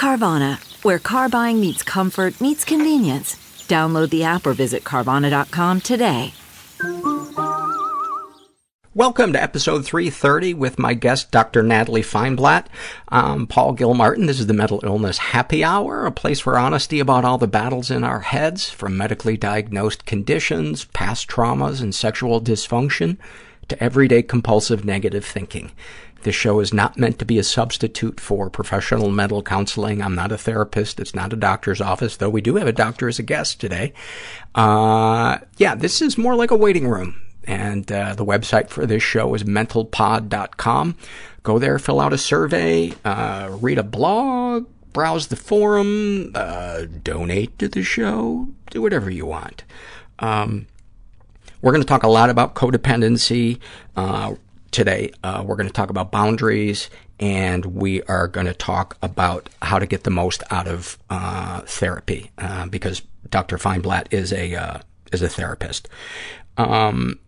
Carvana, where car buying meets comfort, meets convenience. Download the app or visit Carvana.com today. Welcome to episode 330 with my guest, Dr. Natalie Feinblatt. I'm Paul Gilmartin. This is the Mental Illness Happy Hour, a place for honesty about all the battles in our heads, from medically diagnosed conditions, past traumas, and sexual dysfunction, to everyday compulsive negative thinking. This show is not meant to be a substitute for professional mental counseling. I'm not a therapist. It's not a doctor's office, though we do have a doctor as a guest today. Uh, yeah, this is more like a waiting room. And uh, the website for this show is mentalpod.com. Go there, fill out a survey, uh, read a blog, browse the forum, uh, donate to the show, do whatever you want. Um, we're going to talk a lot about codependency uh, today. Uh, we're going to talk about boundaries, and we are going to talk about how to get the most out of uh, therapy uh, because Dr. Feinblatt is a uh, is a therapist. Um,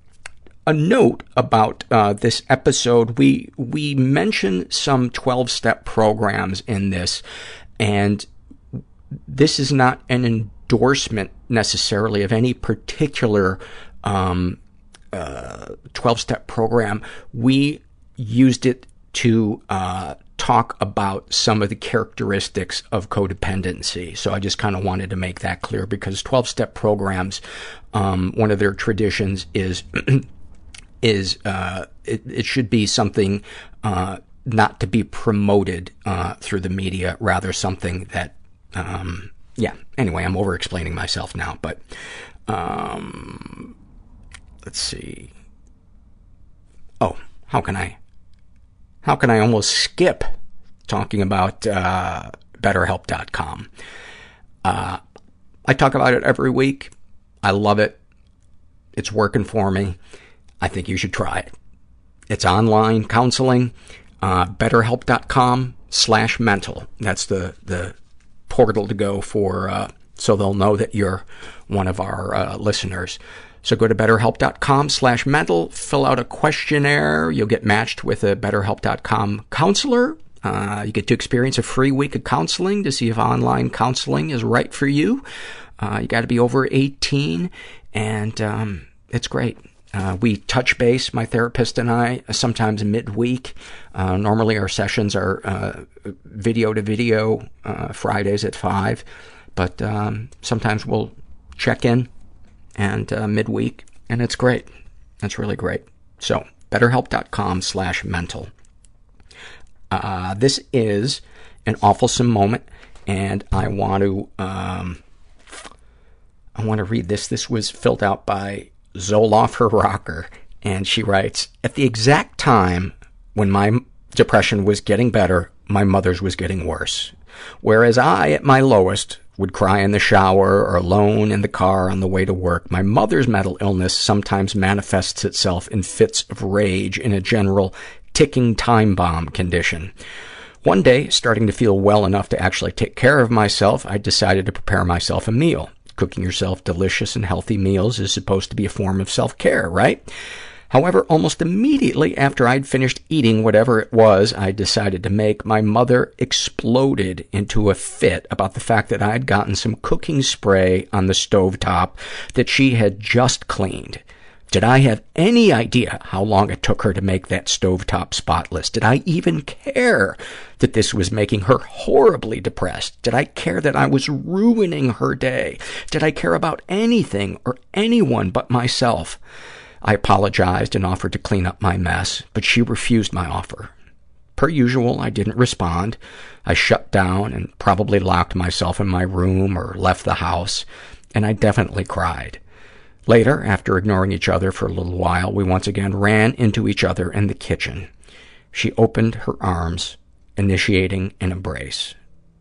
a note about uh, this episode. We we mention some twelve step programs in this, and this is not an endorsement necessarily of any particular um, uh, twelve step program. We used it to uh, talk about some of the characteristics of codependency. So I just kind of wanted to make that clear because 12 step programs, um, one of their traditions is is uh, it, it should be something uh, not to be promoted uh, through the media, rather something that, um, yeah. Anyway, I'm over explaining myself now, but um, let's see. Oh, how can I? How can I almost skip talking about uh, BetterHelp.com? Uh, I talk about it every week. I love it. It's working for me. I think you should try it. It's online counseling, uh, betterhelp.com slash mental. That's the, the portal to go for, uh, so they'll know that you're one of our, uh, listeners. So go to betterhelp.com slash mental, fill out a questionnaire. You'll get matched with a betterhelp.com counselor. Uh, you get to experience a free week of counseling to see if online counseling is right for you. Uh, you got to be over 18 and, um, it's great. Uh, we touch base, my therapist and I, sometimes midweek. Uh, normally our sessions are uh, video to video, uh, Fridays at 5, but um, sometimes we'll check in and uh, midweek, and it's great. It's really great. So, betterhelp.com slash mental. Uh, this is an awfulsome moment, and I want to, um, I want to read this. This was filled out by Zoloft her rocker, and she writes, At the exact time when my depression was getting better, my mother's was getting worse. Whereas I, at my lowest, would cry in the shower or alone in the car on the way to work, my mother's mental illness sometimes manifests itself in fits of rage in a general ticking time bomb condition. One day, starting to feel well enough to actually take care of myself, I decided to prepare myself a meal. Cooking yourself delicious and healthy meals is supposed to be a form of self-care, right? However, almost immediately after I'd finished eating whatever it was I decided to make, my mother exploded into a fit about the fact that I'd gotten some cooking spray on the stove top that she had just cleaned. Did I have any idea how long it took her to make that stovetop spotless? Did I even care that this was making her horribly depressed? Did I care that I was ruining her day? Did I care about anything or anyone but myself? I apologized and offered to clean up my mess, but she refused my offer. Per usual, I didn't respond. I shut down and probably locked myself in my room or left the house, and I definitely cried. Later, after ignoring each other for a little while, we once again ran into each other in the kitchen. She opened her arms, initiating an embrace.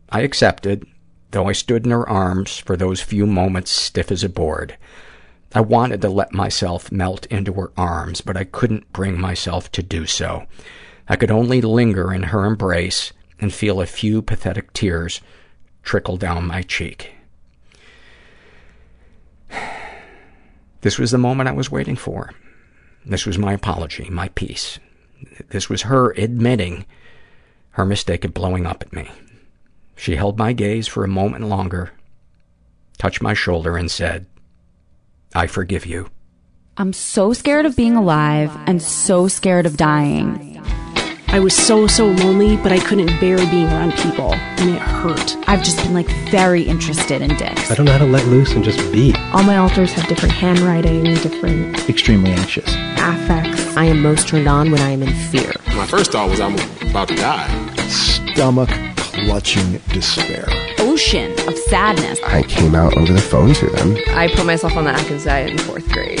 I accepted, though I stood in her arms for those few moments stiff as a board. I wanted to let myself melt into her arms, but I couldn't bring myself to do so. I could only linger in her embrace and feel a few pathetic tears trickle down my cheek. This was the moment I was waiting for. This was my apology, my peace. This was her admitting her mistake of blowing up at me. She held my gaze for a moment longer, touched my shoulder, and said, I forgive you. I'm so scared of being alive and so scared of dying. I was so, so lonely, but I couldn't bear being around people, and it hurt. I've just been like very interested in dicks. I don't know how to let loose and just be. All my alters have different handwriting, and different Extremely anxious. affects. I am most turned on when I am in fear. My first thought was I'm about to die. Stomach clutching despair. Ocean of sadness. I came out over the phone to them. I put myself on the active diet in fourth grade.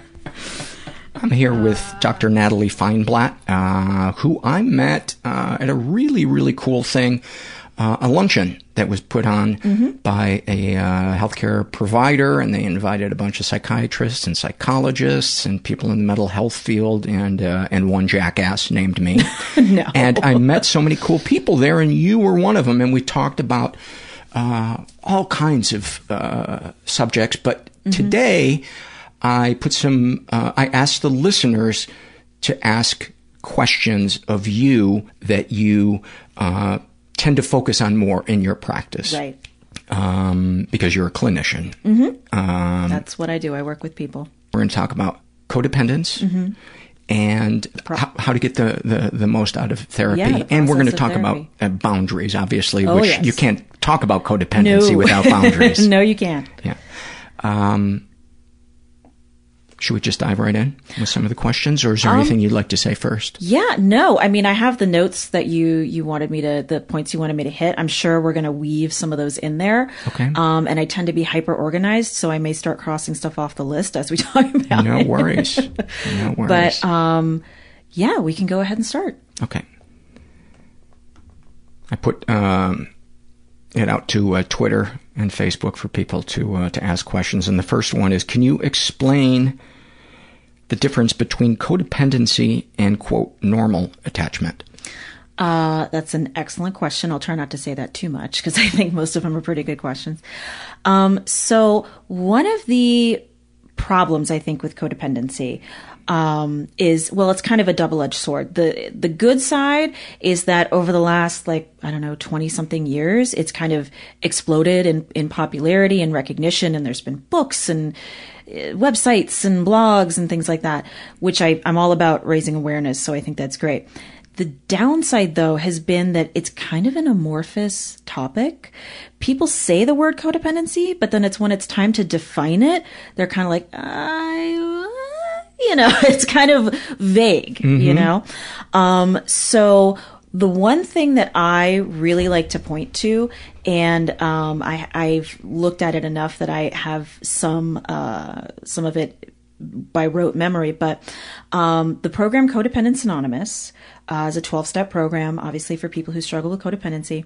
I'm here with Dr. Natalie Feinblatt, uh, who I met uh, at a really, really cool thing, uh, a luncheon that was put on Mm-hmm. by a uh, healthcare provider, and they invited a bunch of psychiatrists and psychologists and people in the mental health field, and uh, and one jackass named me. no. And I met so many cool people there, and you were one of them, and we talked about uh, all kinds of uh, subjects. But today, I put some. Uh, I asked the listeners to ask questions of you that you uh, tend to focus on more in your practice, Right. um, because you're a clinician. Mm-hmm. Um, That's what I do. I work with people. we're going to talk about codependence Mhm. and how, how to get the, the, the most out of therapy. Yeah, and we're going to talk of about uh, boundaries, obviously, Oh, which yes. you can't talk about codependency No. without boundaries. no, you can't. Yeah. Um, should we just dive right in with some of the questions, or is there Um, anything you'd like to say first? Yeah, no. I mean, I have the notes that you you wanted me to, the points you wanted me to hit. I'm sure we're going to weave some of those in there. Okay. Um, and I tend to be hyper organized, so I may start crossing stuff off the list as we talk about. No it. worries. No worries. But um, yeah, we can go ahead and start. Okay. I put um, it out to uh, Twitter and Facebook for people to uh, to ask questions, and the first one is: Can you explain the difference between codependency and quote normal attachment? Uh, that's an excellent question. I'll try not to say that too much because I think most of them are pretty good questions. Um, so one of the problems I think with codependency um, is well, it's kind of a double-edged sword. the The good side is that over the last like I don't know twenty something years, it's kind of exploded in in popularity and recognition, and there's been books and websites and blogs and things like that, which I, I'm all about raising awareness. So I think that's great. The downside, though, has been that it's kind of an amorphous topic. People say the word codependency, but then it's when it's time to define it, they're kind of like, I, you know, it's kind of vague, you Mhm. know? Um, so the one thing that I really like to point to and um, I, I've looked at it enough that I have some uh, some of it by rote memory. But um, the program Codependents Anonymous uh, is a 12 step program, obviously for people who struggle with codependency.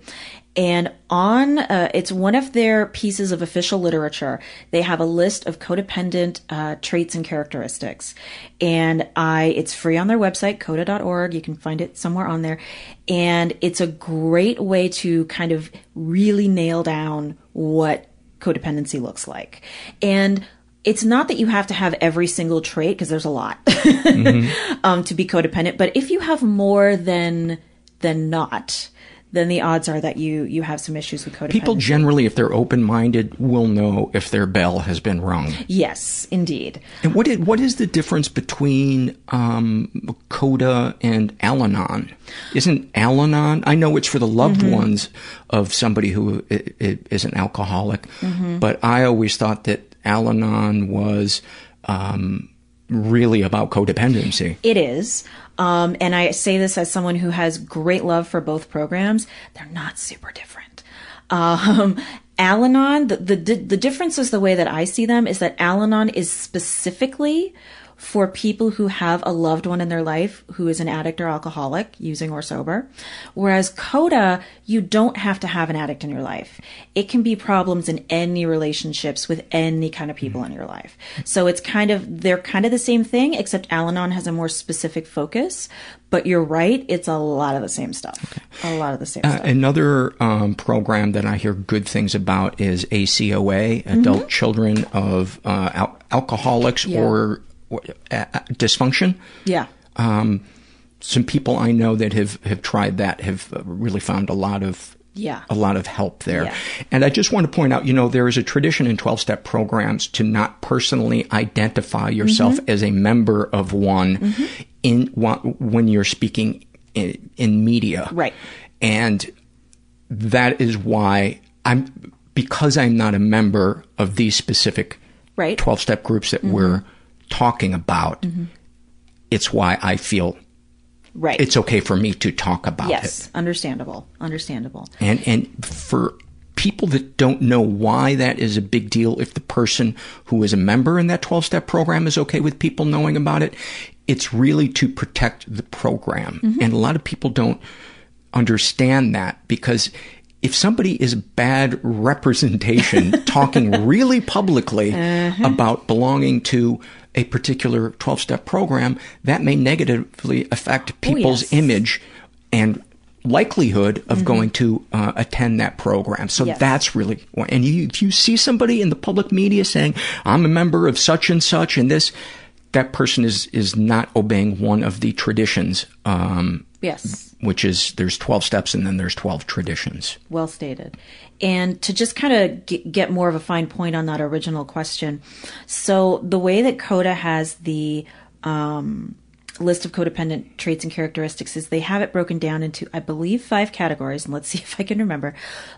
And on uh, it's one of their pieces of official literature. They have a list of codependent uh, traits and characteristics, and I it's free on their website coda.org. You can find it somewhere on there, and it's a great way to kind of really nail down what codependency looks like. And it's not that you have to have every single trait because there's a lot mm-hmm. um, to be codependent. But if you have more than than not, then the odds are that you you have some issues with codependency. People generally, if they're open minded, will know if their bell has been rung. Yes, indeed. And what is, what is the difference between um, Coda and Al-Anon? Isn't Al-Anon? I know it's for the loved mm-hmm. ones of somebody who is an alcoholic, mm-hmm. but I always thought that Al Anon was um, really about codependency. It is. Um, and I say this as someone who has great love for both programs. They're not super different. Um, Al Anon, the, the, the difference is the way that I see them is that Al Anon is specifically for people who have a loved one in their life who is an addict or alcoholic, using or sober. Whereas CODA, you don't have to have an addict in your life. It can be problems in any relationships with any kind of people in your life. So it's kind of, they're kind of the same thing, except Al Anon has a more specific focus. But you're right, it's a lot of the same stuff. Okay. A lot of the same uh, stuff. Another um, program that I hear good things about is ACOA, Adult mm-hmm. Children of uh, al- Alcoholics yeah. or dysfunction. Yeah. Um, some people I know that have, have tried that have uh, really found a lot of yeah. a lot of help there. Yeah. And I just want to point out, you know, there is a tradition in 12 step programs to not personally identify yourself mm-hmm. as a member of one mm-hmm. in when you're speaking in, in media. Right. And that is why I'm because I'm not a member of these specific right. 12 step groups that mm-hmm. we're talking about, mm-hmm. it's why I feel right. It's okay for me to talk about yes, it. Yes, understandable, understandable. And and for people that don't know why that is a big deal, if the person who is a member in that twelve step program is okay with people knowing about it, it's really to protect the program. Mm-hmm. And a lot of people don't understand that because if somebody is bad representation talking really publicly uh-huh. about belonging to a particular 12 step program, that may negatively affect oh, people's oh, yes. image and likelihood of mm-hmm. going to uh, attend that program. So yes. that's really, and you, if you see somebody in the public media saying, I'm a member of such and such and this, that person is, is not obeying one of the traditions. Um, yes. Which is there's 12 steps and then there's 12 traditions. Well stated. And to just kind of get more of a fine point on that original question. So the way that CODA has the um, list of codependent traits and characteristics is they have it broken down into, I believe, five categories. And let's see if I can remember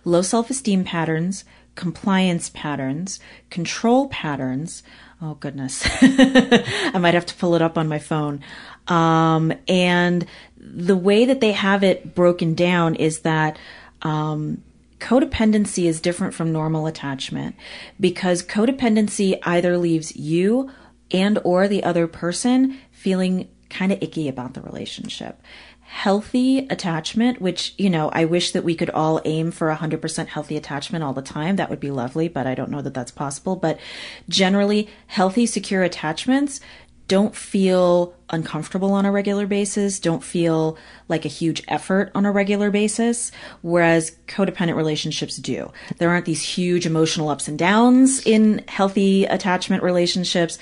low self esteem patterns, compliance patterns, control patterns. Oh, goodness. I might have to pull it up on my phone. Um, and the way that they have it broken down is that um, codependency is different from normal attachment because codependency either leaves you and or the other person feeling kind of icky about the relationship. Healthy attachment which you know i wish that we could all aim for 100% healthy attachment all the time. That would be lovely but i don't know that that's possible. But generally healthy secure attachments don't feel uncomfortable on a regular basis, don't feel like a huge effort on a regular basis, whereas codependent relationships do. There aren't these huge emotional ups and downs in healthy attachment relationships.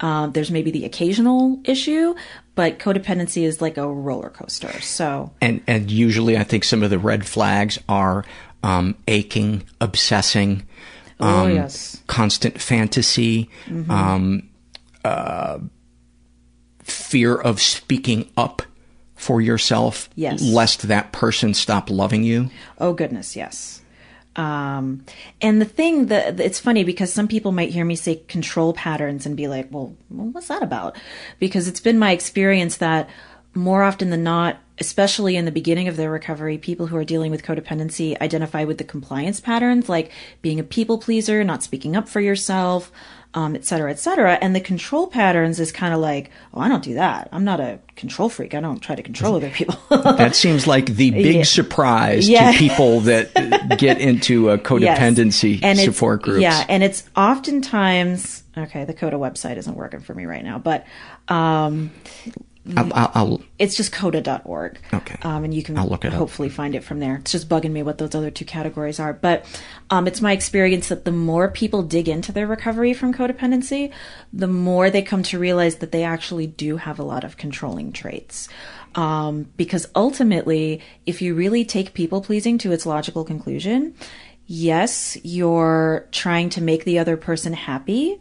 Uh, there's maybe the occasional issue, but codependency is like a roller coaster. So, and and usually, I think some of the red flags are um, aching, obsessing, oh, um, oh, yes. constant fantasy. Mm-hmm. Um, uh, fear of speaking up for yourself, yes. lest that person stop loving you? Oh goodness, yes. Um, and the thing that it's funny because some people might hear me say control patterns and be like, well, well, what's that about? Because it's been my experience that more often than not, especially in the beginning of their recovery, people who are dealing with codependency identify with the compliance patterns, like being a people pleaser, not speaking up for yourself, um, et cetera, et cetera. And the control patterns is kind of like, oh, I don't do that. I'm not a control freak. I don't try to control other people. that seems like the big Yeah. surprise Yeah. to people that get into a codependency Yes. And support groups. Yeah, and it's oftentimes okay. The Coda website isn't working for me right now, but um, I'll, I'll, I'll it's just coda.org. Okay. Um, and you can I'll look it up. hopefully find it from there. It's just bugging me what those other two categories are. But um, it's my experience that the more people dig into their recovery from codependency, the more they come to realize that they actually do have a lot of controlling traits. Um, because ultimately, if you really take people pleasing to its logical conclusion, yes, you're trying to make the other person happy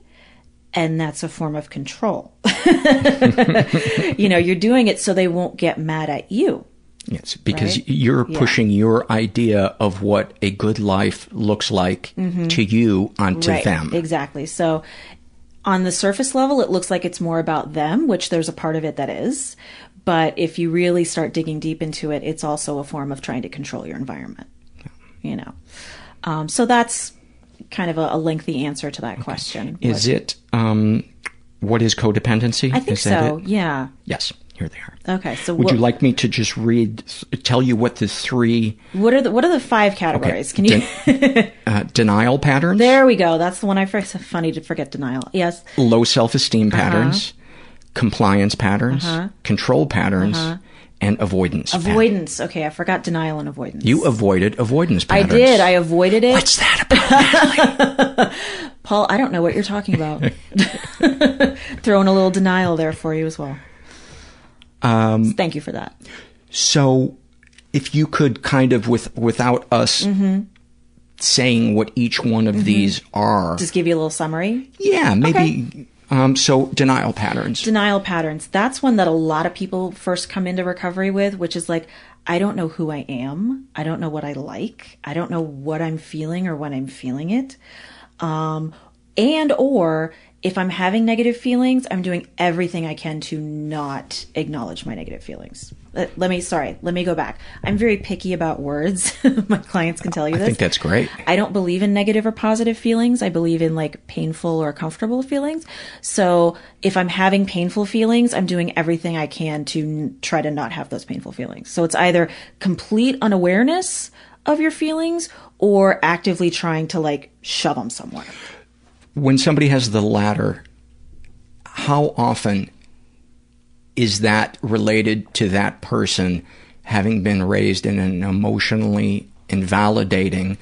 and that's a form of control. you know, you're doing it so they won't get mad at you. Yes, because Right? you're Yeah. pushing your idea of what a good life looks like Mhm. to you onto right, them. Exactly. So on the surface level, it looks like it's more about them, which there's a part of it that is. But if you really start digging deep into it, it's also a form of trying to control your environment. You know, um, so that's kind of a, a lengthy answer to that question. Is it um, what is codependency? I think is so. Yeah. Yes, here they are. Okay. So Would what, you like me to just read, tell you what the three what are the what are the five categories? Can you? Den- uh, denial patterns, there we go. That's the one I forget. Funny to forget denial. Yes. low self-esteem patterns, compliance patterns, Uh-huh. control patterns, Uh-huh. And avoidance. Avoidance. Okay, I forgot denial and avoidance. You avoided avoidance patterns. I did. I avoided it. What's that about? Paul, I don't know what you're talking about. Throwing a little denial there for you as well. Um, Thank you for that. So, if you could kind of, with without us hmm saying what each one of Mhm. these are, Just give you a little summary. yeah, maybe. Um, so denial patterns. Denial patterns. That's one that a lot of people first come into recovery with, which is like, I don't know who I am. I don't know what I like. I don't know what I'm feeling or when I'm feeling it. Um, and or if I'm having negative feelings, I'm doing everything I can to not acknowledge my negative feelings. Let, let me, sorry, let me go back. I'm very picky about words. my clients can tell you this. I think that's great. I don't believe in negative or positive feelings. I believe in like painful or comfortable feelings. So if I'm having painful feelings, I'm doing everything I can to n- try to not have those painful feelings. So it's either complete unawareness of your feelings or actively trying to like shove them somewhere. When somebody has the latter, how often is that related to that person having been raised in an emotionally invalidating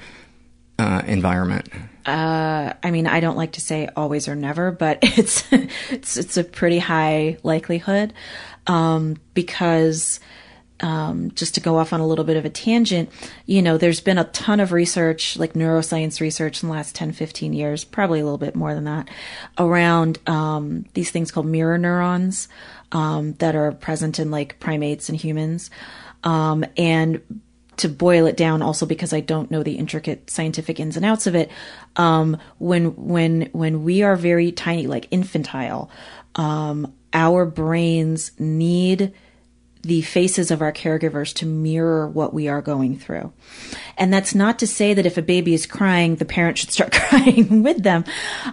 uh, environment? Uh, I mean, I don't like to say always or never, but it's it's it's a pretty high likelihood um, because um, just to go off on a little bit of a tangent, you know, there's been a ton of research, like neuroscience research in the last 10, 15 years, probably a little bit more than that, around um, these things called mirror neurons um, that are present in like primates and humans. Um, and to boil it down also because I don't know the intricate scientific ins and outs of it. Um, when, when, when we are very tiny, like infantile, um, our brains need the faces of our caregivers to mirror what we are going through. And that's not to say that if a baby is crying, the parent should start crying with them.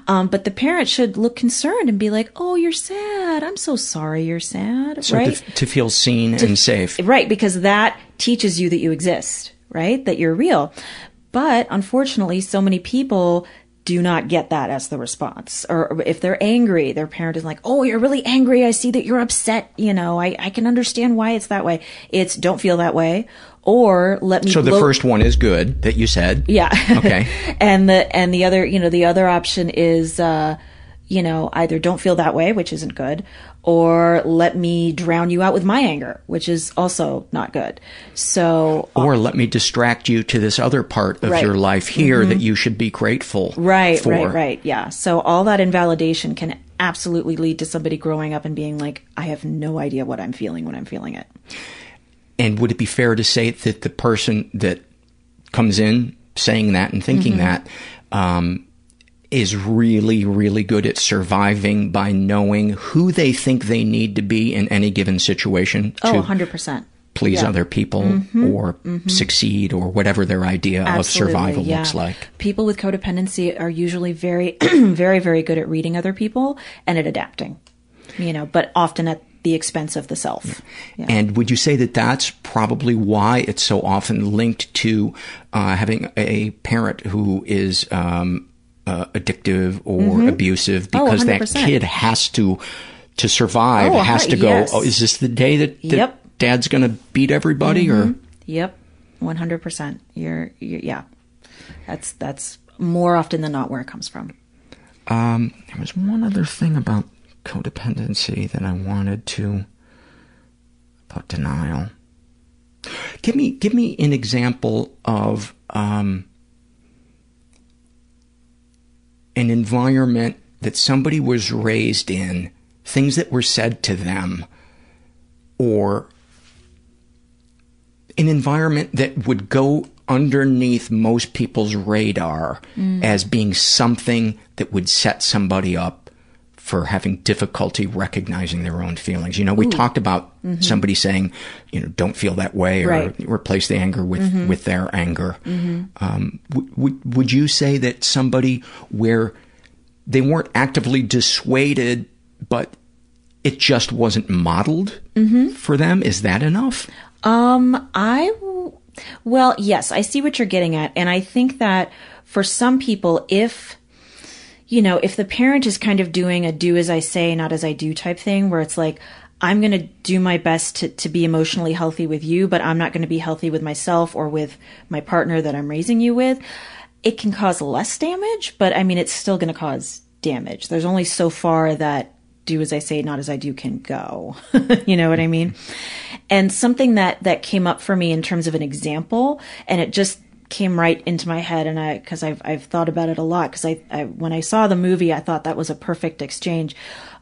Um, but the parent should look concerned and be like, Oh, you're sad. I'm so sorry you're sad. So right? to, to feel seen and safe. Right, because that teaches you that you exist, right? That you're real. But unfortunately, so many people do not get that as the response. Or if they're angry, their parent is like, Oh, you're really angry. I see that you're upset. You know, I, I can understand why it's that way. It's don't feel that way. Or let me So the blow- first one is good that you said. yeah. Okay. and the and the other, you know, the other option is uh, you know, either don't feel that way, which isn't good, or let me drown you out with my anger, which is also not good. So Or let me distract you to this other part of Right. your life here Mhm. that you should be grateful Right, for. right, right. Yeah. So all that invalidation can absolutely lead to somebody growing up and being like, I have no idea what I'm feeling when I'm feeling it. And would it be fair to say that the person that comes in saying that and thinking Mhm. that um, is really, really good at surviving by knowing who they think they need to be in any given situation? Oh, to, 100%. please Yeah. other people Mhm, or mhm. succeed or whatever their idea of survival yeah. looks like. People with codependency are usually very, very, very good at reading other people and at adapting, you know, but often at the expense of the self. Yeah. And would you say that that's probably why it's so often linked to uh, having a parent who is um, uh, addictive or Mhm. abusive Oh, because that kid has to to survive Oh, has to go. yes. Oh, is this the day that, that Yep. dad's going to beat everybody? Or Mhm. Yep, one hundred percent. You're, you're, yeah. That's that's more often than not where it comes from. Um, there was one other thing about codependency that I wanted to about denial. Give me give me an example of um, an environment that somebody was raised in, things that were said to them, or an environment that would go underneath most people's radar Mm. as being something that would set somebody up for having difficulty recognizing their own feelings. You know, we Ooh. talked about Mhm. somebody saying, you know, don't feel that way or Right. replace the anger with, Mhm. with their anger. Mhm. Um, w- would would you say that somebody where they weren't actively dissuaded, but it just wasn't modeled Mhm. for them? Is that enough? Um, I, w- well, yes, I see what you're getting at. And I think that for some people, if, you know, if the parent is kind of doing a do as I say, not as I do type thing, where it's like, I'm going to do my best to, to be emotionally healthy with you, but I'm not going to be healthy with myself or with my partner that I'm raising you with. It can cause less damage, but I mean, it's still going to cause damage. There's only so far that do as I say, not as I do can go. you know what I mean? And something that, that came up for me in terms of an example, and it just came right into my head and I, cause I've, I've thought about it a lot. Cause I, I, when I saw the movie, I thought that was a perfect exchange.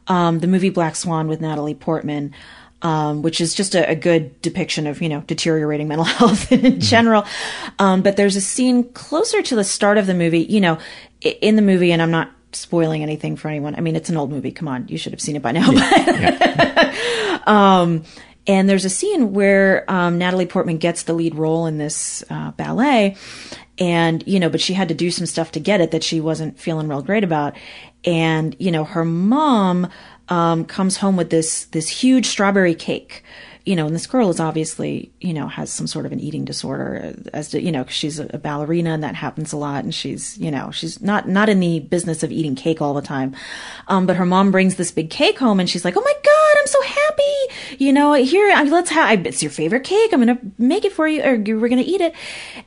Um, the movie Black Swan with Natalie Portman, um, which is just a, a good depiction of, you know, deteriorating mental health in general. Um, but there's a scene closer to the start of the movie, you know, in the movie, and I'm not spoiling anything for anyone. I mean, it's an old movie. Come on. You should have seen it by now. um, and there's a scene where um, Natalie Portman gets the lead role in this uh, ballet, and you know, but she had to do some stuff to get it that she wasn't feeling real great about, and you know, her mom um, comes home with this this huge strawberry cake. You know, and this girl is obviously, you know, has some sort of an eating disorder, as to, you know, she's a, ballerina and that happens a lot. And she's, you know, she's not, not in the business of eating cake all the time. Um, but her mom brings this big cake home and she's like, Oh my God, happy. You know, here, let's have, it's your favorite cake. I'm going to make it for you or we're going to eat it.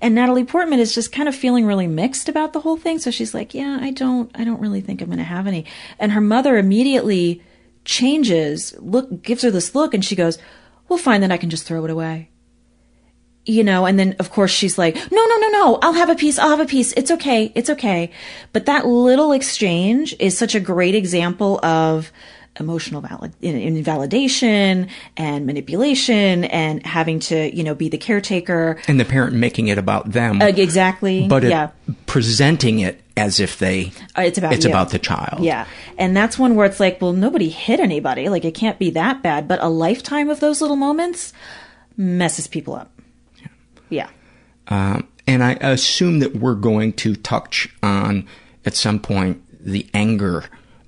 And Natalie Portman is just kind of feeling really mixed about the whole thing. So she's like, yeah, I don't, I don't really think I'm going to have any. And her mother immediately changes, look, gives her this look and she goes, well, fine, then I can just throw it away. You know, and then of course she's like, no, no, no, no, I'll have a piece, I'll have a piece. It's okay, it's okay. But that little exchange is such a great example of emotional valid, invalidation and manipulation and having to, you know, be the caretaker. And the parent making it about them. Uh, exactly. But it- yeah. presenting it as if they Uh, it's about it's you. about the child. Yeah. And that's one where it's like, well, nobody hit anybody. Like it can't be that bad. But a lifetime of those little moments messes people up. Yeah. Um, and I assume that we're going to touch on at some point the anger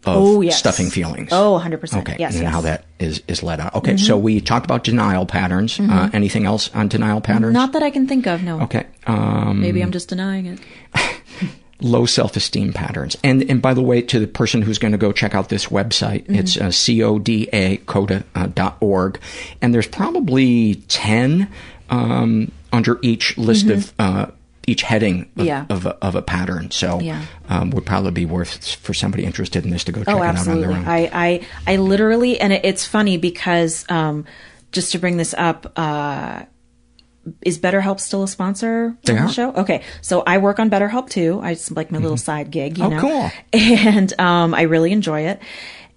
Oh, yes. stuffing feelings. Oh, 100%. Okay, Yes, and yes. how that is is led out. Okay, Mhm. so we talked about denial patterns. Uh, Mhm. anything else on denial patterns? Not that I can think of, no. Okay. Um, Maybe I'm just denying it. low self-esteem patterns. And and by the way, to the person who's going to go check out this website, Mhm. it's uh, coda coda uh, dot org, and there's probably ten um, under each list of uh, each heading of, Mm-hmm. Yeah. of, a, of a pattern. So Yeah. um, would probably be worth for somebody interested in this to go check oh, it out on their own. I, I, I literally, and it, it's funny because, um, just to bring this up, uh, is BetterHelp still a sponsor They on the show? Okay, so I work on BetterHelp too. I it's like my little side gig, you Oh, know. cool. And um, I really enjoy it.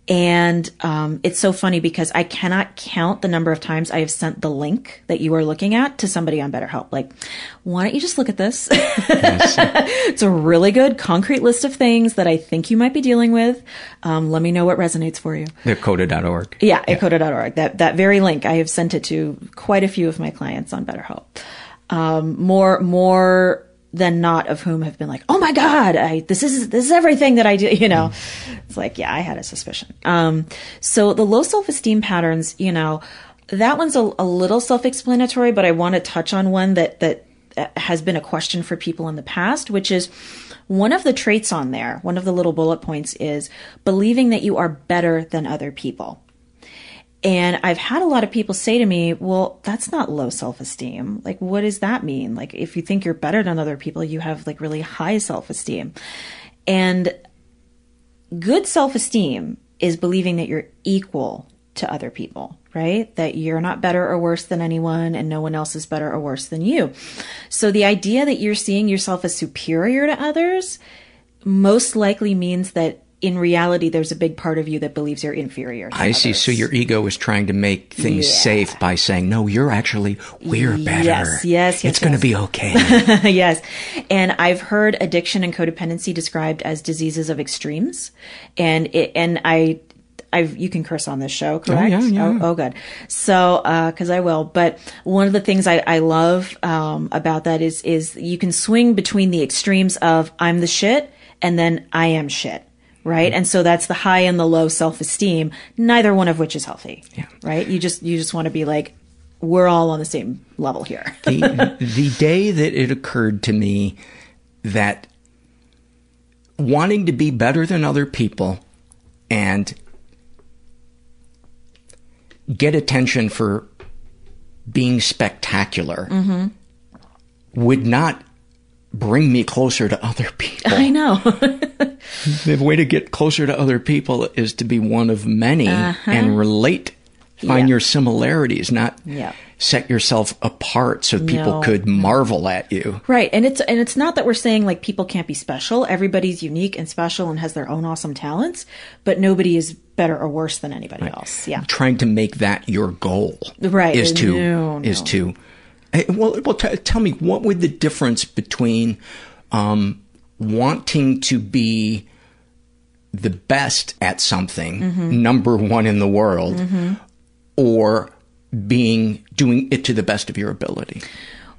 And um, it's so funny because I cannot count the number of times I have sent the link that you are looking at to somebody on BetterHelp. Like, why don't you just look at this? it's a really good concrete list of things that I think you might be dealing with. Um, let me know what resonates for you. The coda.org. Yeah, yeah. coda.org. That, that very link, I have sent it to quite a few of my clients on BetterHelp. Um, more, more than not of whom have been like, "Oh my god, I, this is this is everything that I do." You know, mm. it's like, yeah, I had a suspicion. Um, so the low self esteem patterns, you know, that one's a, a little self explanatory, but I want to touch on one that that has been a question for people in the past, which is one of the traits on there. One of the little bullet points is believing that you are better than other people. And I've had a lot of people say to me, well, that's not low self esteem. Like, what does that mean? Like, if you think you're better than other people, you have like really high self esteem. And good self esteem is believing that you're equal to other people, right? That you're not better or worse than anyone and no one else is better or worse than you. So the idea that you're seeing yourself as superior to others most likely means that in reality, there's a big part of you that believes you're inferior. I others. see. So your ego is trying to make things yeah. safe by saying, "No, you're actually we're better. Yes, yes, yes It's yes. going to be okay." yes, and I've heard addiction and codependency described as diseases of extremes, and it, and I I've, you can curse on this show, correct? Oh, yeah, yeah. Oh, oh good. So, uh, cause I will, but one of the things I, I love, um, about that is, is you can swing between the extremes of I'm the shit and then I am shit right? And so that's the high and the low self-esteem, neither one of which is healthy. Yeah. Right? You just you just want to be like we're all on the same level here. the, the day that it occurred to me that wanting to be better than other people and get attention for being spectacular mm-hmm. would not bring me closer to other people. I know. the way to get closer to other people is to be one of many uh-huh. and relate, find your similarities, not set yourself apart so people no. could marvel at you. Right. And it's and it's not that we're saying like people can't be special. Everybody's unique and special and has their own awesome talents, but nobody is better or worse than anybody right. else. Yeah. Trying to make that your goal. Right. Is to no, no. is to well, well t- tell me, what would the difference between um, wanting to be the best at something, mm-hmm. number one in the world, mm-hmm. or being doing it to the best of your ability?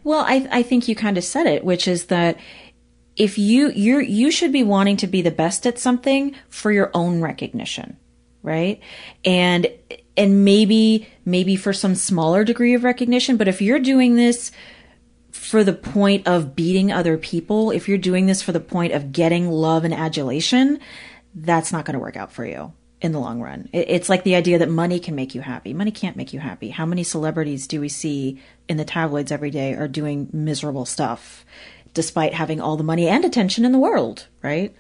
Well, I, I think you kind of said it, which is that if you you you should be wanting to be the best at something for your own recognition, right? And and maybe maybe for some smaller degree of recognition but if you're doing this for the point of beating other people if you're doing this for the point of getting love and adulation that's not going to work out for you in the long run. It's like the idea that money can make you happy. Money can't make you happy. How many celebrities do we see in the tabloids every day are doing miserable stuff despite having all the money and attention in the world right?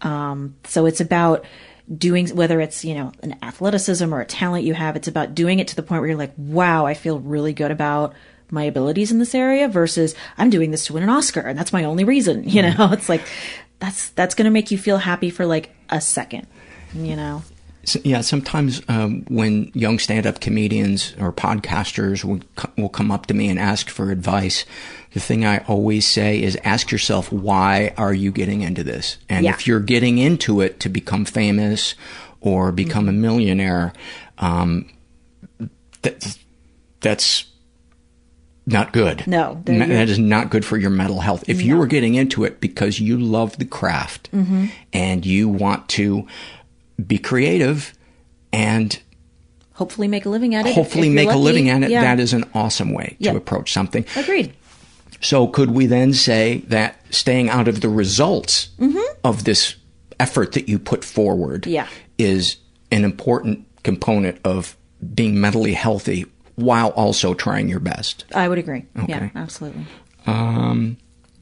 Um, so it's about doing whether it's you know an athleticism or a talent you have it's about doing it to the point where you're like wow i feel really good about my abilities in this area versus i'm doing this to win an oscar and that's my only reason you know mm-hmm. it's like that's that's going to make you feel happy for like a second you know so, yeah, sometimes um, when young stand-up comedians or podcasters will, will come up to me and ask for advice, the thing I always say is ask yourself, why are you getting into this? And yeah. if you're getting into it to become famous or become mm-hmm. a millionaire, um, that, that's not good. No, that is not good for your mental health. If no. you are getting into it because you love the craft mm-hmm. and you want to be creative and hopefully make a living at it. Hopefully make lucky. a living at it. Yeah. That is an awesome way yep. to approach something. Agreed. So could we then say that staying out of the results mm-hmm. of this effort that you put forward yeah. is an important component of being mentally healthy while also trying your best? I would agree. Okay. Yeah, absolutely. Um,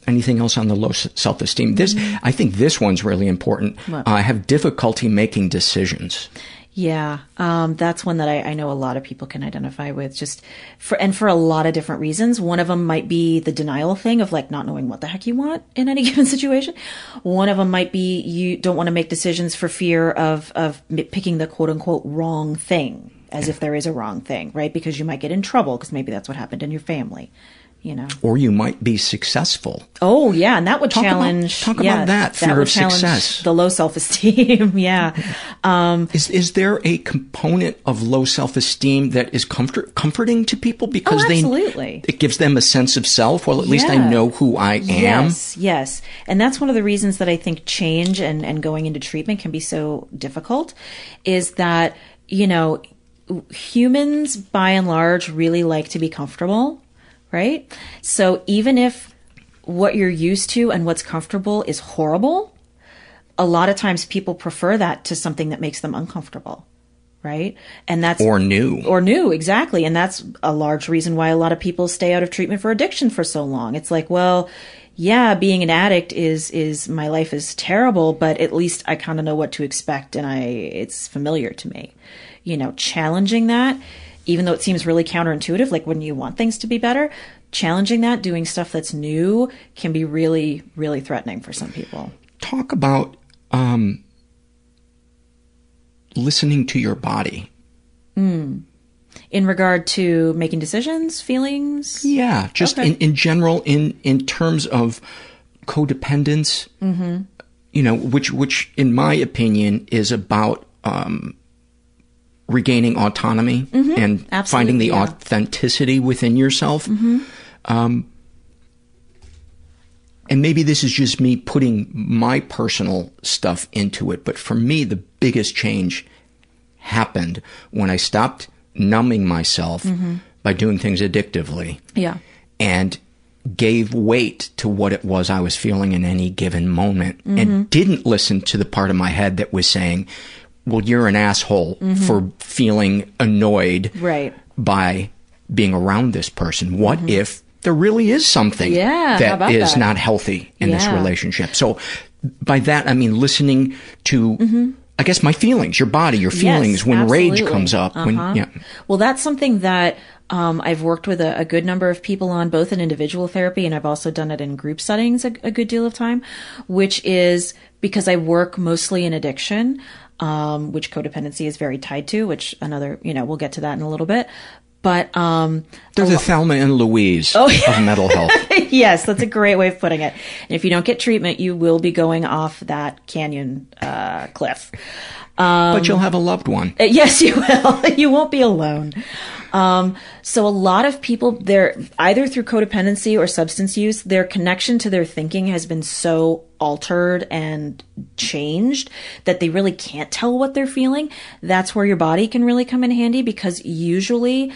anything else on the low self-esteem? This, mm-hmm. I think this one's really important. Uh, I have difficulty making decisions. Yeah, um, that's one that I, I know a lot of people can identify with. Just for and for a lot of different reasons. One of them might be the denial thing of like not knowing what the heck you want in any given situation. One of them might be you don't want to make decisions for fear of of picking the quote unquote wrong thing, as if there is a wrong thing, right? Because you might get in trouble because maybe that's what happened in your family you know. Or you might be successful. Oh yeah, and that would talk challenge. About, talk yeah, about that fear that of success, the low self esteem. yeah. Um, is is there a component of low self esteem that is comfort comforting to people because oh, they it gives them a sense of self? Well, at yeah. least I know who I am. Yes, yes, and that's one of the reasons that I think change and and going into treatment can be so difficult, is that you know humans by and large really like to be comfortable right? So even if what you're used to and what's comfortable is horrible, a lot of times people prefer that to something that makes them uncomfortable. Right. And that's or new or new. Exactly. And that's a large reason why a lot of people stay out of treatment for addiction for so long. It's like, well, yeah, being an addict is, is my life is terrible, but at least I kind of know what to expect and I, it's familiar to me. You know, challenging that even though it seems really counterintuitive, like when you want things to be better, challenging that, doing stuff that's new can be really, really threatening for some people. Talk about um, listening to your body. Mm. In regard to making decisions, feelings? Yeah, just okay. in, in general, in, in terms of codependence, mm-hmm. you know, which, which in my opinion is about um, regaining autonomy mm-hmm. and Absolutely, finding the yeah. authenticity within yourself. Mm-hmm. Um, and maybe this is just me putting my personal stuff into it, but for me, the biggest change happened when I stopped numbing myself mm-hmm. by doing things addictively. Yeah. And gave weight to what it was I was feeling in any given moment and Mm-hmm. didn't listen to the part of my head that was saying, well, you're an asshole for feeling annoyed Right. by being around this person. What if there really is something Mm-hmm. Yeah, that is that? not healthy in this relationship? So by that, I mean listening to, I guess, my feelings, your body, your feelings Mm-hmm. Yes, when rage comes up. When, Uh-huh. yeah. Well, that's something that um, I've worked with a, a good number of people on, both in individual therapy and I've also done it in group settings a, a good deal of time, which is because I work mostly in addiction, um, which codependency is very tied to, which another, you know, we'll get to that in a little bit. But um, They're the Thelma and Louise Oh, of mental health. yes, that's a great way of putting it. And if you don't get treatment, you will be going off that canyon uh, cliff. Um, but you'll have a loved one. Uh, Yes, you will. you won't be alone. Um, so a lot of people, they're either through codependency or substance use, their connection to their thinking has been so altered and changed that they really can't tell what they're feeling. That's where your body can really come in handy because usually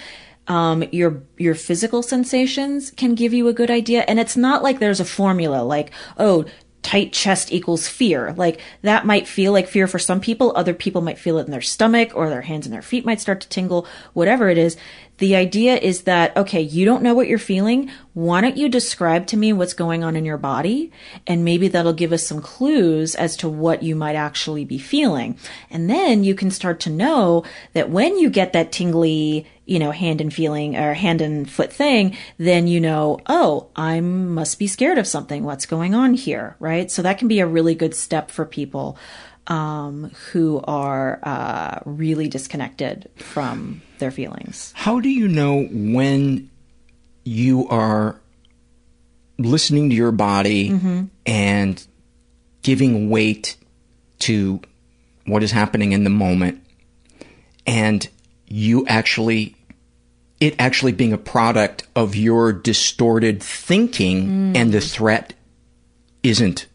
um, your your physical sensations can give you a good idea, and it's not like there's a formula like oh tight chest equals fear. Like that might feel like fear for some people. Other people might feel it in their stomach or their hands and their feet might start to tingle, whatever it is. The idea is that, okay, you don't know what you're feeling. Why don't you describe to me what's going on in your body? And maybe that'll give us some clues as to what you might actually be feeling. And then you can start to know that when you get that tingly, you know, hand and feeling or hand and foot thing, then you know, oh, I must be scared of something. What's going on here? Right. So that can be a really good step for people um, who are uh, really disconnected from their feelings. How do you know when you are listening to your body Mm-hmm. and giving weight to what is happening in the moment and you actually it actually being a product of your distorted thinking Mm. and the threat isn't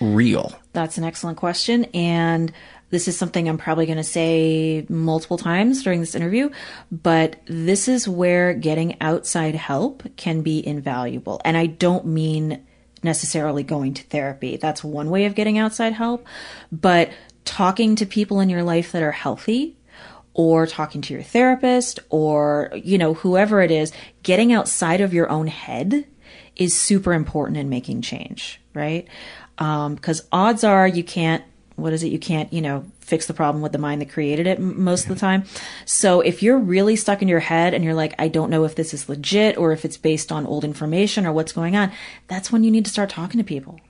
real That's an excellent question. And this is something I'm probably going to say multiple times during this interview, but this is where getting outside help can be invaluable. And I don't mean necessarily going to therapy. That's one way of getting outside help, but talking to people in your life that are healthy or talking to your therapist or, you know, whoever it is, getting outside of your own head is super important in making change, right? Um, because odds are you can't what is it? You can't, you know, fix the problem with the mind that created it most of the time. So if you're really stuck in your head and you're like, I don't know if this is legit or if it's based on old information or what's going on, that's when you need to start talking to people.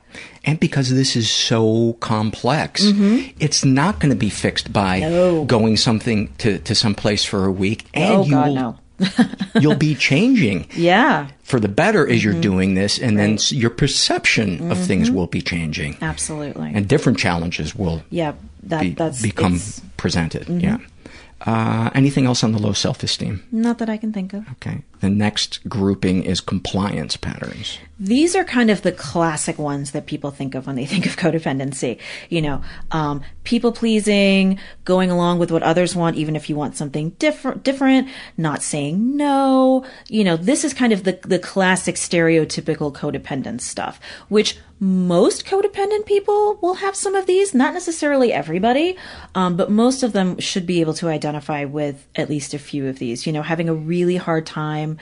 And because this is so complex, mm-hmm. it's not going to be fixed by no. going something to, to some place for a week. And oh, you God, will, no. you'll be changing. Yeah. For the better as mm-hmm. you're doing this, and right. then your perception mm-hmm. of things will be changing. Absolutely. And different challenges will yeah, that, be, that's, become presented. Mm-hmm. Yeah. Uh, anything else on the low self esteem? Not that I can think of. Okay. The next grouping is compliance patterns. These are kind of the classic ones that people think of when they think of codependency. You know, um, people pleasing, going along with what others want, even if you want something different, different, not saying no. You know, this is kind of the, the classic stereotypical codependent stuff, which most codependent people will have some of these, not necessarily everybody, um, but most of them should be able to identify with at least a few of these. You know, having a really hard time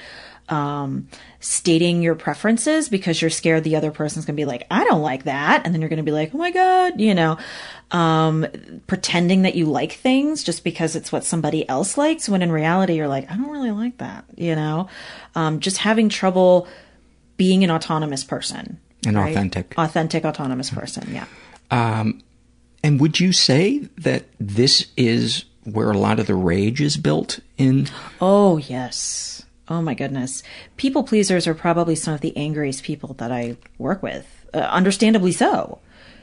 um, stating your preferences because you're scared the other person's going to be like, I don't like that. And then you're going to be like, oh my God, you know, um, pretending that you like things just because it's what somebody else likes when in reality you're like, I don't really like that, you know, um, just having trouble being an autonomous person an right? authentic, authentic, autonomous person. Yeah. Um, and would you say that this is where a lot of the rage is built in? Oh yes. Oh my goodness. People pleasers are probably some of the angriest people that I work with. Uh, understandably so.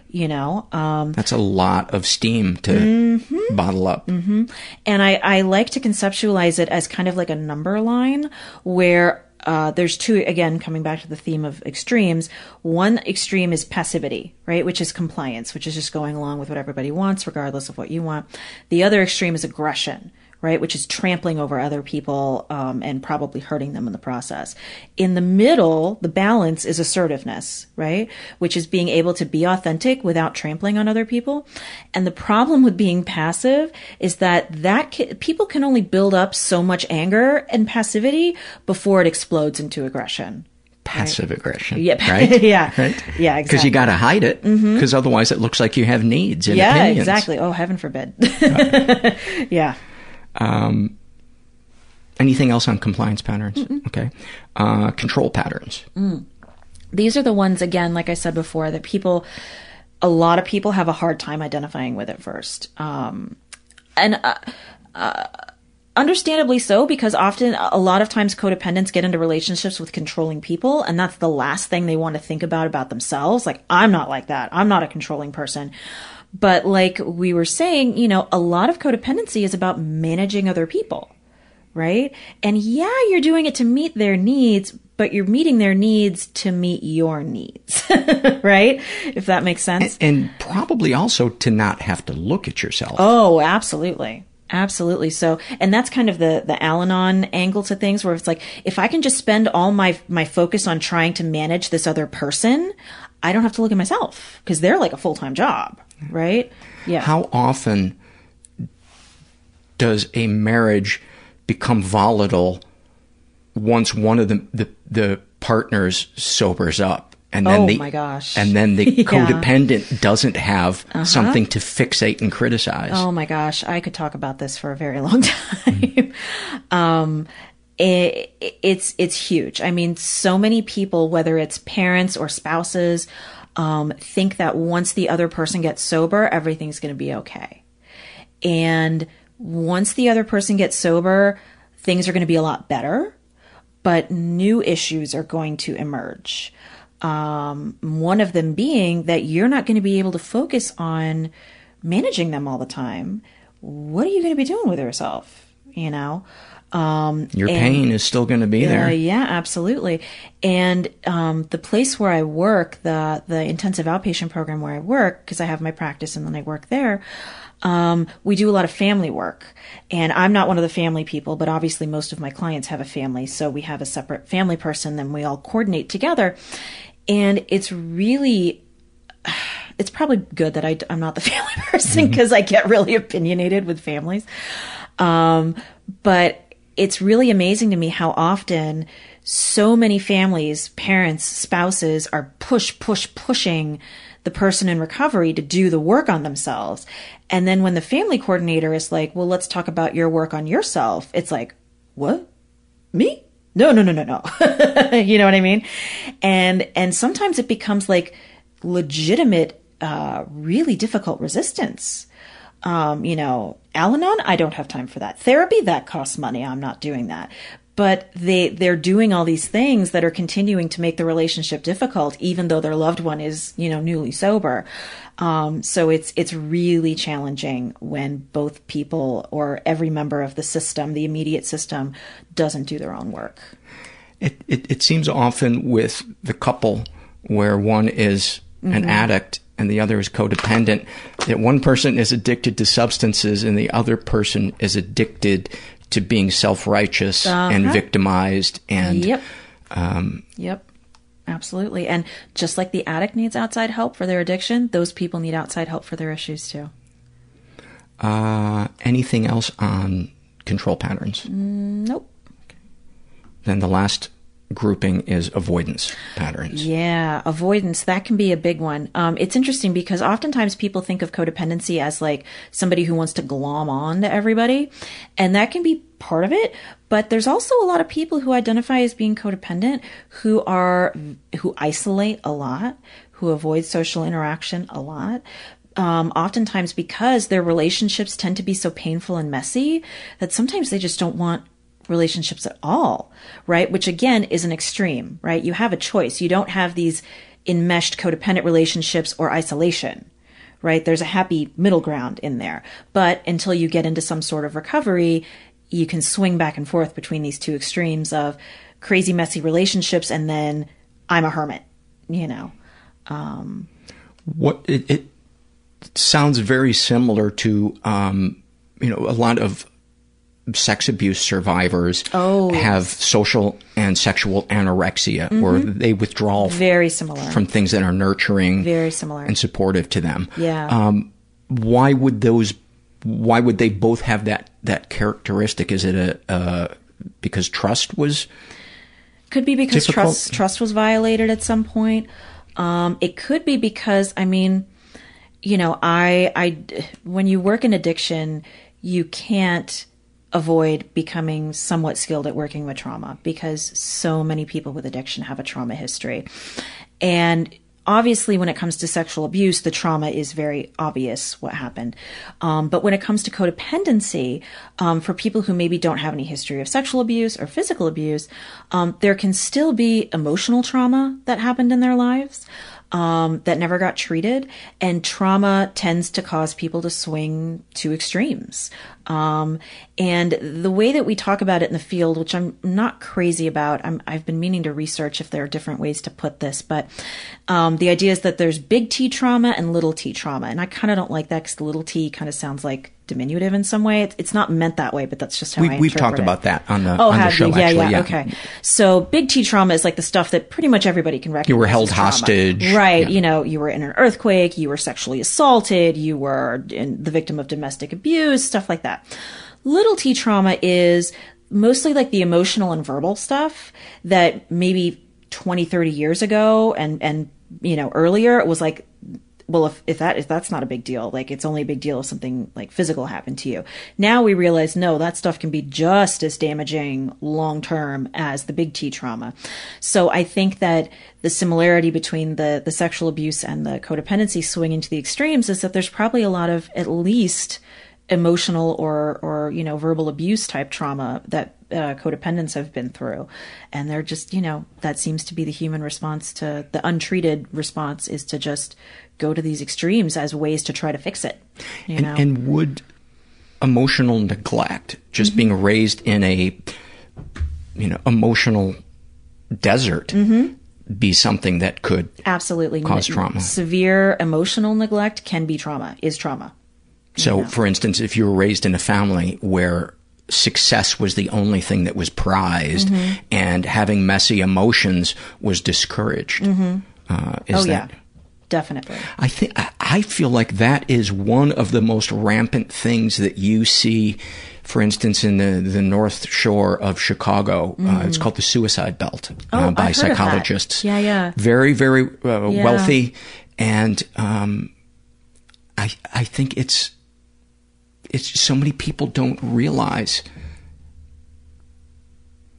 You know, um, that's a lot of steam to mm-hmm, bottle up. Mm-hmm. And I, I like to conceptualize it as kind of like a number line where uh, there's two, again, coming back to the theme of extremes. One extreme is passivity, right? Which is compliance, which is just going along with what everybody wants, regardless of what you want. The other extreme is aggression, right? Which is trampling over other people um, and probably hurting them in the process. In the middle, the balance is assertiveness, right? Which is being able to be authentic without trampling on other people. And the problem with being passive is that that ca- people can only build up so much anger and passivity before it explodes into aggression passive right. aggression. Yeah, right. yeah, right. Yeah, because exactly. you got to hide it. Because mm-hmm. otherwise, it looks like you have needs and yeah, opinions. exactly. Oh, heaven forbid. yeah. Um, anything else on compliance patterns? Mm-mm. Okay. Uh, control patterns. Mm. These are the ones, again, like I said before, that people, a lot of people have a hard time identifying with at first. Um, and, uh, uh, understandably so because often a lot of times codependents get into relationships with controlling people and that's the last thing they want to think about about themselves like i'm not like that i'm not a controlling person but like we were saying, you know, a lot of codependency is about managing other people, right? And yeah, you're doing it to meet their needs, but you're meeting their needs to meet your needs, right? If that makes sense. And, and, probably also to not have to look at yourself. Oh, absolutely. Absolutely. So, and that's kind of the, the Al-Anon angle to things where it's like, if I can just spend all my, my focus on trying to manage this other person, I don't have to look at myself because they're like a full-time job, right? Yeah. How often does a marriage become volatile once one of the, the, the partners sobers up? And then oh the, my gosh. And then the yeah. codependent doesn't have uh-huh. something to fixate and criticize. Oh my gosh. I could talk about this for a very long time. um, it, it's, it's huge. I mean, so many people, whether it's parents or spouses, um, think that once the other person gets sober, everything's going to be okay. And once the other person gets sober, things are going to be a lot better, but new issues are going to emerge. Um, one of them being that you're not going to be able to focus on managing them all the time. What are you going to be doing with yourself? You know? Um, Your and, pain is still going to be there. Uh, yeah, absolutely. And um, the place where I work, the the intensive outpatient program where I work, because I have my practice and then I work there. Um, we do a lot of family work, and I'm not one of the family people, but obviously most of my clients have a family, so we have a separate family person. Then we all coordinate together, and it's really it's probably good that I, am not the family person because mm-hmm. I get really opinionated with families. Um, but it's really amazing to me how often so many families, parents, spouses are push, push, pushing the person in recovery to do the work on themselves. And then when the family coordinator is like, well, let's talk about your work on yourself, it's like, what? Me? No, no, no, no, no. you know what I mean? And, and sometimes it becomes like legitimate, uh, really difficult resistance. Um, you know, Al Anon, I don't have time for that. Therapy, that costs money. I'm not doing that but they they're doing all these things that are continuing to make the relationship difficult even though their loved one is you know newly sober um, so it's it's really challenging when both people or every member of the system the immediate system doesn't do their own work it it, it seems often with the couple where one is mm-hmm. an addict and the other is codependent that one person is addicted to substances and the other person is addicted to being self-righteous uh-huh. and victimized and yep. um, yep. Absolutely. And just like the addict needs outside help for their addiction those people need outside help for their issues too. Uh, anything else on control patterns? Mm, nope. Then the last grouping is avoidance patterns. Yeah, avoidance, that can be a big one. Um, it's interesting because oftentimes people think of codependency as like somebody who wants to glom on to everybody, and that can be part of it. But there's also a lot of people who identify as being codependent who are, who isolate a lot, who avoid social interaction a lot. Um, oftentimes because their relationships tend to be so painful and messy that sometimes they just don't want relationships at all, right? Which again is an extreme, right? You have a choice. You don't have these enmeshed codependent relationships or isolation, right? There's a happy middle ground in there. But until you get into some sort of recovery, you can swing back and forth between these two extremes of crazy, messy relationships and then I'm a hermit, you know. Um, what it, it sounds very similar to, um, you know, a lot of sex abuse survivors oh, have social and sexual anorexia mm-hmm. or they withdraw very similar. from things that are nurturing very similar. and supportive to them. Yeah. Um, why would those why would they both have that that characteristic? Is it a uh, because trust was could be because difficult? trust trust was violated at some point. Um, it could be because i mean you know i i when you work in addiction you can't avoid becoming somewhat skilled at working with trauma because so many people with addiction have a trauma history. And obviously when it comes to sexual abuse the trauma is very obvious what happened um, but when it comes to codependency um, for people who maybe don't have any history of sexual abuse or physical abuse um, there can still be emotional trauma that happened in their lives um, that never got treated. And trauma tends to cause people to swing to extremes. Um, and the way that we talk about it in the field, which I'm not crazy about, i have been meaning to research if there are different ways to put this, but um, the idea is that there's big T trauma and little T trauma. And I kind of don't like that because the little T kind of sounds like diminutive in some way. It's, it's not meant that way, but that's just how we, I We've talked it. about that on the, oh, on the show, you? Yeah, actually. Yeah, okay. So big T trauma is like the stuff that pretty much everybody can recognize. You were held hostage. Right. Yeah. You know, you were in an earthquake, you were sexually assaulted, you were in, the victim of domestic abuse, stuff like that. Little T trauma is mostly like the emotional and verbal stuff that maybe 20, 30 years ago and, and, you know, earlier it was like well, if, if that if that's not a big deal, like it's only a big deal if something like physical happened to you. Now we realize no, that stuff can be just as damaging long term as the big T trauma. So I think that the similarity between the the sexual abuse and the codependency swinging to the extremes is that there's probably a lot of at least emotional or or you know verbal abuse type trauma that uh, codependents have been through and they're just you know that seems to be the human response to the untreated response is to just go to these extremes as ways to try to fix it and, know? and would emotional neglect just mm-hmm. being raised in a you know emotional desert mm-hmm. be something that could absolutely cause trauma severe emotional neglect can be trauma is trauma so, yeah. for instance, if you were raised in a family where success was the only thing that was prized mm-hmm. and having messy emotions was discouraged, mm-hmm. uh, is oh, that? Yeah. Definitely. I think I feel like that is one of the most rampant things that you see for instance, in the, the North Shore of Chicago, mm. uh, it's called the suicide belt oh, uh, by I've psychologists. Yeah, yeah. Very, very uh, yeah. wealthy. And um, I, I think it's, it's so many people don't realize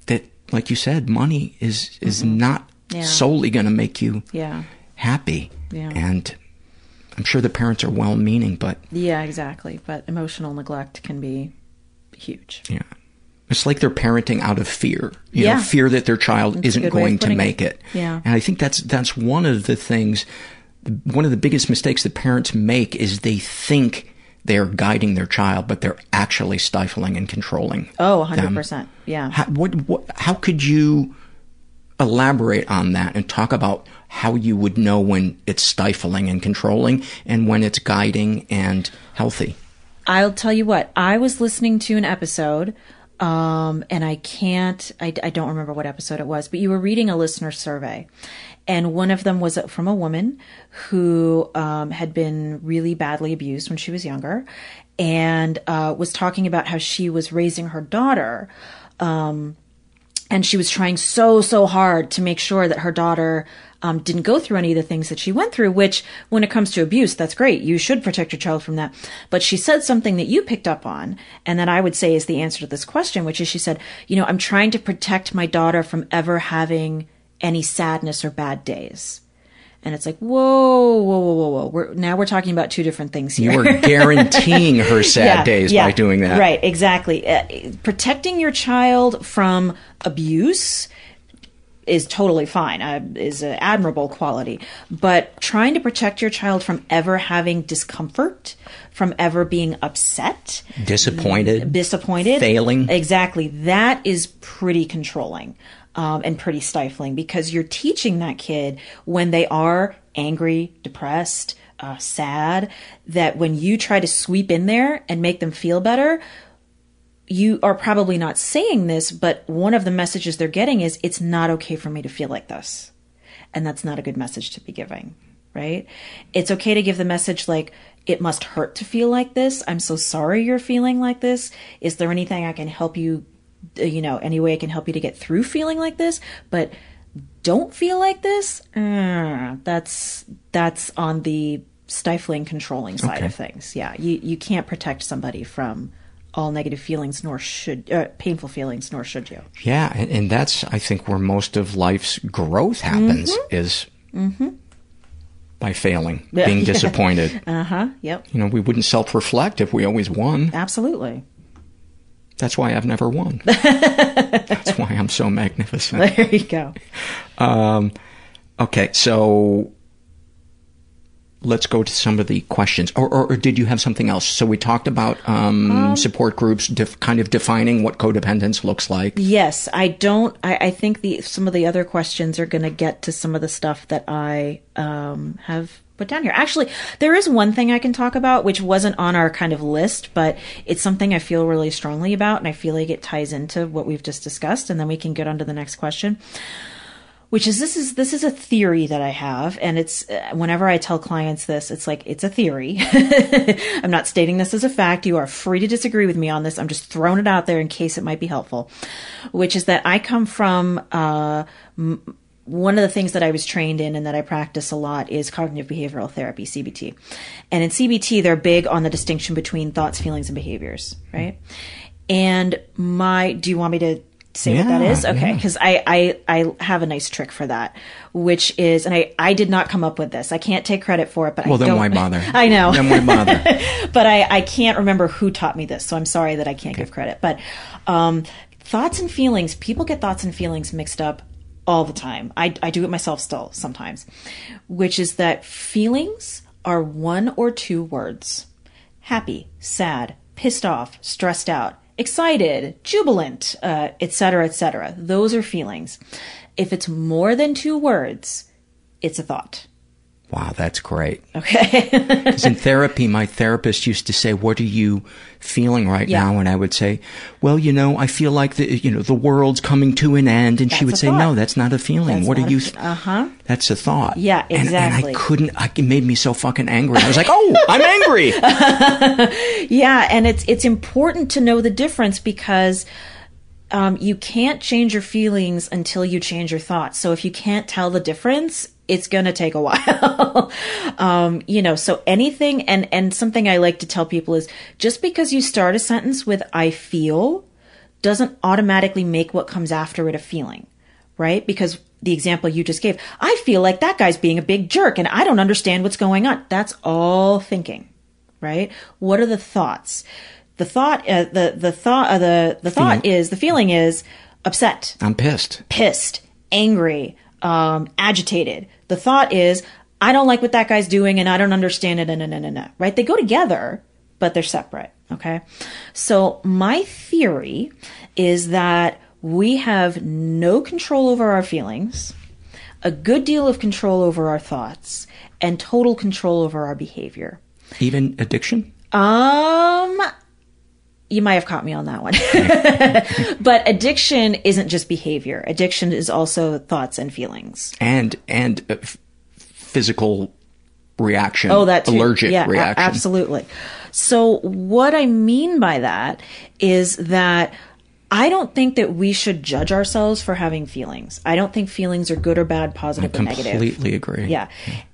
that, like you said, money is, is mm-hmm. not yeah. solely going to make you yeah. happy. Yeah. And I'm sure the parents are well meaning, but. Yeah, exactly. But emotional neglect can be huge. Yeah. It's like they're parenting out of fear. You yeah. know, fear that their child That's isn't going to make it. it. Yeah. And I think that's that's one of the things one of the biggest mistakes that parents make is they think they're guiding their child, but they're actually stifling and controlling. Oh, 100%. Them. Yeah. How, what, what, how could you elaborate on that and talk about how you would know when it's stifling and controlling and when it's guiding and healthy? I'll tell you what, I was listening to an episode, um, and I can't, I, I don't remember what episode it was, but you were reading a listener survey. And one of them was from a woman who um, had been really badly abused when she was younger and uh, was talking about how she was raising her daughter. Um, and she was trying so, so hard to make sure that her daughter um, didn't go through any of the things that she went through, which when it comes to abuse, that's great. You should protect your child from that. But she said something that you picked up on, and that I would say is the answer to this question, which is she said, you know, I'm trying to protect my daughter from ever having any sadness or bad days. And it's like, whoa, whoa, whoa, whoa, whoa. We're, now we're talking about two different things here. You are guaranteeing her sad yeah, days yeah, by doing that. Right, exactly. Uh, protecting your child from abuse is totally fine, uh, is an admirable quality. But trying to protect your child from ever having discomfort, from ever being upset, disappointed, disappointed, failing. Exactly. That is pretty controlling um, and pretty stifling because you're teaching that kid when they are angry, depressed, uh, sad, that when you try to sweep in there and make them feel better, you are probably not saying this, but one of the messages they're getting is it's not okay for me to feel like this. And that's not a good message to be giving, right? It's okay to give the message like, it must hurt to feel like this. I'm so sorry you're feeling like this. Is there anything I can help you you know, any way I can help you to get through feeling like this, but don't feel like this, uh, that's that's on the stifling, controlling side okay. of things. Yeah, you you can't protect somebody from all negative feelings, nor should uh, painful feelings, nor should you. Yeah, and, and, that's I think where most of life's growth happens mm-hmm. is. Mm-hmm. By failing, being disappointed. uh huh. Yep. You know, we wouldn't self reflect if we always won. Absolutely. That's why I've never won. That's why I'm so magnificent. There you go. Um, okay, so let's go to some of the questions. Or, or, or, did you have something else? So we talked about um, um, support groups, def- kind of defining what codependence looks like. Yes, I don't. I, I think the some of the other questions are going to get to some of the stuff that I um, have put down here. Actually, there is one thing I can talk about which wasn't on our kind of list, but it's something I feel really strongly about, and I feel like it ties into what we've just discussed, and then we can get on to the next question. Which is this is this is a theory that I have, and it's uh, whenever I tell clients this, it's like it's a theory. I'm not stating this as a fact. You are free to disagree with me on this. I'm just throwing it out there in case it might be helpful. Which is that I come from uh, one of the things that I was trained in and that I practice a lot is cognitive behavioral therapy, CBT. And in CBT, they're big on the distinction between thoughts, feelings, and behaviors, right? And my, do you want me to say yeah, what that is? Okay. Yeah. Cause I, I, I have a nice trick for that, which is, and I, I did not come up with this. I can't take credit for it, but well, I then why bother? I know. Then why bother? but I, I can't remember who taught me this. So I'm sorry that I can't okay. give credit, but, um, thoughts and feelings, people get thoughts and feelings mixed up all the time. I, I do it myself still sometimes, which is that feelings are one or two words happy, sad, pissed off, stressed out, excited, jubilant, uh, etc., etc. Those are feelings. If it's more than two words, it's a thought. Wow, that's great. Okay. 'Cause in therapy, my therapist used to say, "What are you feeling right Yeah. now?" And I would say, "Well, you know, I feel like the you know the world's coming to an end." And she would say, thought. "No, that's not a feeling. what are you? Th- Uh huh. that's a thought." Yeah, And- exactly. And, I couldn't. I, it made me so fucking angry. I was like, "Oh, I'm angry." yeah, and it's it's important to know the difference because um, you can't change your feelings until you change your thoughts. So if you can't tell the difference, it's going to take a while. um, you know, so anything and and something I like to tell people is just because you start a sentence with "I feel" doesn't automatically make what comes after it a feeling, right? Because the example you just gave, I feel like that guy's being a big jerk and I don't understand what's going on. That's all thinking right? What are the thoughts? The thought, uh, the the thought, uh, the the thought is the feeling is upset, I'm pissed. pissed, angry, um, agitated. The thought is I don't like what that guy's doing and I don't understand it. And, no, no, no. Right? They go together, but they're separate. Okay. So my theory is that we have no control over our feelings, a good deal of control over our thoughts, and total control over our behavior. Even addiction. Um, you might have caught me on that one. but addiction isn't just behavior. Addiction is also thoughts and feelings. and and uh, f- physical reaction. Oh, that too. allergic yeah, a- reaction. absolutely. So what I mean by that is that I don't think that we should judge ourselves for having feelings. I don't think feelings are good or bad, positive or negative. I completely agree. Yeah.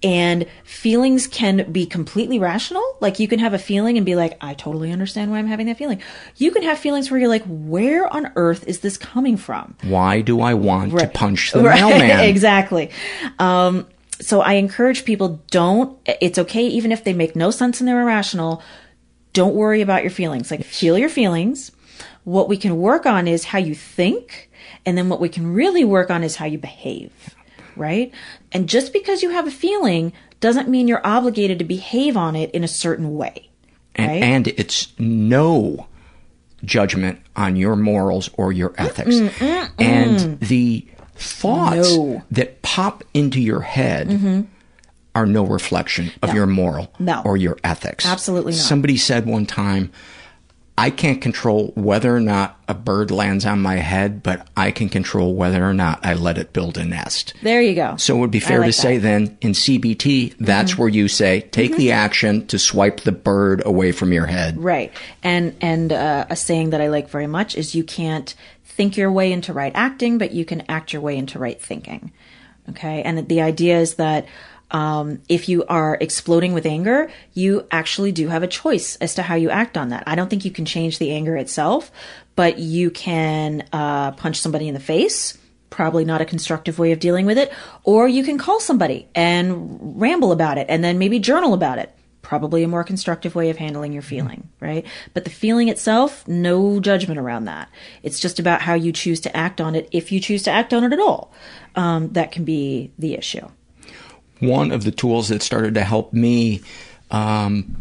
And feelings can be completely rational. Like you can have a feeling and be like, I totally understand why I'm having that feeling. You can have feelings where you're like, where on earth is this coming from? Why do I want to punch the Right. mailman? exactly. Um, so I encourage people don't, it's okay even if they make no sense and they're irrational. Don't worry about your feelings. Like feel your feelings. What we can work on is how you think. And then what we can really work on is how you behave. Right? And just because you have a feeling doesn't mean you're obligated to behave on it in a certain way. and, right? and it's no judgment on your morals or your ethics. And the thoughts No. that pop into your head mm-hmm. are no reflection of your moral No. or your ethics. Absolutely not. Somebody said one time, I can't control whether or not a bird lands on my head, but I can control whether or not I let it build a nest. There you go. So it would be fair like to say then in CBT, that's where you say, take the action to swipe the bird away from your head. Right. And and uh, a saying that I like very much is you can't think your way into right acting, but you can act your way into right thinking. Okay. And the idea is that um, if you are exploding with anger, you actually do have a choice as to how you act on that. I don't think you can change the anger itself, but you can uh, punch somebody in the face. Probably not a constructive way of dealing with it. Or you can call somebody and ramble about it and then maybe journal about it probably a more constructive way of handling your feeling, right? But the feeling itself, no judgment around that. It's just about how you choose to act on it, if you choose to act on it at all. Um, that can be the issue. One of the tools that started to help me um,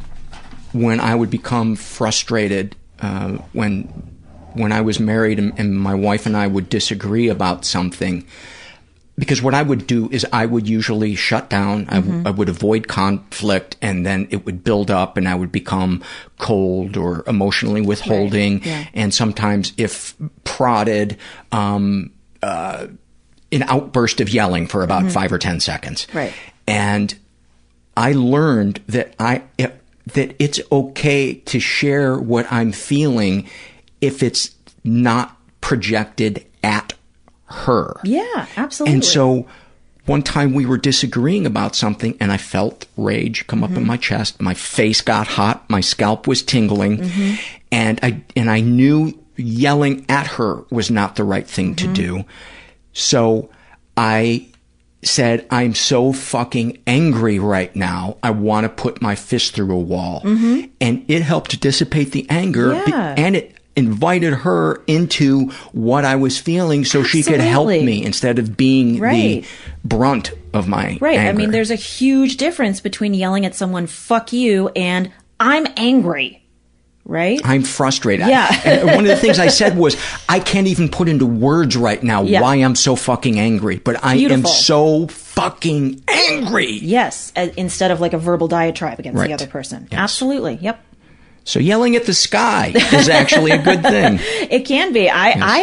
when I would become frustrated uh, when when I was married and, and my wife and I would disagree about something. Because what I would do is I would usually shut down. I, w- I would avoid conflict, and then it would build up, and I would become cold or emotionally withholding. yeah. And sometimes, if prodded, um, uh, an outburst of yelling for about mm-hmm. five or ten seconds. Right. And I learned that I that it's okay to share what I'm feeling if it's not projected at her. Yeah, absolutely. And so one time we were disagreeing about something and I felt rage come up in mm-hmm. my chest. My face got hot. My scalp was tingling. Mm-hmm. And I, and I knew yelling at her was not the right thing to do. So I said, I'm so fucking angry right now. I want to put my fist through a wall. Mm-hmm. And it helped to dissipate the anger. Yeah. and it invited her into what I was feeling so she could help me instead of being Right. the brunt of my Right. I mean, there's a huge difference between yelling at someone, fuck you, and I'm angry. Right? I'm frustrated. Yeah. and one of the things I said was, I can't even put into words right now Yeah. why I'm so fucking angry, but I am so fucking angry. Yes, instead of like a verbal diatribe against Right. the other person. Yes. Absolutely. Yep. So yelling at the sky is actually a good thing. It can be. I, I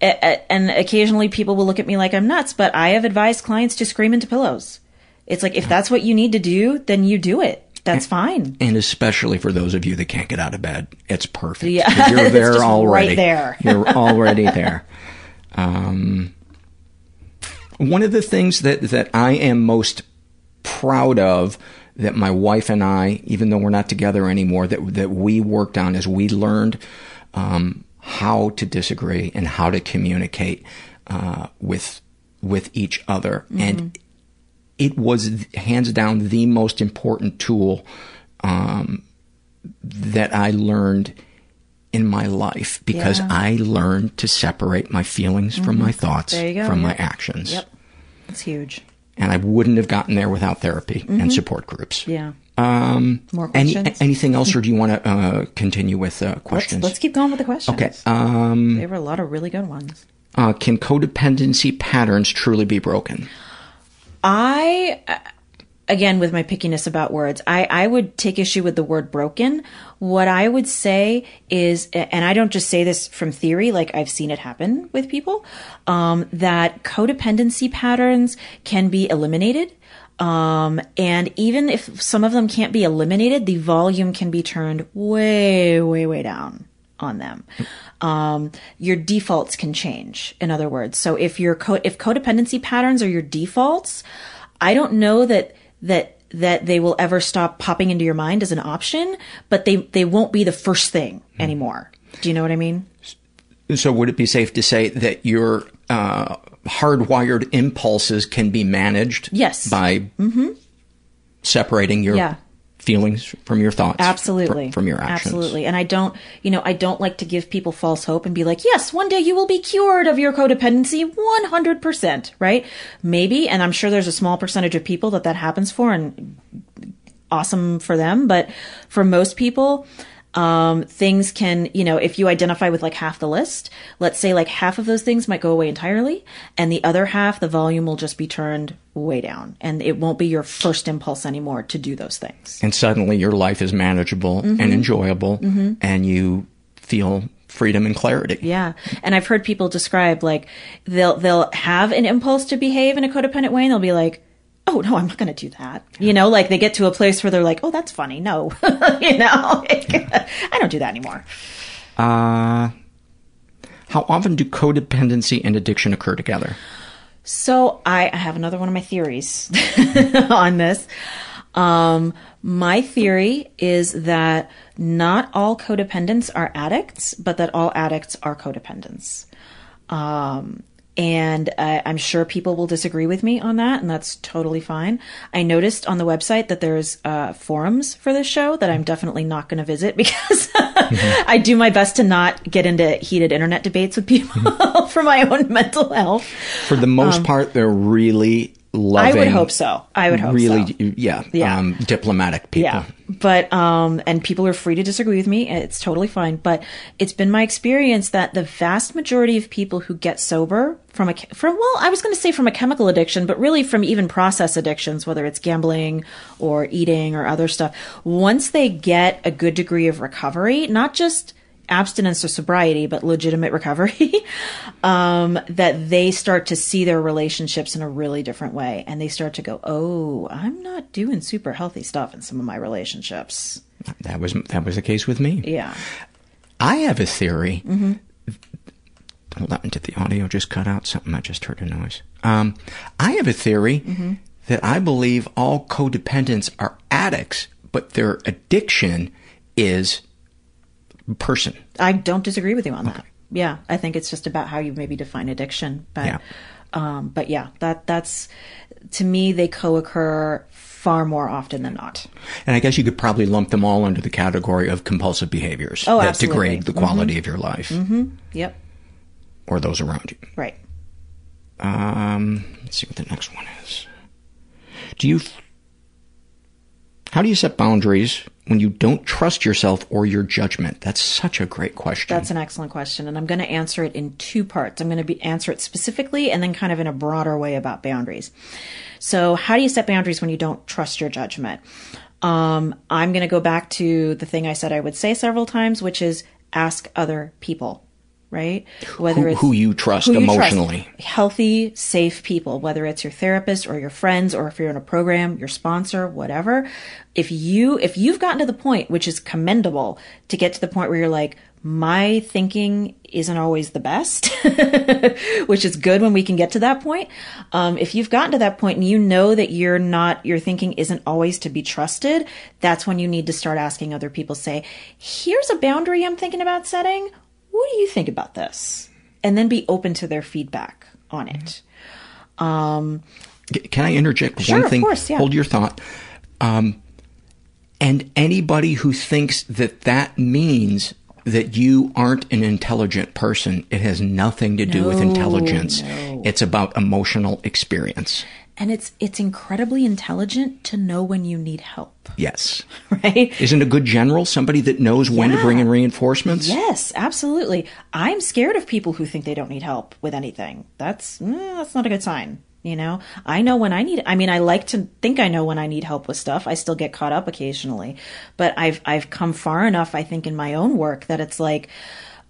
have, and occasionally people will look at me like I'm nuts, but I have advised clients to scream into pillows. It's like, if that's what you need to do, then you do it. That's fine. And especially for those of you that can't get out of bed, it's perfect. Yeah. You're there just right there. You're already there. Um, one of the things that, that I am most proud of that my wife and I, even though we're not together anymore, that, that we worked on is we learned, um, how to disagree and how to communicate, uh, with, with each other. And it was hands down the most important tool um, that I learned in my life because Yeah. I learned to separate my feelings from my thoughts, There you go. from my actions. Yep. It's huge. And I wouldn't have gotten there without therapy and Mhm. support groups. Yeah. Um, More any, questions? anything else, or do you want to uh, continue with uh, questions? Let's, let's keep going with the questions. Okay. Um, There were a lot of really good ones. uh, can codependency patterns truly be broken? I, again, with my pickiness about words, I, I would take issue with the word broken. What I would say is, and I don't just say this from theory, like I've seen it happen with people, um, that codependency patterns can be eliminated. Um, and even if some of them can't be eliminated, the volume can be turned way, way, way down on them. Um, your defaults can change. In other words, so if your co- if codependency patterns are your defaults, I don't know that that that they will ever stop popping into your mind as an option, but they they won't be the first thing anymore. Do you know what I mean? So would it be safe to say that your uh, hardwired impulses can be managed? Yes. By Mm-hmm. separating your Yeah. Feelings from your thoughts. Absolutely. fr- From, your actions. Absolutely. And I don't, you know, I don't like to give people false hope and be like, yes, one day you will be cured of your codependency 100%, right? Maybe. And I'm sure there's a small percentage of people that that happens for and awesome for them. But for most people, um, things can, you know, if you identify with like half the list, let's say like half of those things might go away entirely, and the other half, the volume will just be turned way down, and it won't be your first impulse anymore to do those things. And suddenly your life is manageable Mhm. and enjoyable, Mhm. and you feel freedom and clarity. Yeah. And I've heard people describe like they'll they'll have an impulse to behave in a codependent way and they'll be like, "Oh, no, I'm not going to do that." You know, like they get to a place where they're like, "Oh, that's funny." No. you know. I don't do that anymore. Uh, how often do codependency and addiction occur together? So I, I have another one of my theories on this. Um, my theory is that not all codependents are addicts, but that all addicts are codependents. Um, and uh, I'm sure people will disagree with me on that, and that's totally fine. I noticed on the website that there's uh, forums for this show that I'm definitely not going to visit because I do my best to not get into heated internet debates with people for my own mental health. For the most Um, part, they're really loving. I would hope so. I would hope really, so. yeah, Yeah. Um, diplomatic people. Yeah. But, um, and people are free to disagree with me. It's totally fine. But it's been my experience that the vast majority of people who get sober from a, from, well, I was going to say from a chemical addiction, but really from even process addictions, whether it's gambling or eating or other stuff, once they get a good degree of recovery, not just abstinence or sobriety, but legitimate recovery, um, that they start to see their relationships in a really different way. And they start to go, oh, I'm not doing super healthy stuff in some of my relationships. That was that was the case with me. Yeah. I have a theory. hmm Hold on, did the audio just cut out? Something I just heard a noise. Um, I have a theory Mhm. that I believe all codependents are addicts, but their addiction is person. I don't disagree with you on that. Yeah. I think it's just about how you maybe define addiction. But, Yeah. um, but yeah, that, that's, to me, they co-occur far more often than not. And I guess you could probably lump them all under the category of compulsive behaviors Oh, that absolutely. degrade the quality Mhm. of your life hmm Yep. or those around you. Right. Um, let's see what the next one is. Do you How do you set boundaries when you don't trust yourself or your judgment? That's such a great question. That's an excellent question, and I'm going to answer it in two parts. I'm going to be answer it specifically and then kind of in a broader way about boundaries. So, how do you set boundaries when you don't trust your judgment? Um, I'm going to go back to the thing I said I would say several times, which is ask other people right? Whether who, it's who you trust who you emotionally. Trust. Healthy, safe people, whether it's your therapist or your friends or if you're in a program, your sponsor, whatever. If you if you've gotten to the point, which is commendable, to get to the point where you're like, my thinking isn't always the best, which is good when we can get to that point. Um, if you've gotten to that point and you know that you're not, your thinking isn't always to be trusted, that's when you need to start asking other people, say, here's a boundary I'm thinking about setting what do you think about this? And then be open to their feedback on it. Um, Can I interject sure, one thing? Of course, yeah. Hold your thought. Um, and anybody who thinks that that means that you aren't an intelligent person, it has nothing to do no, with intelligence. No. It's about emotional experience and it's it's incredibly intelligent to know when you need help. Yes. Right? Isn't a good general somebody that knows when yeah. to bring in reinforcements? Yes, absolutely. I'm scared of people who think they don't need help with anything. That's mm, that's not a good sign. You know, I know when I need. I mean, I like to think I know when I need help with stuff. I still get caught up occasionally, but I've I've come far enough. I think in my own work that it's like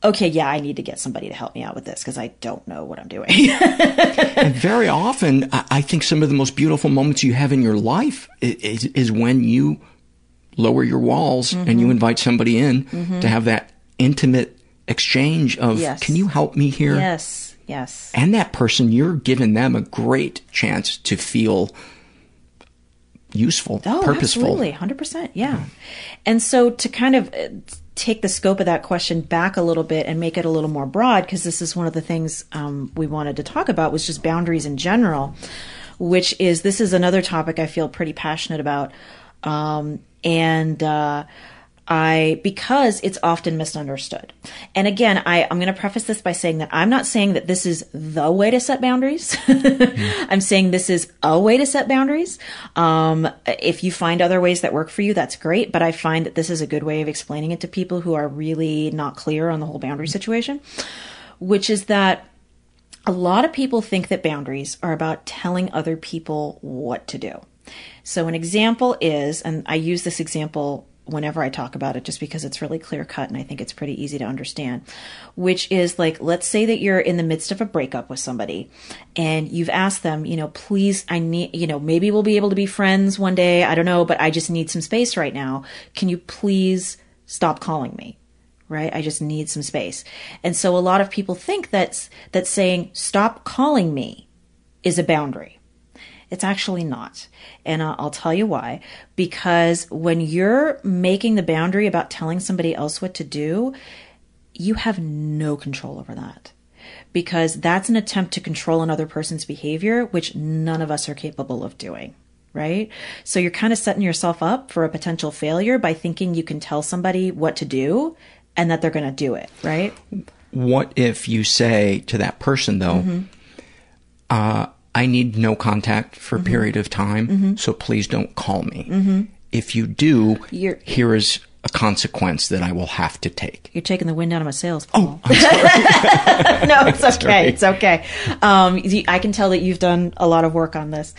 okay, yeah, I need to get somebody to help me out with this because I don't know what I'm doing. and very often, I think some of the most beautiful moments you have in your life is, is when you lower your walls mm-hmm. and you invite somebody in mm-hmm. to have that intimate exchange of, yes. can you help me here? Yes, yes. And that person, you're giving them a great chance to feel useful, oh, purposeful. Absolutely, 100%. Yeah. Mm-hmm. And so to kind of uh, take the scope of that question back a little bit and make it a little more broad because this is one of the things um, we wanted to talk about was just boundaries in general which is this is another topic i feel pretty passionate about. Um, and uh, I because it's often misunderstood. And again, I, I'm going to preface this by saying that I'm not saying that this is the way to set boundaries. mm. I'm saying this is a way to set boundaries. Um, if you find other ways that work for you, that's great. But I find that this is a good way of explaining it to people who are really not clear on the whole boundary situation, which is that a lot of people think that boundaries are about telling other people what to do. So an example is, and I use this example whenever I talk about it, just because it's really clear cut and I think it's pretty easy to understand, which is like, let's say that you're in the midst of a breakup with somebody and you've asked them, you know, please, I need, you know, maybe we'll be able to be friends one day. I don't know, but I just need some space right now. Can you please stop calling me? Right? I just need some space. And so a lot of people think that's, that saying, stop calling me is a boundary it's actually not. And I'll tell you why. Because when you're making the boundary about telling somebody else what to do, you have no control over that. Because that's an attempt to control another person's behavior, which none of us are capable of doing. Right? So you're kind of setting yourself up for a potential failure by thinking you can tell somebody what to do and that they're going to do it. Right? What if you say to that person, though, mm-hmm. uh, I need no contact for a mm-hmm. period of time, mm-hmm. so please don't call me. Mm-hmm. If you do, You're, here is a consequence that I will have to take. You're taking the wind out of my sails. Paul. Oh, no, it's okay. It's okay. Um, I can tell that you've done a lot of work on this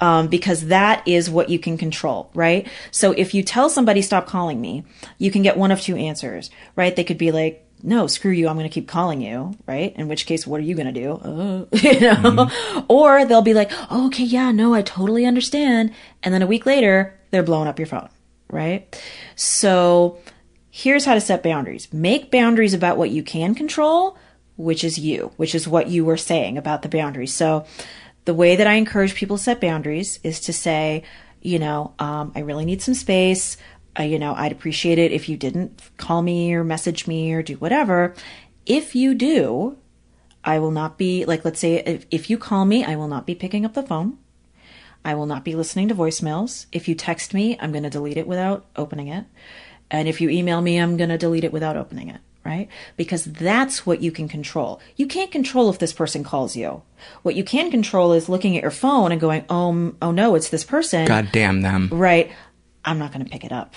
um, because that is what you can control, right? So if you tell somebody stop calling me, you can get one of two answers, right? They could be like, no, screw you, I'm going to keep calling you, right? In which case, what are you going to do? Uh, you know? Mm-hmm. Or they'll be like, oh, okay, yeah, no, I totally understand. And then a week later, they're blowing up your phone, right? So here's how to set boundaries. Make boundaries about what you can control, which is you, which is what you were saying about the boundaries. So the way that I encourage people to set boundaries is to say, you know, um, I really need some space uh, you know, I'd appreciate it if you didn't call me or message me or do whatever. If you do, I will not be, like, let's say if, if you call me, I will not be picking up the phone. I will not be listening to voicemails. If you text me, I'm going to delete it without opening it. And if you email me, I'm going to delete it without opening it, right? Because that's what you can control. You can't control if this person calls you. What you can control is looking at your phone and going, oh, oh no, it's this person. God damn them. Right I'm not going to pick it up.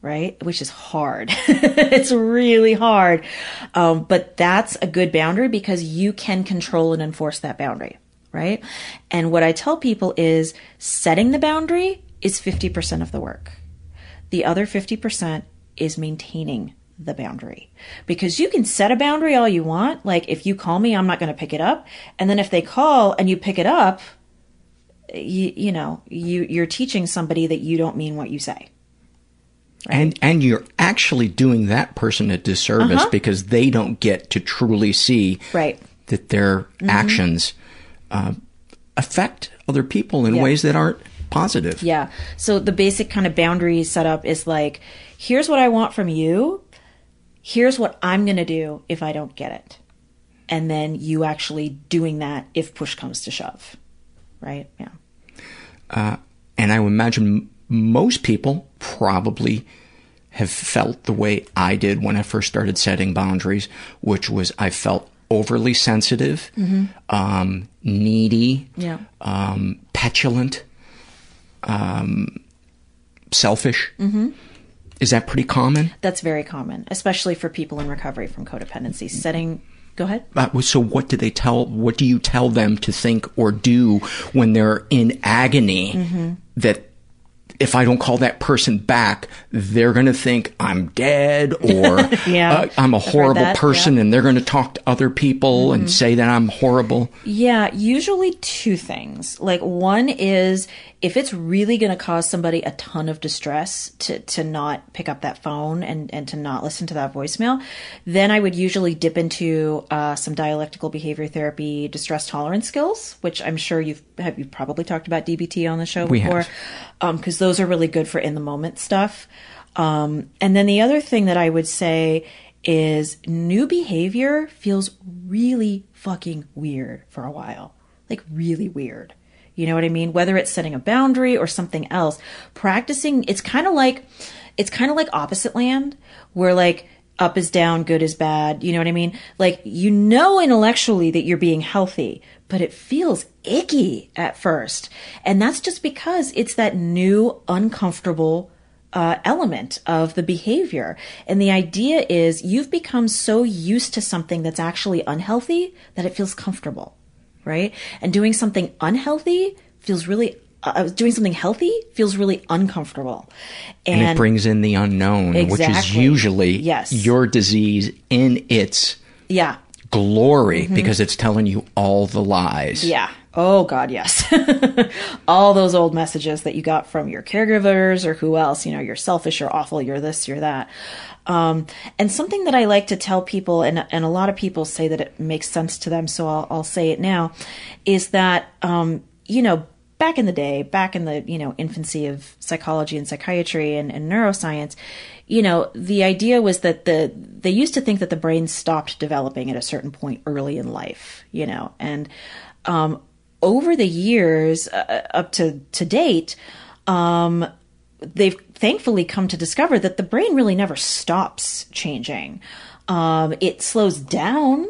Right? Which is hard. it's really hard. Um, but that's a good boundary because you can control and enforce that boundary. Right? And what I tell people is setting the boundary is 50% of the work. The other 50% is maintaining the boundary because you can set a boundary all you want. Like if you call me, I'm not going to pick it up. And then if they call and you pick it up, you, you know, you, you're teaching somebody that you don't mean what you say. Right? And and you're actually doing that person a disservice uh-huh. because they don't get to truly see right. that their mm-hmm. actions uh, affect other people in yeah. ways that aren't positive. Yeah. So the basic kind of boundary setup is like, here's what I want from you. Here's what I'm going to do if I don't get it. And then you actually doing that if push comes to shove. Right? Yeah. Uh, and I would imagine most people probably have felt the way I did when I first started setting boundaries, which was I felt overly sensitive, mm-hmm. um, needy, yeah. um, petulant, um, selfish. Mm-hmm. Is that pretty common? That's very common, especially for people in recovery from codependency. Setting Go ahead. Uh, so, what do they tell? What do you tell them to think or do when they're in agony mm-hmm. that if I don't call that person back, they're going to think I'm dead or yeah, uh, I'm a horrible person yeah. and they're going to talk to other people mm-hmm. and say that I'm horrible. Yeah, usually two things. Like one is if it's really going to cause somebody a ton of distress to, to not pick up that phone and, and to not listen to that voicemail, then I would usually dip into uh, some dialectical behavior therapy, distress tolerance skills, which I'm sure you've have you've probably talked about DBT on the show we before, because um, those are really good for in the moment stuff. Um, and then the other thing that I would say is new behavior feels really fucking weird for a while, like really weird. You know what I mean? Whether it's setting a boundary or something else, practicing, it's kind of like, it's kind of like opposite land where like up is down, good is bad. You know what I mean? Like you know intellectually that you're being healthy, but it feels icky at first. And that's just because it's that new uncomfortable uh, element of the behavior. And the idea is you've become so used to something that's actually unhealthy that it feels comfortable right? And doing something unhealthy feels really uh, doing something healthy feels really uncomfortable. And, and it brings in the unknown, exactly. which is usually yes. your disease in its yeah. glory mm-hmm. because it's telling you all the lies. Yeah. Oh God, yes. all those old messages that you got from your caregivers or who else, you know, you're selfish, you're awful, you're this, you're that. Um, and something that I like to tell people, and, and a lot of people say that it makes sense to them, so I'll, I'll say it now, is that, um, you know, back in the day, back in the, you know, infancy of psychology and psychiatry and, and neuroscience, you know, the idea was that the, they used to think that the brain stopped developing at a certain point early in life, you know, and, um, over the years, uh, up to, to date, um, they've thankfully come to discover that the brain really never stops changing. Um, it slows down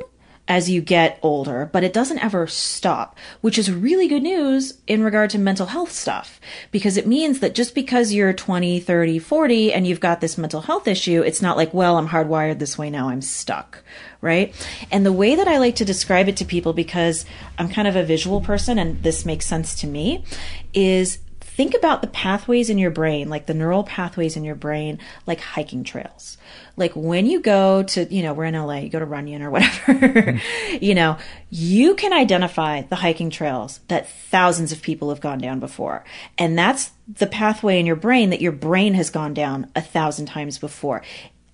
as you get older, but it doesn't ever stop, which is really good news in regard to mental health stuff because it means that just because you're 20, 30, 40 and you've got this mental health issue, it's not like, well, I'm hardwired this way now, I'm stuck, right? And the way that I like to describe it to people because I'm kind of a visual person and this makes sense to me is think about the pathways in your brain, like the neural pathways in your brain, like hiking trails. Like when you go to, you know, we're in LA, you go to Runyon or whatever, you know, you can identify the hiking trails that thousands of people have gone down before. And that's the pathway in your brain that your brain has gone down a thousand times before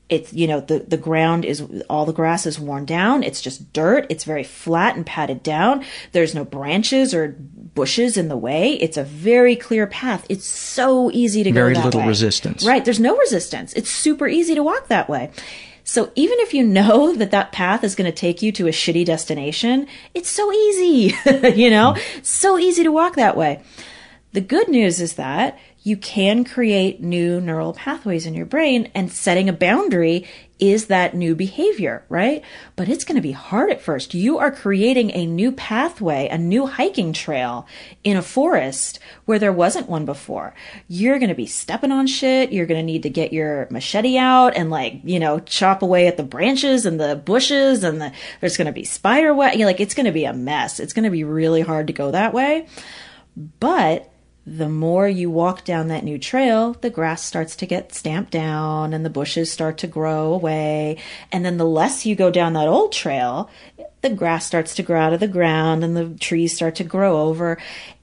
it's you know the the ground is all the grass is worn down. It's just dirt. It's very flat and padded down. There's no branches or bushes in the way. It's a very clear path. It's so easy to very go very little way. resistance. Right. There's no resistance. It's super easy to walk that way. So even if you know that that path is going to take you to a shitty destination it's so easy you know? Mm. so easy to walk that way. The good news is that you can create new neural pathways in your brain and setting a boundary is that new behavior, right? But it's going to be hard at first. You are creating a new pathway, a new hiking trail in a forest where there wasn't one before. You're going to be stepping on shit. You're going to need to get your machete out and like, you know, chop away at the branches and the bushes and the, there's going to be spider web. You're like, it's going to be a mess. It's going to be really hard to go that way. But the more you walk down that new trail, the grass starts to get stamped down and the bushes start to grow away. And then the less you go down that old trail, the grass starts to grow out of the ground and the trees start to grow over.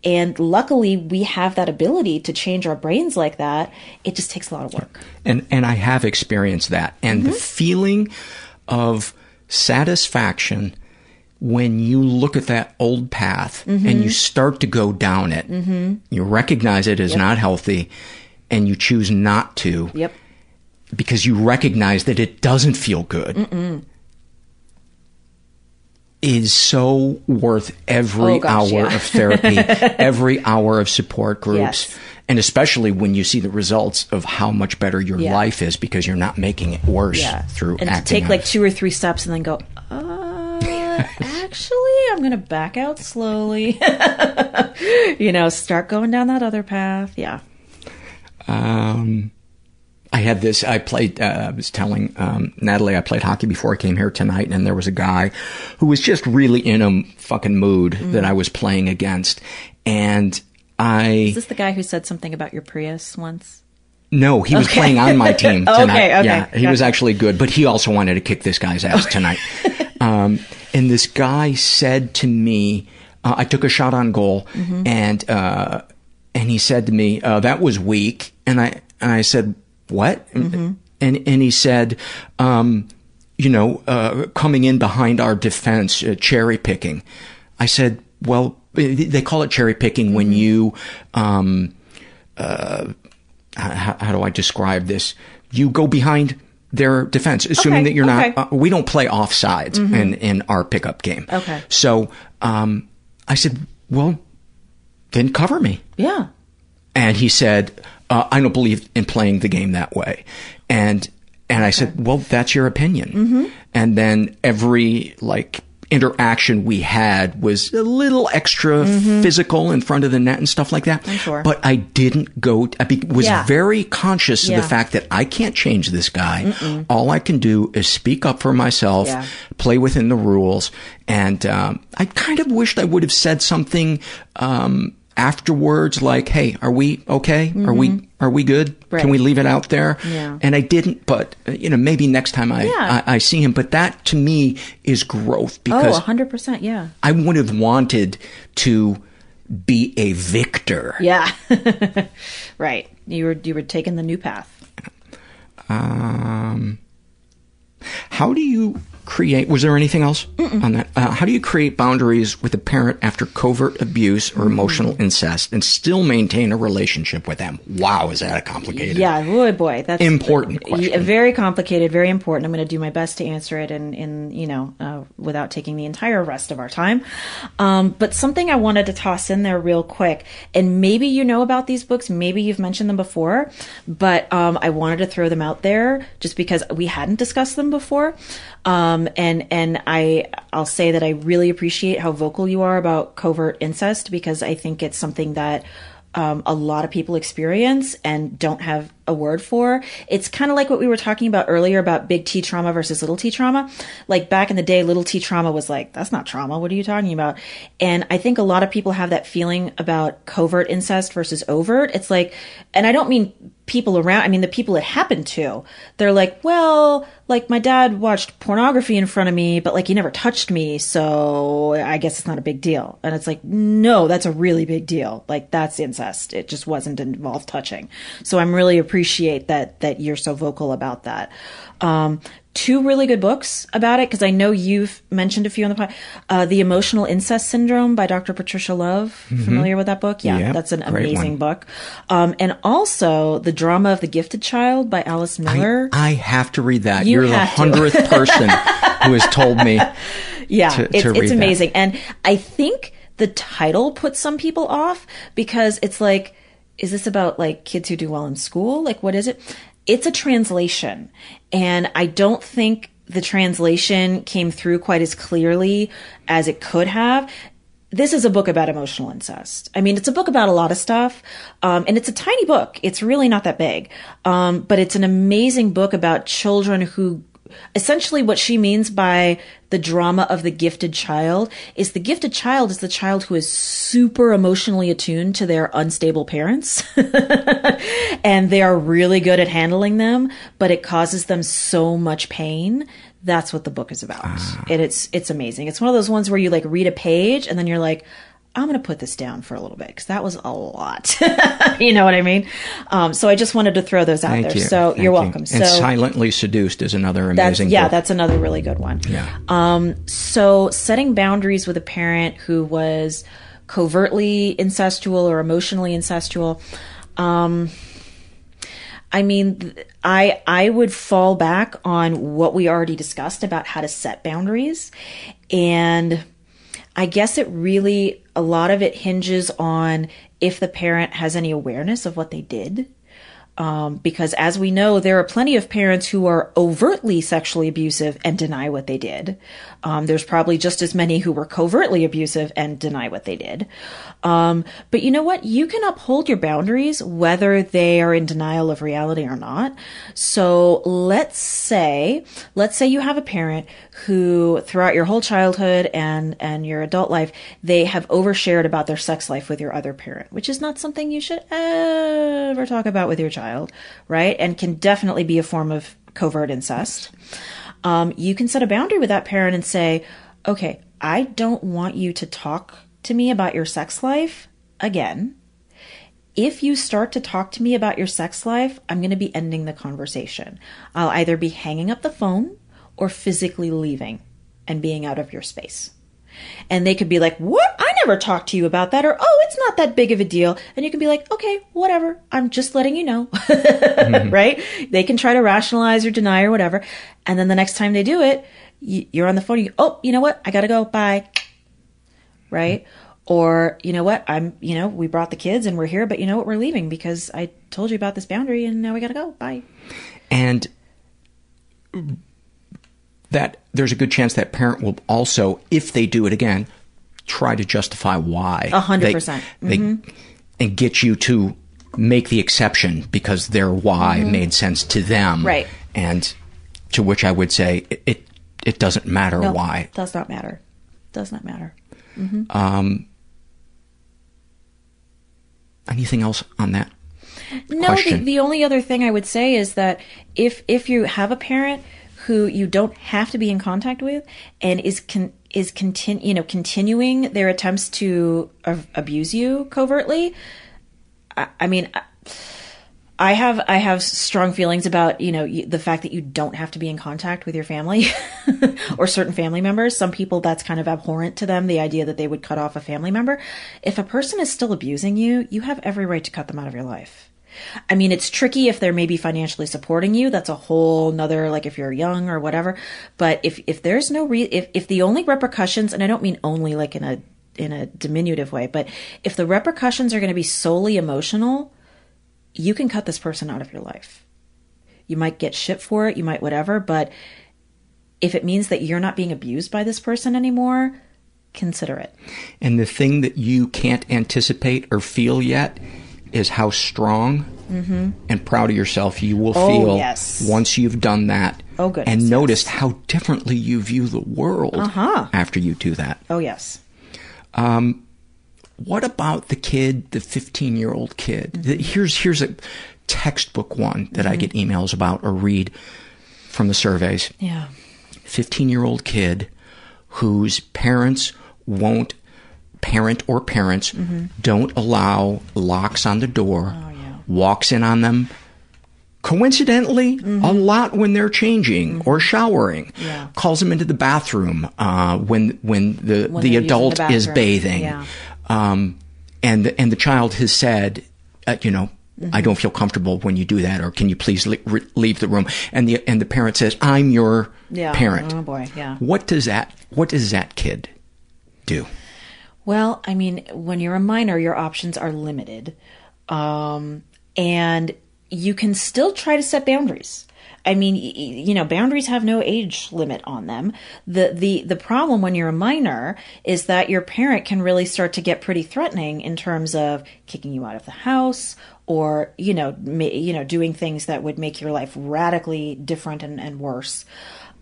And luckily, we have that ability to change our brains like that. It just takes a lot of work. And and I have experienced that. And mm-hmm. the feeling of satisfaction when you look at that old path mm-hmm. and you start to go down it, mm-hmm. you recognize it as yep. not healthy and you choose not to. Yep. Because you recognize that it doesn't feel good. Mm-mm. Is so worth every oh, gosh, hour yeah. of therapy, every hour of support groups. Yes. And especially when you see the results of how much better your yeah. life is because you're not making it worse yeah. through and acting. take like two or three steps and then go, actually, I'm going to back out slowly. you know, start going down that other path. Yeah. Um, I had this. I played. Uh, I was telling um, Natalie I played hockey before I came here tonight, and there was a guy who was just really in a fucking mood mm. that I was playing against, and I. Is this the guy who said something about your Prius once? No, he was okay. playing on my team tonight. okay, okay. Yeah, he was actually good, but he also wanted to kick this guy's ass tonight. Um, and this guy said to me, uh, I took a shot on goal, mm-hmm. and uh, and he said to me, uh, "That was weak." And I and I said, "What?" Mm-hmm. And and he said, um, "You know, uh, coming in behind our defense, uh, cherry picking." I said, "Well, they call it cherry picking mm-hmm. when you." Um, uh, how, how do I describe this? You go behind their defense, assuming okay, that you're okay. not. Uh, we don't play offsides mm-hmm. in in our pickup game. Okay. So um, I said, well, then cover me. Yeah. And he said, uh, I don't believe in playing the game that way. And and I said, well, that's your opinion. Mm-hmm. And then every like interaction we had was a little extra mm-hmm. physical in front of the net and stuff like that. Sure. But I didn't go, I be, was yeah. very conscious yeah. of the fact that I can't change this guy. Mm-mm. All I can do is speak up for myself, yeah. play within the rules. And, um, I kind of wished I would have said something, um, afterwards like hey are we okay mm-hmm. are we are we good right. can we leave it out there yeah. and i didn't but you know maybe next time I, yeah. I, I see him but that to me is growth oh, because oh 100% yeah i would have wanted to be a victor yeah right you were you were taking the new path um how do you create, was there anything else Mm-mm. on that? Uh, how do you create boundaries with a parent after covert abuse or emotional incest and still maintain a relationship with them? Wow, is that a complicated? Yeah, boy, boy, that's important question. Very complicated, very important. I'm going to do my best to answer it in, in you know, uh, without taking the entire rest of our time. Um, but something I wanted to toss in there real quick, and maybe you know about these books, maybe you've mentioned them before, but um, I wanted to throw them out there just because we hadn't discussed them before. Um, and and I I'll say that I really appreciate how vocal you are about covert incest because I think it's something that um, a lot of people experience and don't have a word for. It's kind of like what we were talking about earlier about big T trauma versus little T trauma. Like back in the day, little T trauma was like, that's not trauma. What are you talking about? And I think a lot of people have that feeling about covert incest versus overt. It's like, and I don't mean people around, I mean the people it happened to. They're like, well, like my dad watched pornography in front of me, but like he never touched me, so I guess it's not a big deal. And it's like, no, that's a really big deal. Like that's incest. It just wasn't involved touching. So I'm really appreciate that that you're so vocal about that. Um, two really good books about it because I know you've mentioned a few on the pod. Uh, the Emotional Incest Syndrome by Dr. Patricia Love. Mm-hmm. Familiar with that book? Yeah, yeah that's an amazing one. book. Um, and also The Drama of the Gifted Child by Alice Miller. I, I have to read that. You are the hundredth person who has told me. Yeah, to, it's, to it's amazing. That. And I think the title puts some people off because it's like, is this about like kids who do well in school? Like, what is it? it's a translation. And I don't think the translation came through quite as clearly as it could have. This is a book about emotional incest. I mean, it's a book about a lot of stuff, um, and it's a tiny book. It's really not that big, um, but it's an amazing book about children who essentially what she means by the drama of the gifted child is the gifted child is the child who is super emotionally attuned to their unstable parents. And they are really good at handling them but it causes them so much pain. That's what the book is about. Ah. and it's it's amazing. It's one of those ones where you like read a page and then you're like I'm going to put this down for a little bit because that was a lot. you know what I mean? Um, so I just wanted to throw those out Thank there. You. So Thank you're welcome. You. So and Silently Seduced is another amazing Yeah, book. that's another really good one. Yeah. Um, so setting boundaries with a parent who was covertly incestual or emotionally incestual. Um, I mean, I I would fall back on what we already discussed about how to set boundaries and I guess it really, a lot of it hinges on if the parent has any awareness of what they did. Um, because as we know, there are plenty of parents who are overtly sexually abusive and deny what they did. Um, there's probably just as many who were covertly abusive and deny what they did. Um, but you know what? You can uphold your boundaries whether they are in denial of reality or not. So let's say, let's say you have a parent who throughout your whole childhood and, and your adult life, they have overshared about their sex life with your other parent, which is not something you should ever talk about with your child, right? And can definitely be a form of covert incest. Um, you can set a boundary with that parent and say, okay, I don't want you to talk to me about your sex life again. If you start to talk to me about your sex life, I'm going to be ending the conversation. I'll either be hanging up the phone or physically leaving and being out of your space. And they could be like, What? I never talked to you about that. Or, Oh, it's not that big of a deal. And you can be like, Okay, whatever. I'm just letting you know. mm-hmm. Right? They can try to rationalize or deny or whatever. And then the next time they do it, you're on the phone. You, oh, you know what? I got to go. Bye. Right? Or, you know what? I'm, you know, we brought the kids and we're here, but you know what? We're leaving because I told you about this boundary and now we got to go. Bye. And that there's a good chance that parent will also, if they do it again, try to justify why. A hundred percent. Mm-hmm. And get you to make the exception because their why mm-hmm. made sense to them. Right. And to which I would say it, it, it doesn't matter no, why. Does not matter. Does not matter. Mm-hmm. Um, anything else on that? No, the, the only other thing I would say is that if if you have a parent who you don't have to be in contact with and is con- is continu- you know continuing their attempts to abuse you covertly I, I mean I have I have strong feelings about you know the fact that you don't have to be in contact with your family or certain family members. Some people that's kind of abhorrent to them the idea that they would cut off a family member. If a person is still abusing you, you have every right to cut them out of your life. I mean, it's tricky if they're maybe financially supporting you. That's a whole nother, like if you're young or whatever. But if, if there's no re, if, if the only repercussions, and I don't mean only like in a, in a diminutive way, but if the repercussions are going to be solely emotional, you can cut this person out of your life. You might get shit for it, you might whatever, but if it means that you're not being abused by this person anymore, consider it. And the thing that you can't anticipate or feel yet is how strong mm-hmm. and proud of yourself you will oh, feel yes. once you've done that. Oh, goodness, and yes. noticed how differently you view the world uh-huh. after you do that. Oh, yes. Um, what about the kid, the 15 year old kid? Mm-hmm. Here's, here's a textbook one that Mm-hmm. I get emails about or read from the surveys. Yeah. 15 year old kid whose parents won't parent or parents mm-hmm. don't allow locks on the door, oh, yeah. walks in on them coincidentally mm-hmm. a lot when they're changing mm-hmm. or showering yeah. calls them into the bathroom uh, when when the when the adult the is bathing yeah. um, and the, and the child has said uh, you know Mm-hmm. I don't feel comfortable when you do that, or can you please le- re- leave the room? And the and the parent says, "I'm your yeah. parent." Oh boy, yeah. What does that What does that kid do? Well, I mean, when you're a minor, your options are limited. Um, and you can still try to set boundaries. I mean, you know, boundaries have no age limit on them. The, the, the problem when you're a minor is that your parent can really start to get pretty threatening in terms of kicking you out of the house or, you know, ma- you know, doing things that would make your life radically different and, and worse.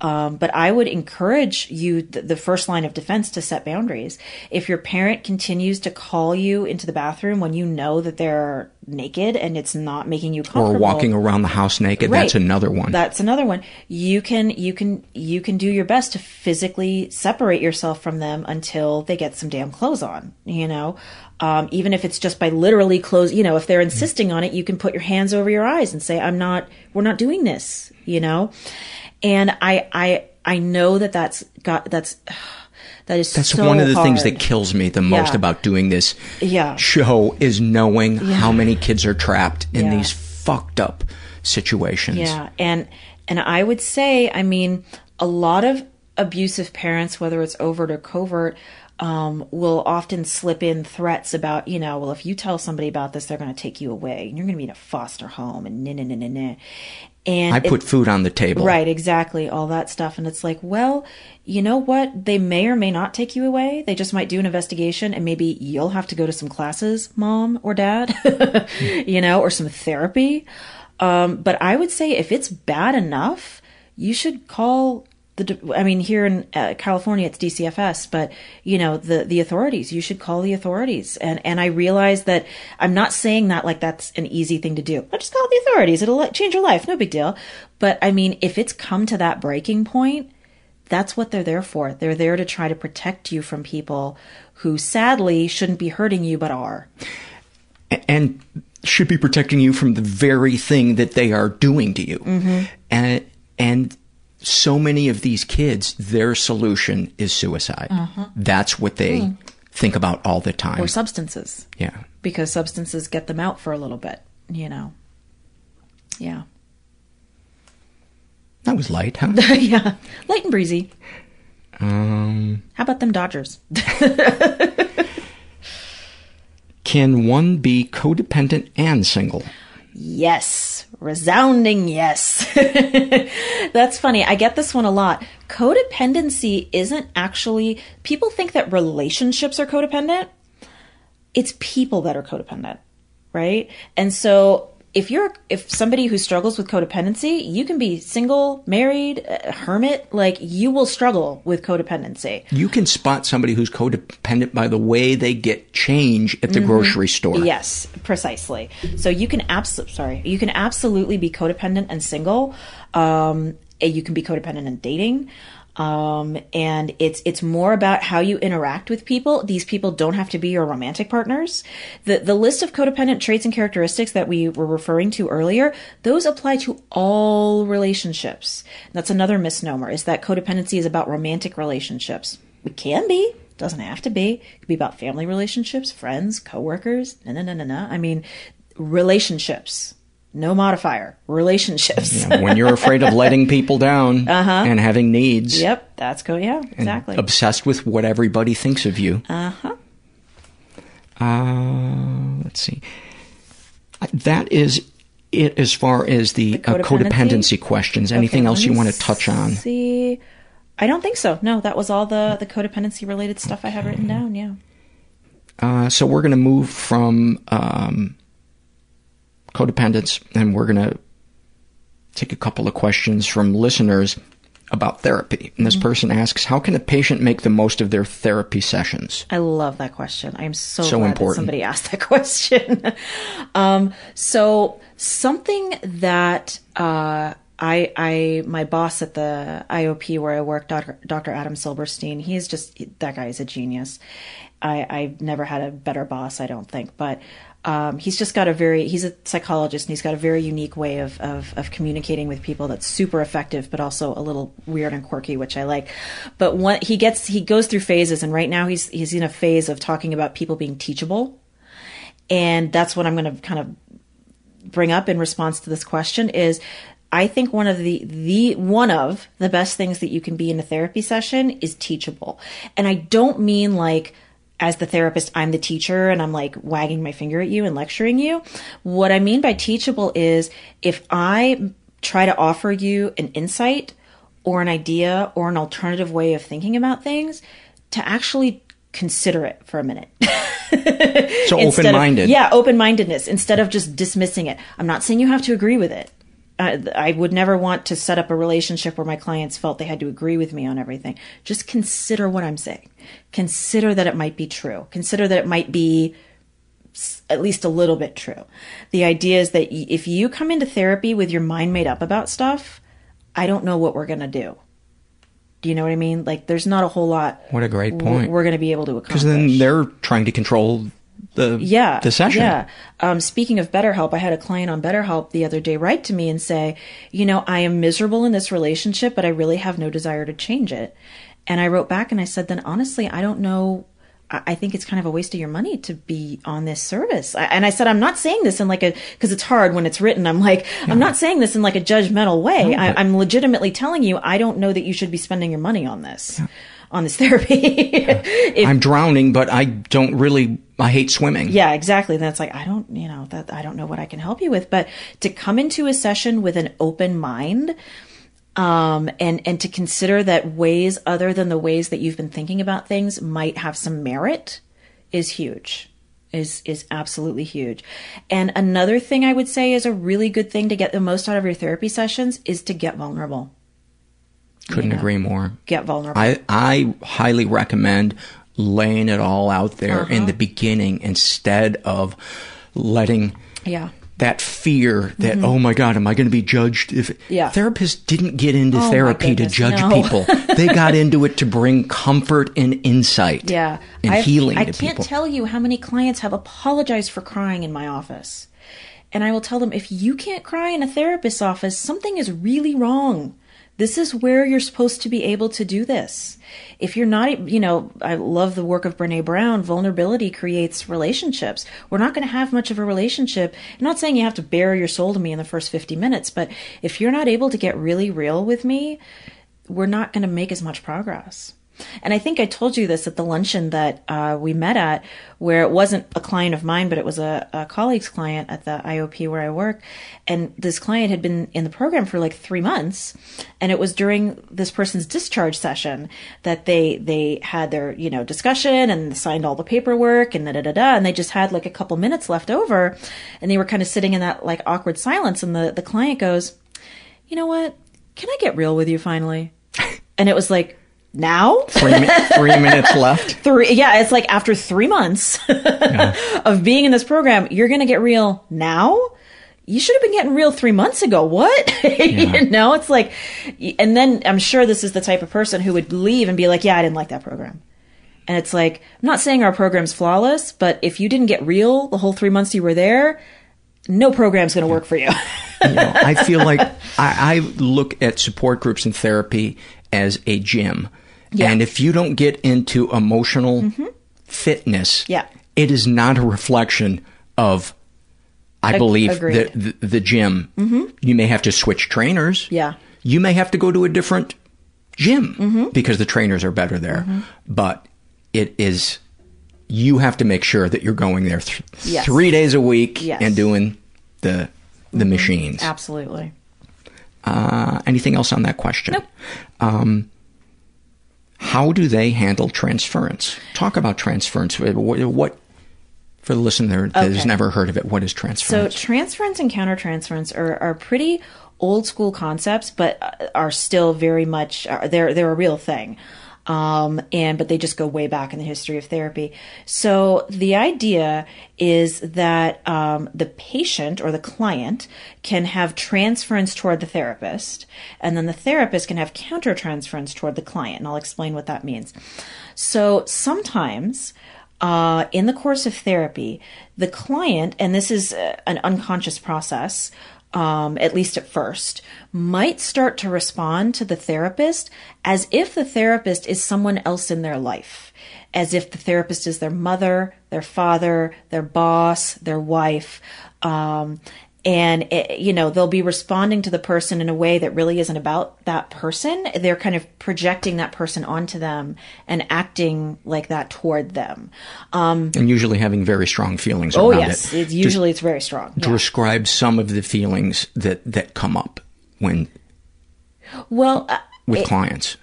Um, but I would encourage you, th- the first line of defense, to set boundaries. If your parent continues to call you into the bathroom when you know that they're naked and it's not making you comfortable, or walking around the house naked, Right. that's another one. That's another one. You can you can you can do your best to physically separate yourself from them until they get some damn clothes on. You know, um, even if it's just by literally close. You know, if they're insisting on it, you can put your hands over your eyes and say, "I'm not. We're not doing this." You know, and I I I know that that's got that's. That is That's so one of the things that kills me the most Yeah. about doing this Yeah. show is knowing Yeah. how many kids are trapped in these fucked up situations. Yeah, and and I would say, I mean, a lot of abusive parents, whether it's overt or covert, um, will often slip in threats about, you know, well, if you tell somebody about this, they're going to take you away, and you're going to be in a foster home, and nah, nah, nah, nah, nah. And I put food on the table. Right, exactly, all that stuff. And it's like, well, you know what? They may or may not take you away. They just might do an investigation and maybe you'll have to go to some classes, mom or dad, you know, or some therapy. Um, but I would say if it's bad enough, you should call the, I mean, here in uh, California, it's DCFS, but you know, the, the authorities, you should call the authorities. And, and I realize that I'm not saying that like that's an easy thing to do. I just call the authorities. It'll change your life. No big deal. But I mean, if it's come to that breaking point, that's what they're there for. They're there to try to protect you from people who sadly shouldn't be hurting you, but are. And should be protecting you from the very thing that they are doing to you. Mhm. And, and so many of these kids, their solution is suicide. Uh-huh. That's what they Mm. think about all the time. Or substances. Yeah. Because substances get them out for a little bit, you know. Yeah. That was light, huh? yeah. Light and breezy. um, How about them Dodgers? can one be codependent and single? Yes. Resounding yes. That's funny. I get this one a lot. Codependency isn't actually, people think that relationships are codependent. It's people that are codependent, right? And so if you're, if somebody who struggles with codependency, you can be single, married, a hermit, like you will struggle with codependency. You can spot somebody who's codependent by the way they get change at the Mhm. grocery store. Yes, precisely. So you can absolutely sorry, you can absolutely be codependent and single. Um, and you can be codependent and dating. Um, and it's it's more about how you interact with people. These people don't have to be your romantic partners. The the list of codependent traits and characteristics that we were referring to earlier, those apply to all relationships. That's another misnomer is that codependency is about romantic relationships. It can be, doesn't have to be. It could be about family relationships, friends, coworkers. No, no, no, no, no. I mean, relationships. No modifier. Relationships. Yeah, when you're afraid of letting people down Uh-huh. and having needs. Yep, that's go. Yeah, exactly. Obsessed with what everybody thinks of you. Uh huh. Uh, let's see. Uh, That is it as far as the, The uh, codependency? codependency questions. Anything Okay, else you want to touch on? See, I don't think so. No, that was all the the codependency related stuff I have written down. Yeah. Uh, so we're going to move from um, codependence and we're going to take a couple of questions from listeners about therapy. And this Mhm. person asks, how can a patient make the most of their therapy sessions? I love that question. I am so, So glad important. somebody asked that question. um, so something that uh, I, I, my boss at the IOP where I work, Dr. Dr. Adam Silberstein, he's just that guy is a genius. I, I've never had a better boss, I don't think, but. Um, he's just got a very he's a psychologist and he's got a very unique way of, of of communicating with people that's super effective but also a little weird and quirky which i like but one he gets he goes through phases and right now he's he's in a phase of talking about people being teachable and that's what i'm going to kind of bring up in response to this question is I think one of the the one of the best things that you can be in a therapy session is teachable. And I don't mean like as the therapist, I'm the teacher and I'm like wagging my finger at you and lecturing you. What I mean by teachable is if I try to offer you an insight or an idea or an alternative way of thinking about things, to actually consider it for a minute. so open minded. Yeah, open mindedness instead of just dismissing it. I'm not saying you have to agree with it. I, I would never want to set up a relationship where my clients felt they had to agree with me on everything. Just consider what I'm saying. Consider that it might be true. Consider that it might be at least a little bit true. The idea is that if you come into therapy with your mind made up about stuff, I don't know what we're going to do. Do you know what I mean? Like, there's not a whole lot. What a great point. We're going to be able to accomplish. Because then they're trying to control the yeah the session. Yeah. Um, speaking of BetterHelp, I had a client on BetterHelp the other day write to me and say, you know, I am miserable in this relationship, but I really have no desire to change it. And I wrote back and I said, then honestly, I don't know I think it's kind of a waste of your money to be on this service. and I said, I'm not saying this in like a, cause it's hard when it's written. I'm like, yeah. I'm not saying this in like a judgmental way. No, I, am legitimately telling you, I don't know that you should be spending your money on this, yeah. On this therapy. if, I'm drowning, but I don't really, I hate swimming. Yeah, exactly. That's like, I don't, you know, that I don't know what I can help you with, but to come into a session with an open mind, um, and and to consider that ways other than the ways that you've been thinking about things might have some merit is huge is is absolutely huge. And another thing I would say is a really good thing to get the most out of your therapy sessions is to get vulnerable. Couldn't you know, agree more. Get vulnerable. I I highly recommend laying it all out there uh-huh. in the beginning instead of letting yeah that fear that mm-hmm. oh my god am i going to be judged if yeah. therapists didn't get into oh therapy to judge no. people they got into it to bring comfort and insight yeah and I've, healing i can't people. tell you how many clients have apologized for crying in my office and i will tell them if you can't cry in a therapist's office something is really wrong this is where you're supposed to be able to do this. If you're not, you know, I love the work of Brene Brown. Vulnerability creates relationships. We're not going to have much of a relationship. I'm not saying you have to bare your soul to me in the first 50 minutes, but if you're not able to get really real with me, we're not going to make as much progress. And I think I told you this at the luncheon that uh, we met at, where it wasn't a client of mine, but it was a, a, colleague's client at the IOP where I work. And this client had been in the program for like three months, and it was during this person's discharge session that they they had their you know discussion and signed all the paperwork and da da da da, and they just had like a couple minutes left over, and they were kind of sitting in that like awkward silence, and the the client goes, "You know what? Can I get real with you finally?" And it was like now three, three minutes left three yeah it's like after three months yeah. of being in this program you're gonna get real now you should have been getting real three months ago what yeah. you know it's like and then i'm sure this is the type of person who would leave and be like yeah i didn't like that program and it's like i'm not saying our program's flawless but if you didn't get real the whole three months you were there no program's going to work for you. you know, I feel like I, I, look at support groups and therapy as a gym. Yeah. And if you don't get into emotional mm-hmm. fitness, yeah. it is not a reflection of, I Ag- believe, the, the, the, gym. Mm-hmm. You may have to switch trainers. Yeah. You may have to go to a different gym mm-hmm. because the trainers are better there. Mm-hmm. But it is, you have to make sure that you're going there th- yes. three days a week yes. and doing the the mm-hmm. machines. Absolutely. Uh, anything else on that question? Nope. Um, how do they handle transference? Talk about transference. Uh, what, what for the listener that okay. has never heard of it, what is transference? So transference and countertransference are, are pretty old school concepts, but uh, are still very much they're they're a real thing. Um, and but they just go way back in the history of therapy. So the idea is that um, the patient or the client can have transference toward the therapist, and then the therapist can have countertransference toward the client. And I'll explain what that means. So sometimes. Uh, in the course of therapy, the client, and this is uh, an unconscious process, um, at least at first, might start to respond to the therapist as if the therapist is someone else in their life, as if the therapist is their mother, their father, their boss, their wife. Um, and it, you know they'll be responding to the person in a way that really isn't about that person. They're kind of projecting that person onto them and acting like that toward them. Um, and usually having very strong feelings oh yes. it. it's usually it's very strong. yeah. describe some of the feelings that that come up when well uh, with it, clients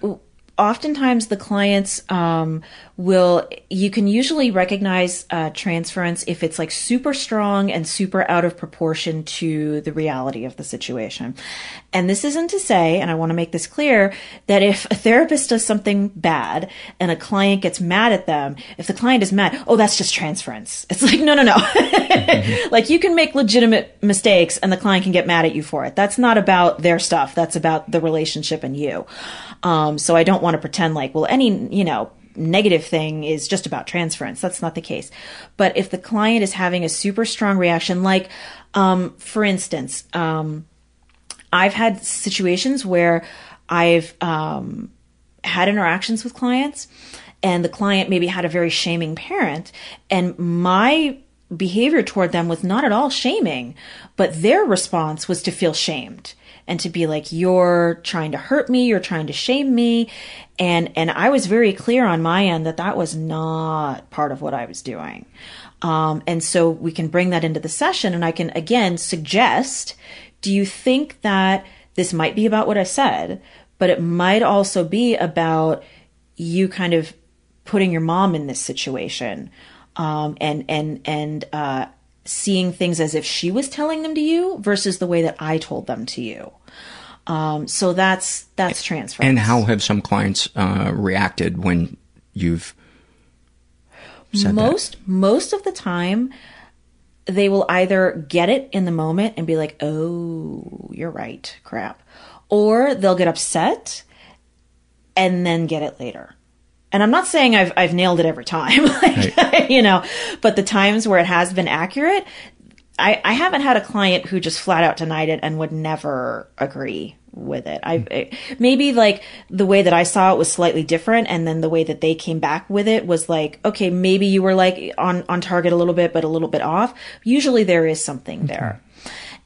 oftentimes the clients um, will you can usually recognize uh, transference if it's like super strong and super out of proportion to the reality of the situation and this isn't to say and i want to make this clear that if a therapist does something bad and a client gets mad at them if the client is mad oh that's just transference it's like no no no mm-hmm. like you can make legitimate mistakes and the client can get mad at you for it that's not about their stuff that's about the relationship and you um, so I don't want to pretend like, well, any, you know, negative thing is just about transference. That's not the case. But if the client is having a super strong reaction, like, um, for instance, um, I've had situations where I've um, had interactions with clients and the client maybe had a very shaming parent and my behavior toward them was not at all shaming, but their response was to feel shamed and to be like, you're trying to hurt me, you're trying to shame me. And, and I was very clear on my end that that was not part of what I was doing. Um, and so we can bring that into the session and I can again suggest, do you think that this might be about what I said, but it might also be about you kind of putting your mom in this situation, um, and, and, and, uh, seeing things as if she was telling them to you versus the way that I told them to you. Um, so that's that's transfer. And how have some clients uh, reacted when you've said most that? most of the time they will either get it in the moment and be like, "Oh, you're right, crap," or they'll get upset and then get it later and I'm not saying I've I've nailed it every time, like, right. you know, but the times where it has been accurate, I I haven't had a client who just flat out denied it and would never agree with it. I it, maybe like the way that I saw it was slightly different, and then the way that they came back with it was like, okay, maybe you were like on on target a little bit, but a little bit off. Usually there is something okay. there.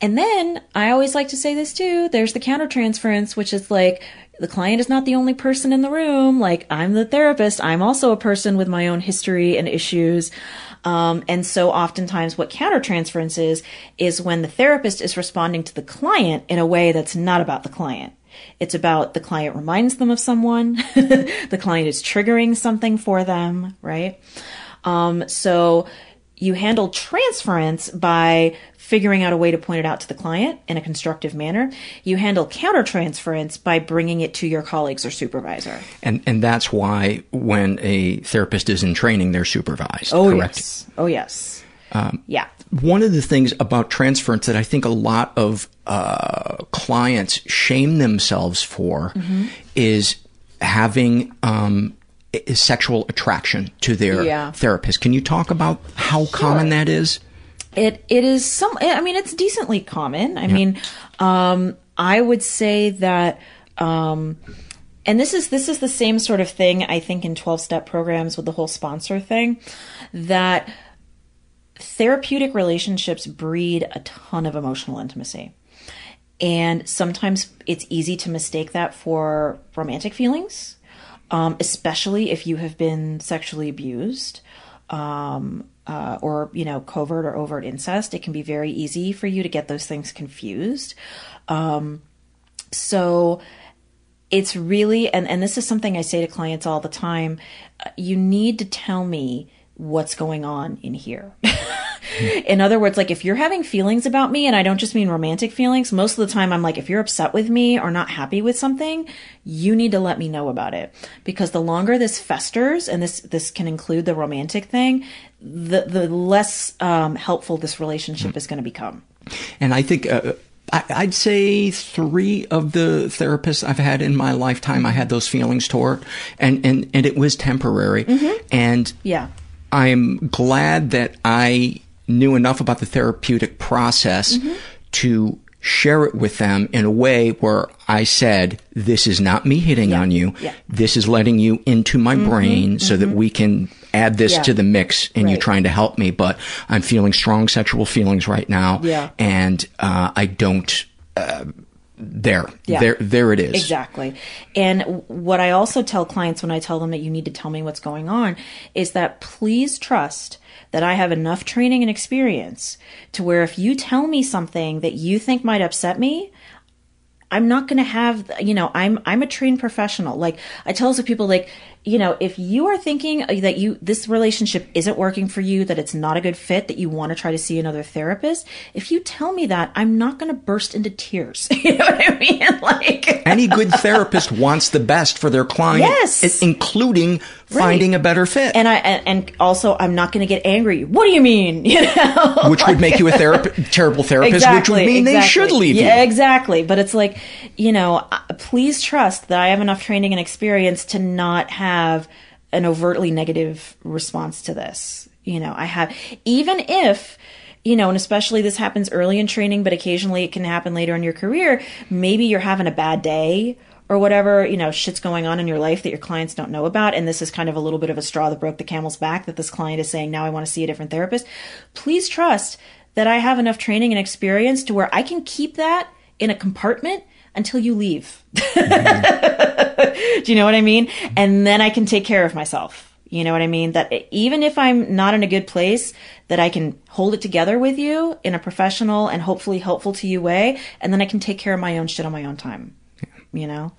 And then I always like to say this too. There's the countertransference, which is like the client is not the only person in the room. Like I'm the therapist. I'm also a person with my own history and issues. Um, and so oftentimes what countertransference is, is when the therapist is responding to the client in a way that's not about the client. It's about the client reminds them of someone. the client is triggering something for them, right? Um, so you handle transference by figuring out a way to point it out to the client in a constructive manner. You handle countertransference by bringing it to your colleagues or supervisor. And and that's why when a therapist is in training, they're supervised. Oh correct? yes. Oh yes. Um, yeah. One of the things about transference that I think a lot of uh, clients shame themselves for mm-hmm. is having um, sexual attraction to their yeah. therapist. Can you talk about how sure. common that is? It it is some. I mean, it's decently common. I yeah. mean, um, I would say that. Um, and this is this is the same sort of thing I think in 12 step programs with the whole sponsor thing that therapeutic relationships breed a ton of emotional intimacy. And sometimes it's easy to mistake that for romantic feelings, um, especially if you have been sexually abused um, uh, or you know covert or overt incest it can be very easy for you to get those things confused. Um, so it's really and, and this is something i say to clients all the time uh, you need to tell me what's going on in here in other words, like if you're having feelings about me, and I don't just mean romantic feelings, most of the time I'm like, if you're upset with me or not happy with something, you need to let me know about it. Because the longer this festers, and this, this can include the romantic thing, the, the less um, helpful this relationship is going to become. And I think, uh, I'd say three of the therapists I've had in my lifetime, I had those feelings toward, and and and it was temporary. Mm-hmm. And yeah, I'm glad that I knew enough about the therapeutic process mm-hmm. to share it with them in a way where I said, this is not me hitting yeah. on you. Yeah. This is letting you into my mm-hmm. brain so mm-hmm. that we can add this Yeah. to the mix and you're trying to help me, but I'm feeling strong sexual feelings right now. And, uh, I don't, uh, there, Yeah. there, there it is. Exactly. And what I also tell clients when I tell them that you need to tell me what's going on is that please trust that I have enough training and experience to where if you tell me something that you think might upset me, I'm not going to have, you know, I'm, I'm a trained professional. Like I tell to people, like, you know, if you are thinking that you, this relationship isn't working for you, that it's not a good fit, that you want to try to see another therapist, if you tell me that, I'm not going to burst into tears. you know what I mean? Like, Any good therapist wants the best for their client, Yes. including finding a better fit, and I, and, and also I'm not going to get angry. What do you mean? You know? which would make you a therap- terrible therapist, which would mean they should leave yeah, you. exactly. But it's like, you know, uh, please trust that I have enough training and experience to not have an overtly negative response to this. You know, I have, even if, you know, and especially this happens early in training, but occasionally it can happen later in your career. Maybe you're having a bad day or whatever, you know, shit's going on in your life that your clients don't know about. And this is kind of a little bit of a straw that broke the camel's back that this client is saying, now I want to see a different therapist. Please trust that I have enough training and experience to where I can keep that in a compartment until you leave. Do you know what I mean? And then I can take care of myself. You know what I mean? That even if I'm not in a good place, that I can hold it together with you in a professional and hopefully helpful to you way, and then I can take care of my own shit on my own time. You know?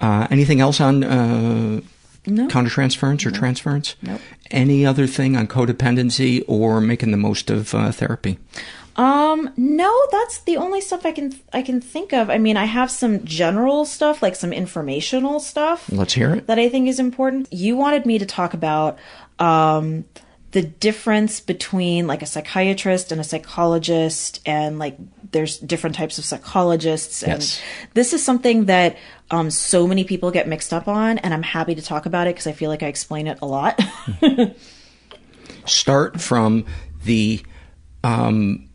Uh, anything else on uh, No. countertransference or transference? Nope. Any other thing on codependency or making the most of uh, therapy? Um, no, that's the only stuff I can I can think of. I mean, I have some general stuff, like some informational stuff. Let's hear it. that I think is important. You wanted me to talk about um, the difference between like a psychiatrist and a psychologist, and like there's different types of psychologists. And Yes. this is something that um, so many people get mixed up on, and I'm happy to talk about it because I feel like I explain it a lot. Start from the um,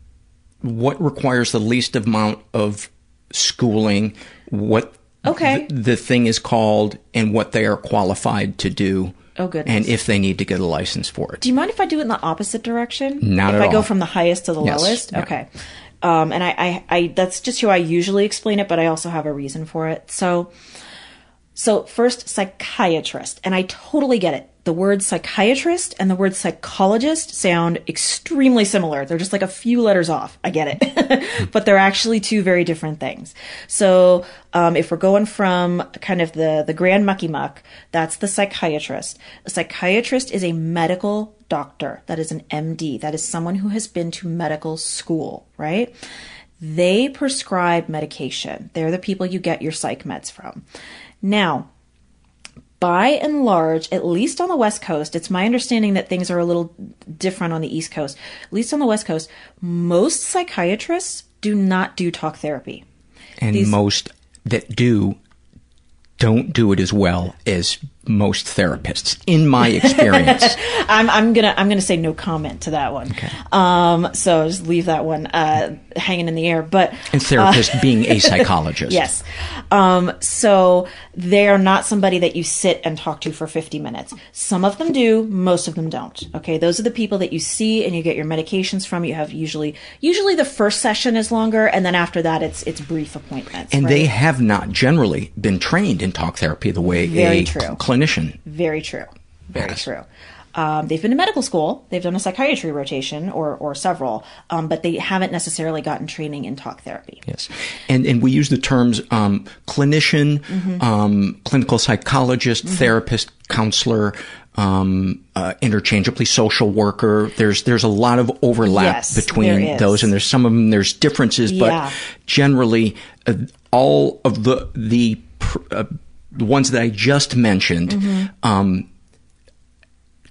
what requires the least amount of schooling, what Okay. th- the thing is called, and what they are qualified to do. Oh, goodness. And if they need to get a license for it. Do you mind if I do it in the opposite direction? Not if at I go from the highest to the Yes, lowest? yeah. Okay. Um, and I, I, I, that's just how I usually explain it, but I also have a reason for it. So, so first, psychiatrist, and I totally get it. The word psychiatrist and the word psychologist sound extremely similar. They're just like a few letters off. I get it. but they're actually two very different things. So, um, if we're going from kind of the, the grand mucky muck, that's the psychiatrist. A psychiatrist is a medical doctor. That is an MD. That is someone who has been to medical school, right? They prescribe medication. They're the people you get your psych meds from. Now, by and large, at least on the West Coast, it's my understanding that things are a little different on the East Coast. At least on the West Coast, most psychiatrists do not do talk therapy. And These- most that do don't do it as well as most therapists, in my experience. I'm, I'm gonna I'm gonna say no comment to that one. Okay. Um, so just leave that one uh, hanging in the air. But and therapist being a psychologist. Yes. Um, so they are not somebody that you sit and talk to for 50 minutes. Some of them do, most of them don't. Okay. Those are the people that you see and you get your medications from. You have usually, usually the first session is longer and then after that it's, it's brief appointments. And right? they have not generally been trained in talk therapy the way Very a true. Clinician Very true. Very Yes. true. Um, they've been to medical school. They've done a psychiatry rotation or, or several, um, but they haven't necessarily gotten training in talk therapy. Yes, and and we use the terms um, clinician, Mm-hmm. um, clinical psychologist, therapist, counselor, um, uh, interchangeably social worker. There's there's a lot of overlap Yes, between those, and there's some of them there's differences, Yeah. but generally uh, all of the the pr- uh, the ones that I just mentioned Mm-hmm. um,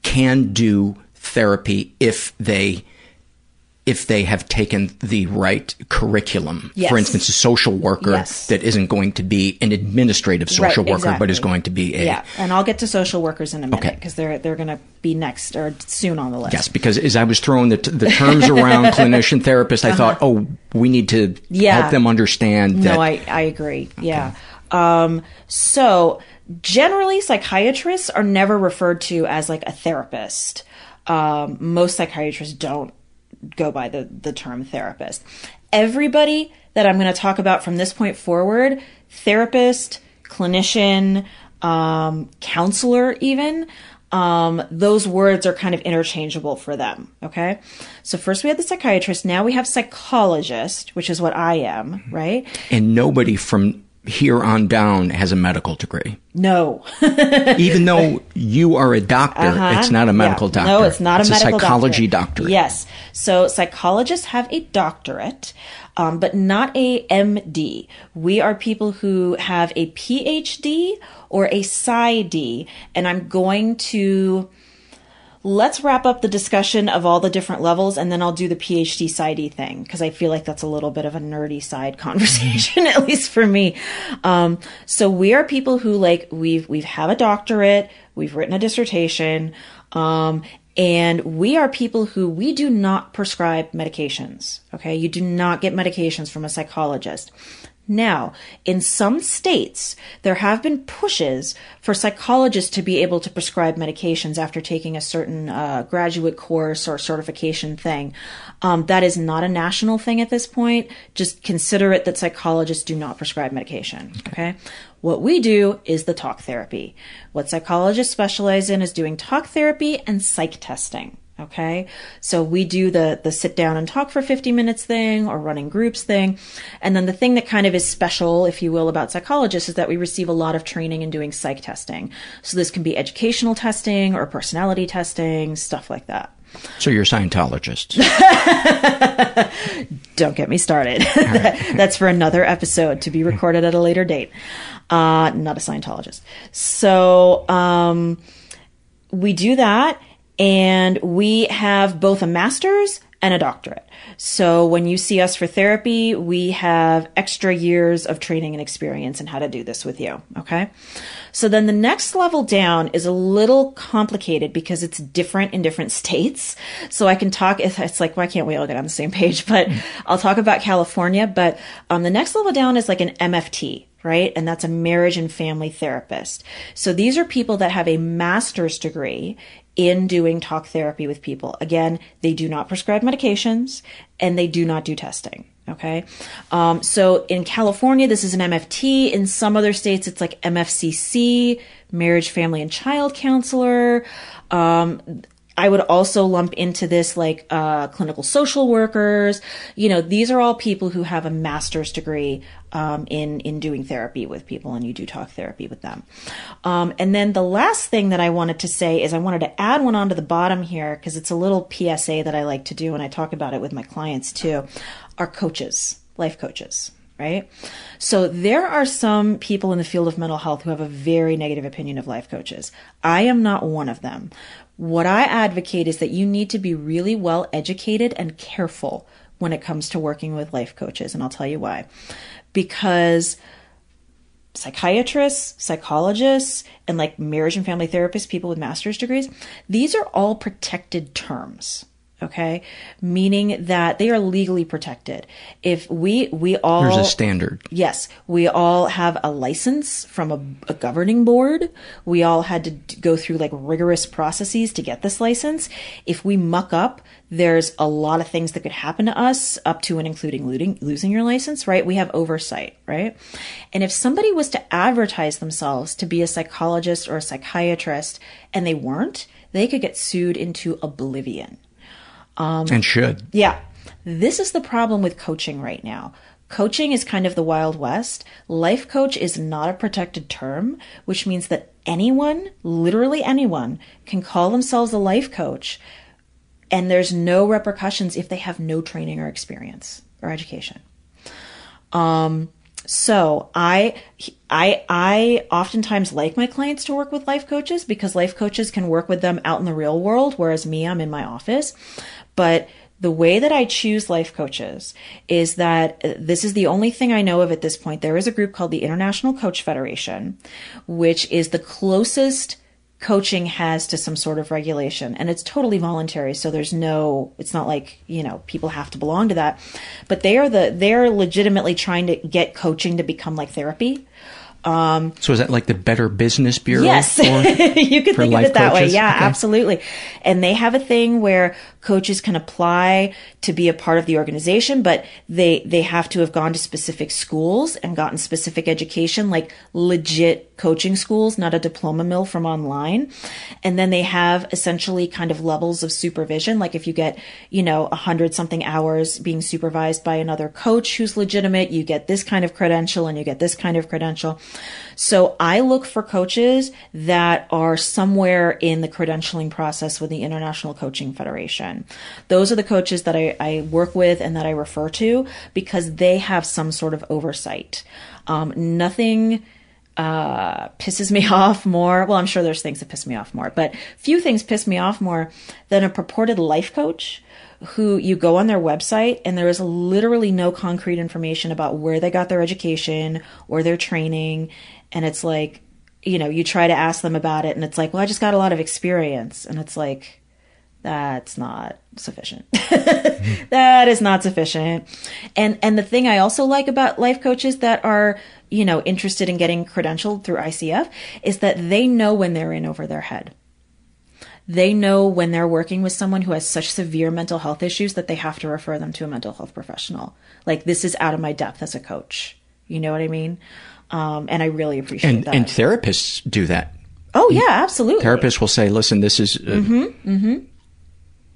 can do therapy if they if they have taken the right curriculum. Yes. For instance, a social worker Yes. that isn't going to be an administrative social Right, worker, but is going to be a Yeah, and I'll get to social workers in a minute Okay. because they're they're going to be next or soon on the list. Yes, because as I was throwing the, t- the terms around clinician therapist, I thought, oh, we need to Uh-huh. Yeah. help them understand that No, I, I agree. Yeah. Um, so generally, psychiatrists are never referred to as like a therapist. Um, most psychiatrists don't go by the, the term therapist. Everybody that I'm going to talk about from this point forward, therapist, clinician, um, counselor, even, um, those words are kind of interchangeable for them. Okay. So first we had the psychiatrist. Now we have psychologist, which is what I am, right? And nobody from here on down has a medical degree. No. Even though you are a doctor, uh-huh. it's not a medical yeah. doctor. No, it's not it's a medical a psychology doctor. Yes. So psychologists have a doctorate, um, but not a MD. We are people who have a PhD or a PsyD, and I'm going to let's wrap up the discussion of all the different levels and then I'll do the PhD PsyD thing because I feel like that's a little bit of a nerdy side conversation, at least for me. Um, so we are people who like we've we've have a doctorate, we've written a dissertation, um, and we are people who we do not prescribe medications. Okay, you do not get medications from a psychologist. Now, in some states, there have been pushes for psychologists to be able to prescribe medications after taking a certain uh, graduate course or certification thing. Um, that is not a national thing at this point. Just consider it that psychologists do not prescribe medication. Okay. What we do is the talk therapy. What psychologists specialize in is doing talk therapy and psych testing. Okay. So we do the, the sit down and talk for 50 minutes thing or running groups thing. And then the thing that kind of is special, if you will, about psychologists is that we receive a lot of training in doing psych testing. So this can be educational testing or personality testing, stuff like that. So you're Scientologists. Don't get me started. Right. That's for another episode to be recorded at a later date. Uh, not a Scientologist. So, um, we do that and we have both a master's and a doctorate. So when you see us for therapy, we have extra years of training and experience in how to do this with you. Okay. So then the next level down is a little complicated because it's different in different states. So I can talk, it's like, why can't we all get on the same page? But I'll talk about California. But um, the next level down is like an MFT, right? And that's a marriage and family therapist. So these are people that have a master's degree in doing talk therapy with people. Again, they do not prescribe medications and they do not do testing. Okay. Um, so in California, this is an MFT. In some other states, it's like MFCC, marriage, family, and child counselor. Um, I would also lump into this like uh, clinical social workers. You know, these are all people who have a master's degree um, in in doing therapy with people, and you do talk therapy with them. Um, and then the last thing that I wanted to say is I wanted to add one onto the bottom here because it's a little PSA that I like to do, and I talk about it with my clients too. Are coaches, life coaches right? So there are some people in the field of mental health who have a very negative opinion of life coaches. I am not one of them. What I advocate is that you need to be really well educated and careful when it comes to working with life coaches. And I'll tell you why. Because psychiatrists, psychologists, and like marriage and family therapists, people with master's degrees, these are all protected terms okay? Meaning that they are legally protected. If we we all there's a standard. Yes. We all have a license from a, a, governing board. We all had to go through like rigorous processes to get this license. If we muck up there's a lot of things that could happen to us up to and including looting, losing your license right? We have oversight right? And if somebody was to advertise themselves to be a psychologist or a psychiatrist and they weren't they could get sued into oblivion um, and should. Yeah. This is the problem with coaching right now. Coaching is kind of the Wild West. Life coach is not a protected term, which means that anyone, literally anyone, can call themselves a life coach, and there's no repercussions if they have no training or experience or education. Um, so I, I, I oftentimes like my clients to work with life coaches because life coaches can work with them out in the real world, whereas me, I'm in my office. But the way that I choose life coaches is that this is the only thing I know of at this point. There is a group called the International Coach Federation, which is the closest coaching has to some sort of regulation. And it's totally voluntary so there's no it's not like you know people have to belong to that. But they are the they're legitimately trying to get coaching to become like therapy Um, so is that like the Better Business Bureau? Yes, for, you could think of it that coaches? way. Yeah, okay. absolutely. And they have a thing where coaches can apply to be a part of the organization, but they they have to have gone to specific schools and gotten specific education, like legit coaching schools, not a diploma mill from online. And then they have essentially kind of levels of supervision, like if you get you know a hundred something hours being supervised by another coach who's legitimate, you get this kind of credential and you get this kind of credential. So I look for coaches that are somewhere in the credentialing process with the International Coaching Federation. Those are the coaches that I, I work with and that I refer to because they have some sort of oversight. Um, nothing uh, pisses me off more. Well, I'm sure there's things that piss me off more, but few things piss me off more than a purported life coach who you go on their website and there is literally no concrete information about where they got their education or their training. And it's like, you know, you try to ask them about it and it's like, well, I just got a lot of experience. And it's like, that's not sufficient. that is not sufficient. And and the thing I also like about life coaches that are, you know, interested in getting credentialed through ICF is that they know when they're in over their head. They know when they're working with someone who has such severe mental health issues that they have to refer them to a mental health professional. Like this is out of my depth as a coach. You know what I mean? Um, and I really appreciate and, that. And therapists do that. Oh yeah, absolutely. Therapists will say, "Listen, this is." Uh, mm-hmm, mm-hmm.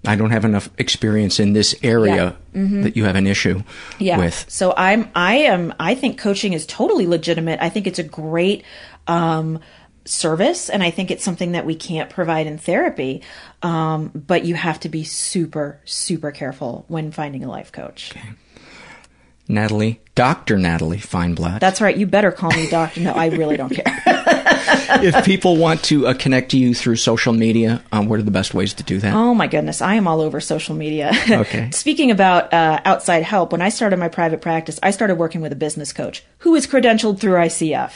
I don't have enough experience in this area yeah. mm-hmm. that you have an issue yeah. with. So I'm, I am, I think coaching is totally legitimate. I think it's a great, um, service and I think it's something that we can't provide in therapy. Um, but you have to be super, super careful when finding a life coach. Okay. Natalie, Dr. Natalie Feinblatt. That's right. You better call me doctor. No, I really don't care. if people want to uh, connect to you through social media, um, what are the best ways to do that? Oh my goodness, I am all over social media. Okay. Speaking about uh, outside help, when I started my private practice, I started working with a business coach who is credentialed through ICF.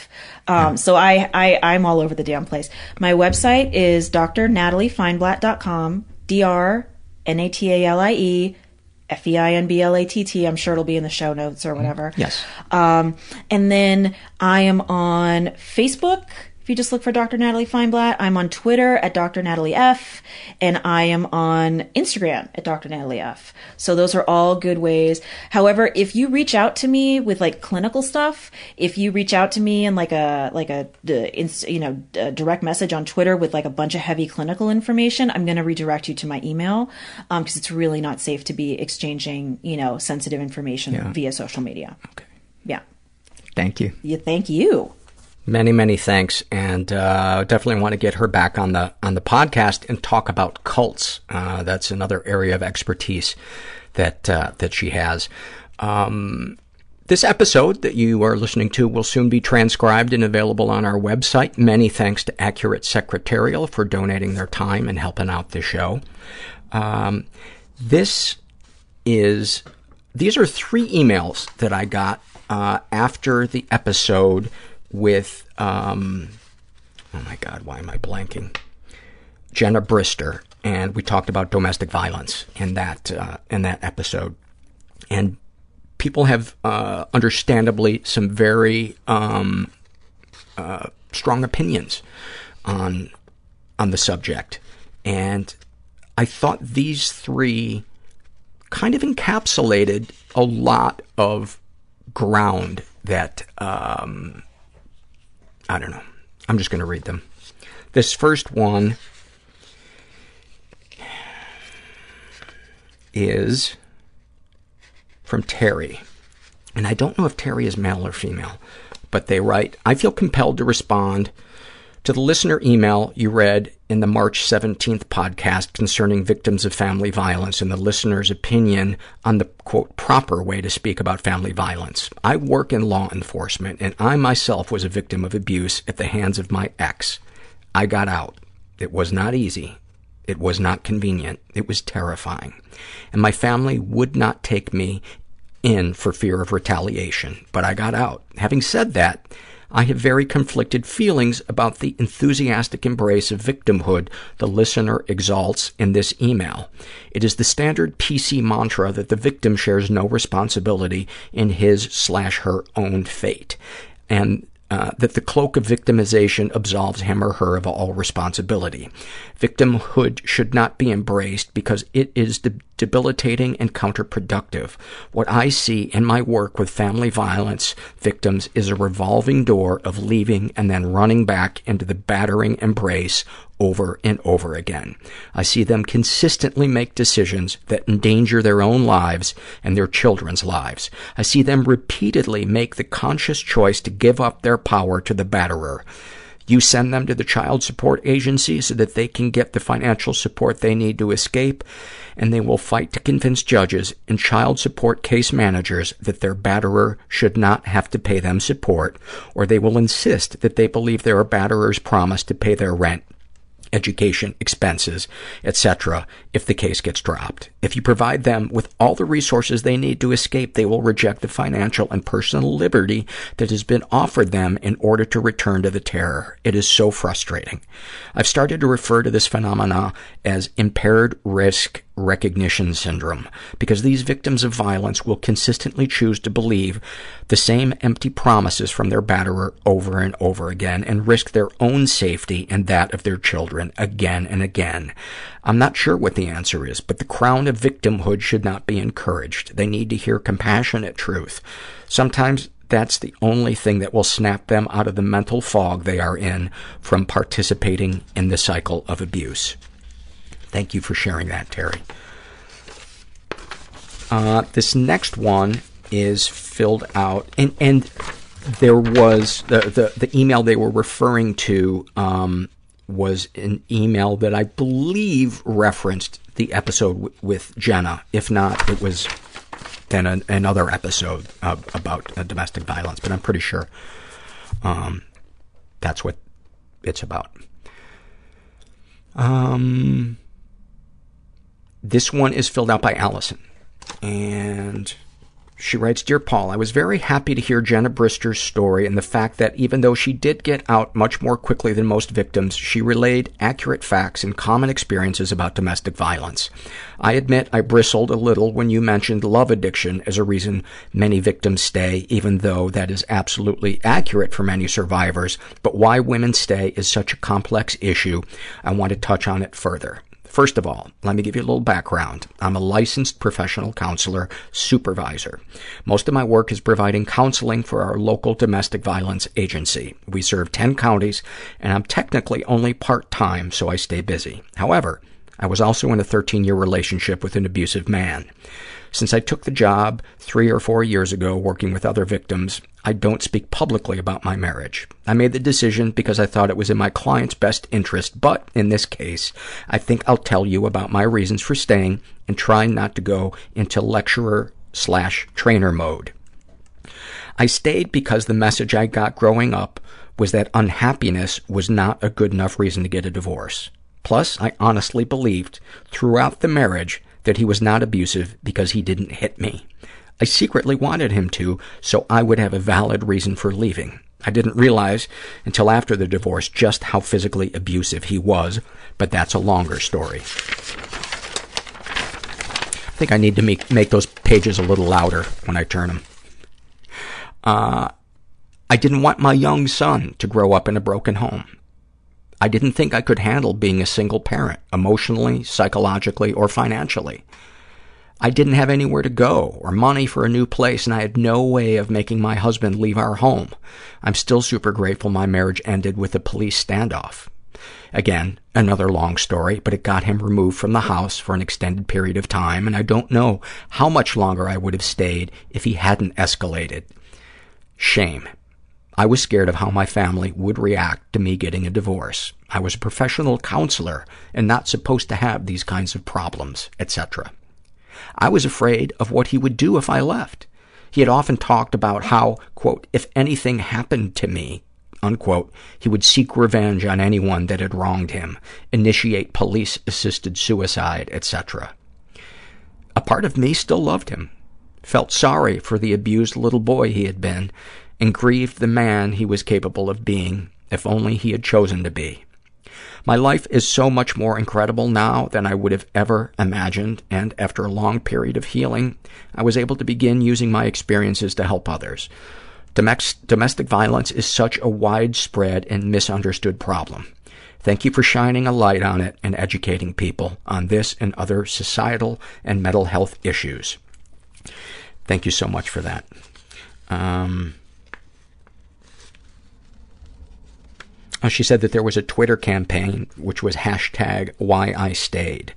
Um, yeah. So I, I, I'm all over the damn place. My website is drnataliefeinblatt.com, D-R N-A-T-A-L-I-E F E I N B L A T T. I'm sure it'll be in the show notes or whatever. Yes. Um, and then I am on Facebook. You just look for Dr. Natalie Feinblatt, I'm on Twitter at Dr. Natalie F, and I am on Instagram at Dr. Natalie F. So those are all good ways. However, if you reach out to me with like clinical stuff, if you reach out to me in like a like a you know a direct message on Twitter with like a bunch of heavy clinical information, I'm going to redirect you to my email because um, it's really not safe to be exchanging you know sensitive information yeah. via social media. Okay. Yeah. Thank you. Yeah. Thank you. Many, many thanks, and uh, definitely want to get her back on the on the podcast and talk about cults. Uh, that's another area of expertise that uh, that she has. Um, this episode that you are listening to will soon be transcribed and available on our website. Many thanks to Accurate Secretarial for donating their time and helping out the show. Um, this is these are three emails that I got uh, after the episode with, um, oh my God, why am I blanking? Jenna Brister, and we talked about domestic violence in that uh, in that episode, and people have uh, understandably some very um, uh, strong opinions on on the subject, and I thought these three kind of encapsulated a lot of ground that um, I don't know. I'm just going to read them. This first one is from Terry. And I don't know if Terry is male or female, but they write, I feel compelled to respond to the listener email you read in the March 17th podcast concerning victims of family violence and the listener's opinion on the, quote, proper way to speak about family violence. I work in law enforcement, and I myself was a victim of abuse at the hands of my ex. I got out. It was not easy. It was not convenient. It was terrifying. And my family would not take me in for fear of retaliation, but I got out. Having said that, I have very conflicted feelings about the enthusiastic embrace of victimhood the listener exalts in this email. It is the standard PC mantra that the victim shares no responsibility in his slash her own fate. And uh, that the cloak of victimization absolves him or her of all responsibility. Victimhood should not be embraced because it is de- debilitating and counterproductive. What I see in my work with family violence victims is a revolving door of leaving and then running back into the battering embrace over and over again. I see them consistently make decisions that endanger their own lives and their children's lives. I see them repeatedly make the conscious choice to give up their power to the batterer. You send them to the child support agency so that they can get the financial support they need to escape, and they will fight to convince judges and child support case managers that their batterer should not have to pay them support, or they will insist that they believe their batterer's promise to pay their rent education, expenses, etc., if the case gets dropped. If you provide them with all the resources they need to escape, they will reject the financial and personal liberty that has been offered them in order to return to the terror. It is so frustrating. I've started to refer to this phenomena as impaired risk recognition syndrome because these victims of violence will consistently choose to believe the same empty promises from their batterer over and over again and risk their own safety and that of their children again and again. I'm not sure what the answer is, but the crown of victimhood should not be encouraged. They need to hear compassionate truth. Sometimes that's the only thing that will snap them out of the mental fog they are in from participating in the cycle of abuse. Thank you for sharing that, Terry. Uh, this next one is filled out, and, and there was the, the, the email they were referring to um, was an email that I believe referenced the episode w- with Jenna. If not, it was then an, another episode uh, about uh, domestic violence, but I'm pretty sure um, that's what it's about. Um, this one is filled out by Allison. And she writes, Dear Paul, I was very happy to hear Jenna Brister's story and the fact that even though she did get out much more quickly than most victims, she relayed accurate facts and common experiences about domestic violence. I admit I bristled a little when you mentioned love addiction as a reason many victims stay, even though that is absolutely accurate for many survivors. But why women stay is such a complex issue. I want to touch on it further. First of all, let me give you a little background. I'm a licensed professional counselor supervisor. Most of my work is providing counseling for our local domestic violence agency. We serve 10 counties, and I'm technically only part-time, so I stay busy. However, I was also in a 13-year relationship with an abusive man. Since I took the job three or four years ago working with other victims, I don't speak publicly about my marriage. I made the decision because I thought it was in my client's best interest, but in this case, I think I'll tell you about my reasons for staying and trying not to go into lecturer slash trainer mode. I stayed because the message I got growing up was that unhappiness was not a good enough reason to get a divorce. Plus, I honestly believed throughout the marriage that he was not abusive because he didn't hit me. I secretly wanted him to, so I would have a valid reason for leaving. I didn't realize until after the divorce just how physically abusive he was, but that's a longer story. I think I need to make, make those pages a little louder when I turn them. Uh, I didn't want my young son to grow up in a broken home. I didn't think I could handle being a single parent, emotionally, psychologically, or financially. I didn't have anywhere to go or money for a new place, and I had no way of making my husband leave our home. I'm still super grateful my marriage ended with a police standoff. Again, another long story, but it got him removed from the house for an extended period of time, and I don't know how much longer I would have stayed if he hadn't escalated. Shame. I was scared of how my family would react to me getting a divorce. I was a professional counselor and not supposed to have these kinds of problems, etc. I was afraid of what he would do if I left. He had often talked about how, quote, if anything happened to me, unquote, he would seek revenge on anyone that had wronged him, initiate police-assisted suicide, etc. A part of me still loved him, felt sorry for the abused little boy he had been, and grieved the man he was capable of being, if only he had chosen to be. My life is so much more incredible now than I would have ever imagined, and after a long period of healing, I was able to begin using my experiences to help others. Domestic violence is such a widespread and misunderstood problem. Thank you for shining a light on it and educating people on this and other societal and mental health issues. Thank you so much for that. Um, she said that there was a Twitter campaign which was hashtag why I stayed.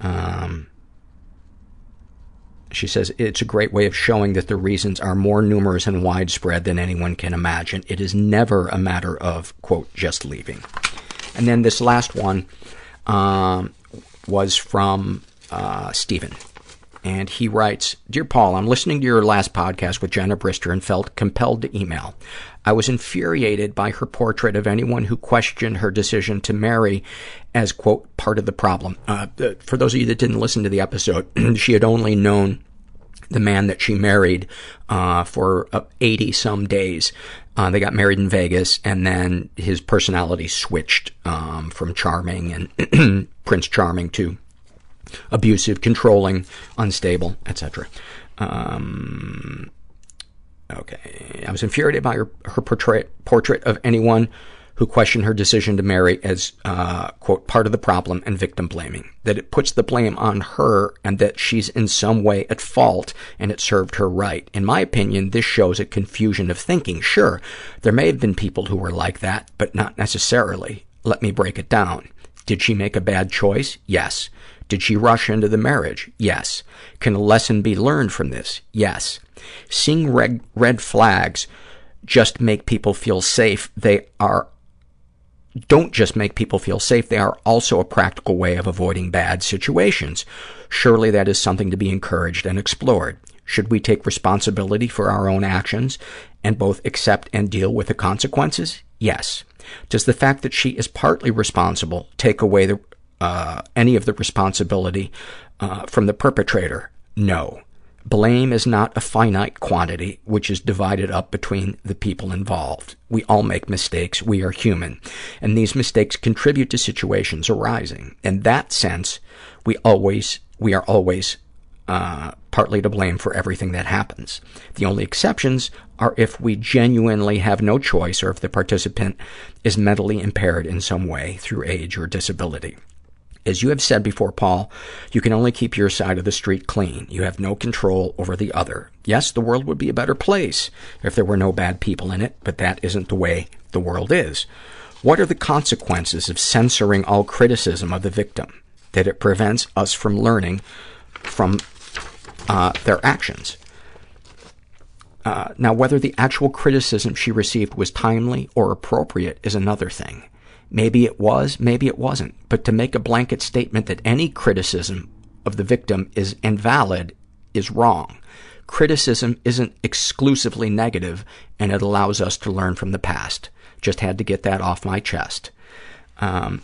Um, she says, it's a great way of showing that the reasons are more numerous and widespread than anyone can imagine. It is never a matter of, quote, just leaving. And then this last one um, was from uh, Stephen. And he writes, Dear Paul, I'm listening to your last podcast with Jenna Brister and felt compelled to email. I was infuriated by her portrait of anyone who questioned her decision to marry as, quote, part of the problem. Uh, for those of you that didn't listen to the episode, she had only known the man that she married uh, for uh, 80 some days. Uh, they got married in Vegas, and then his personality switched um, from charming and Prince Charming to abusive, controlling, unstable, etc. Um, okay. I was infuriated by her, her portrait, portrait of anyone who questioned her decision to marry as, uh, quote, part of the problem and victim blaming. That it puts the blame on her and that she's in some way at fault and it served her right. In my opinion, this shows a confusion of thinking. Sure, there may have been people who were like that, but not necessarily. Let me break it down. Did she make a bad choice? Yes. Did she rush into the marriage? Yes. Can a lesson be learned from this? Yes. Seeing red, red flags just make people feel safe. They are don't just make people feel safe, they are also a practical way of avoiding bad situations. Surely that is something to be encouraged and explored. Should we take responsibility for our own actions and both accept and deal with the consequences? Yes. Does the fact that she is partly responsible take away the, uh, any of the responsibility uh, from the perpetrator? No. Blame is not a finite quantity which is divided up between the people involved. We all make mistakes. We are human. And these mistakes contribute to situations arising. In that sense, we always, we are always uh, partly to blame for everything that happens. The only exceptions are if we genuinely have no choice or if the participant is mentally impaired in some way through age or disability. As you have said before, Paul, you can only keep your side of the street clean. You have no control over the other. Yes, the world would be a better place if there were no bad people in it, but that isn't the way the world is. What are the consequences of censoring all criticism of the victim? That it prevents us from learning from uh, their actions. Uh, now, whether the actual criticism she received was timely or appropriate is another thing. Maybe it was, maybe it wasn't. But to make a blanket statement that any criticism of the victim is invalid is wrong. Criticism isn't exclusively negative, and it allows us to learn from the past. Just had to get that off my chest. Um,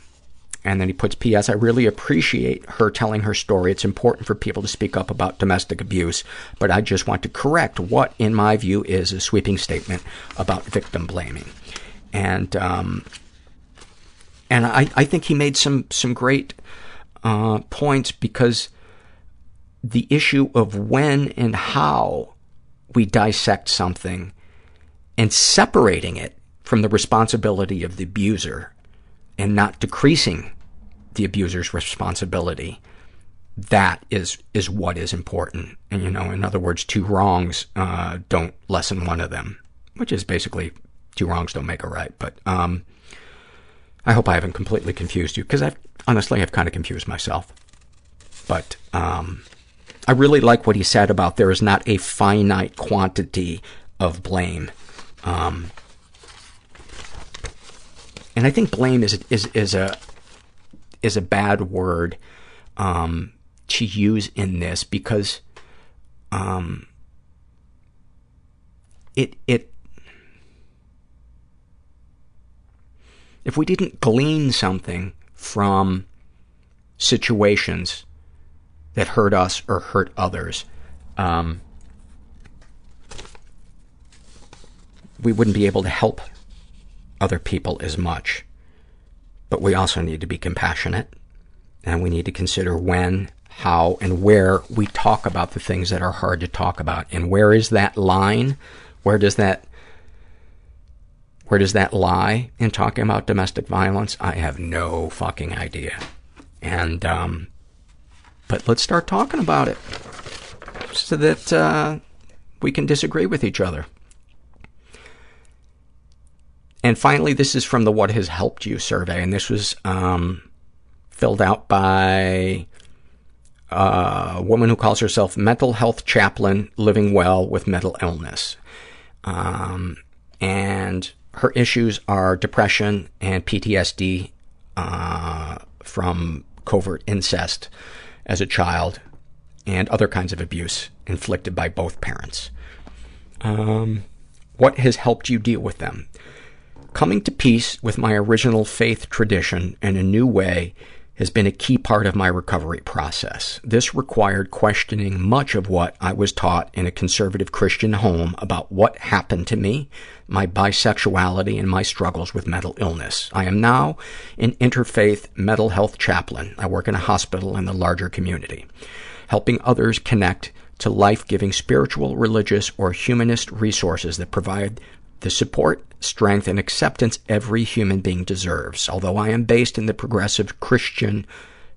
and then he puts, P.S. I really appreciate her telling her story. It's important for people to speak up about domestic abuse, but I just want to correct what, in my view, is a sweeping statement about victim blaming. And, um, and I, I think he made some, some great, uh, points because the issue of when and how we dissect something and separating it from the responsibility of the abuser and not decreasing the abuser's responsibility, that is is what is important. And, you know, in other words, two wrongs uh, don't lessen one of them, which is basically two wrongs don't make a right. But um, I hope I haven't completely confused you, because I've honestly I've kind of confused myself. But um, I really like what he said about there is not a finite quantity of blame. Um, and I think blame is is is a is a bad word um, to use in this because um, it it if we didn't glean something from situations that hurt us or hurt others, um, we wouldn't be able to help other people as much. But we also need to be compassionate, and we need to consider when, how, and where we talk about the things that are hard to talk about. And where is that line? Where does that Where does that lie in talking about domestic violence? I have no fucking idea. And, um, but let's start talking about it so that, uh, we can disagree with each other. And finally, this is from the What Has Helped You survey, and this was um, filled out by a woman who calls herself mental health chaplain living well with mental illness. Um, and her issues are depression and PTSD uh, from covert incest as a child and other kinds of abuse inflicted by both parents. Um, what has helped you deal with them? Coming to peace with my original faith tradition in a new way has been a key part of my recovery process. This required questioning much of what I was taught in a conservative Christian home about what happened to me, my bisexuality, and my struggles with mental illness. I am now an interfaith mental health chaplain. I work in a hospital in the larger community, helping others connect to life-giving spiritual, religious, or humanist resources that provide the support, strength, and acceptance every human being deserves. Although I am based in the progressive Christian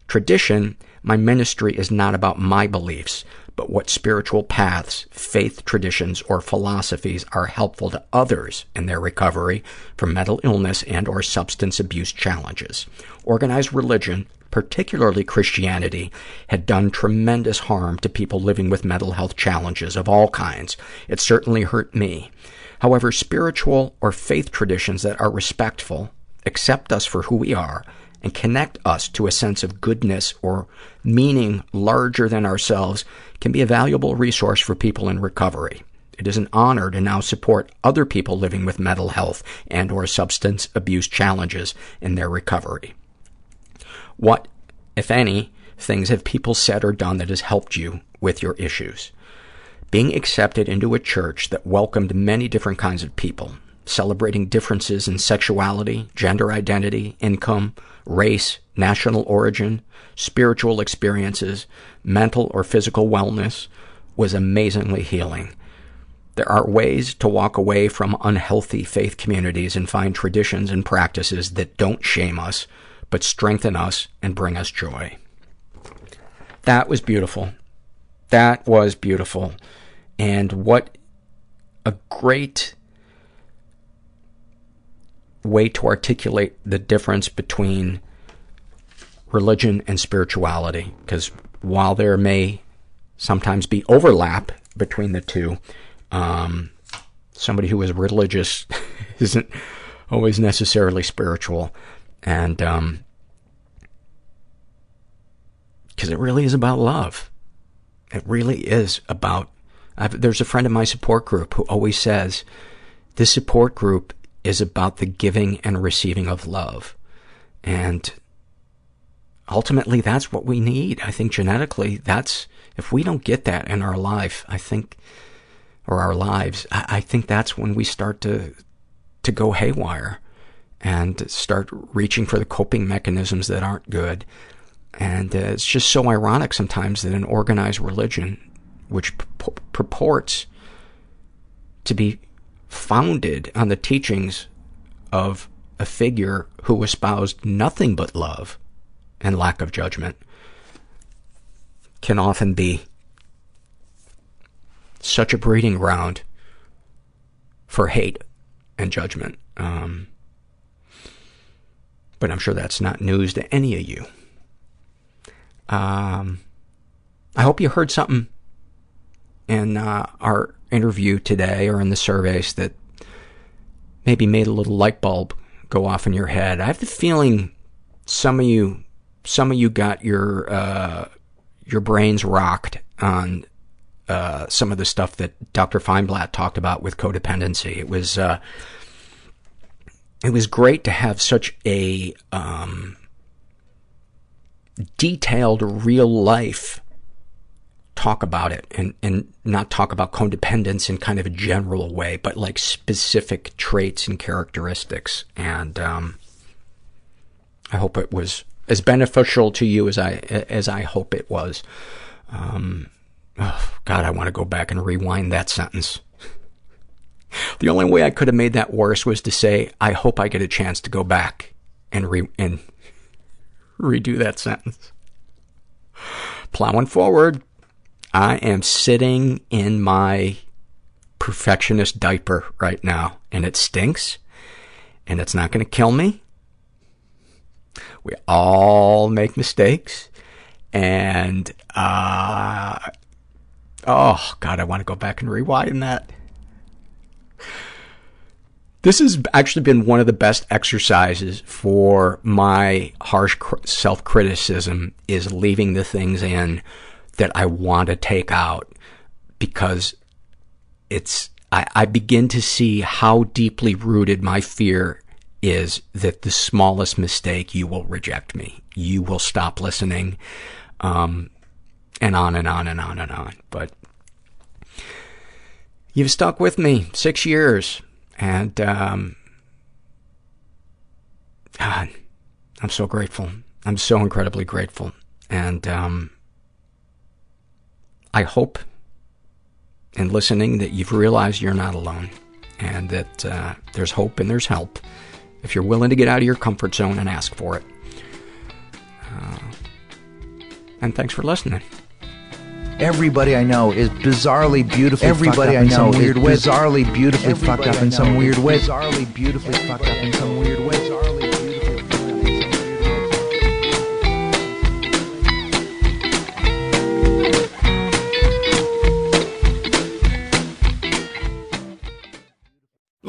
tradition, my ministry is not about my beliefs, but what spiritual paths, faith traditions, or philosophies are helpful to others in their recovery from mental illness and or substance abuse challenges. Organized religion, particularly Christianity, had done tremendous harm to people living with mental health challenges of all kinds. It certainly hurt me. However, spiritual or faith traditions that are respectful, accept us for who we are, and connect us to a sense of goodness or meaning larger than ourselves can be a valuable resource for people in recovery. It is an honor to now support other people living with mental health and or substance abuse challenges in their recovery. What, if any, things have people said or done that has helped you with your issues? Being accepted into a church that welcomed many different kinds of people, celebrating differences in sexuality, gender identity, income, race, national origin, spiritual experiences, mental or physical wellness, was amazingly healing. There are ways to walk away from unhealthy faith communities and find traditions and practices that don't shame us, but strengthen us and bring us joy. That was beautiful. That was beautiful. And what a great way to articulate the difference between religion and spirituality. Because while there may sometimes be overlap between the two, um, somebody who is religious isn't always necessarily spiritual. And, um, because it really is about love. It really is about, I've, there's a friend in my support group who always says, this support group is about the giving and receiving of love. And ultimately, that's what we need. I think genetically, that's, if we don't get that in our life, I think, or our lives, I, I think that's when we start to, to go haywire and start reaching for the coping mechanisms that aren't good. And uh, it's just so ironic sometimes that an organized religion, which purports to be founded on the teachings of a figure who espoused nothing but love and lack of judgment, can often be such a breeding ground for hate and judgment. Um, but I'm sure that's not news to any of you. Um, I hope you heard something in uh, our interview today or in the surveys that maybe made a little light bulb go off in your head. I have the feeling some of you, some of you got your uh, your brains rocked on uh, some of the stuff that Dr. Feinblatt talked about with codependency. It was uh, it was great to have such a um, detailed, real life talk about it and, and not talk about codependence in kind of a general way, but like specific traits and characteristics. And, um, I hope it was as beneficial to you as I, as I hope it was. Um, oh, God, I want to go back and rewind that sentence. The only way I could have made that worse was to say, I hope I get a chance to go back and re- and redo that sentence. Plowing forward, I am sitting in my perfectionist diaper right now, and it stinks, and it's not going to kill me. We all make mistakes, and, uh, oh, God, I want to go back and rewind that. This has actually been one of the best exercises for my harsh self-criticism is leaving the things in that I want to take out because it's, I, I begin to see how deeply rooted my fear is that the smallest mistake you will reject me. You will stop listening, um, and on and on and on and on. But you've stuck with me six years and, um, God, I'm so grateful. I'm so incredibly grateful. And, um, I hope in listening that you've realized you're not alone and that uh, there's hope and there's help if you're willing to get out of your comfort zone and ask for it. Uh, and thanks for listening. Everybody I know is bizarrely beautifully Everybody I know is weird bizarrely beautifully Everybody fucked up in some weird way. Bizarrely beautifully fucked up in some weird way.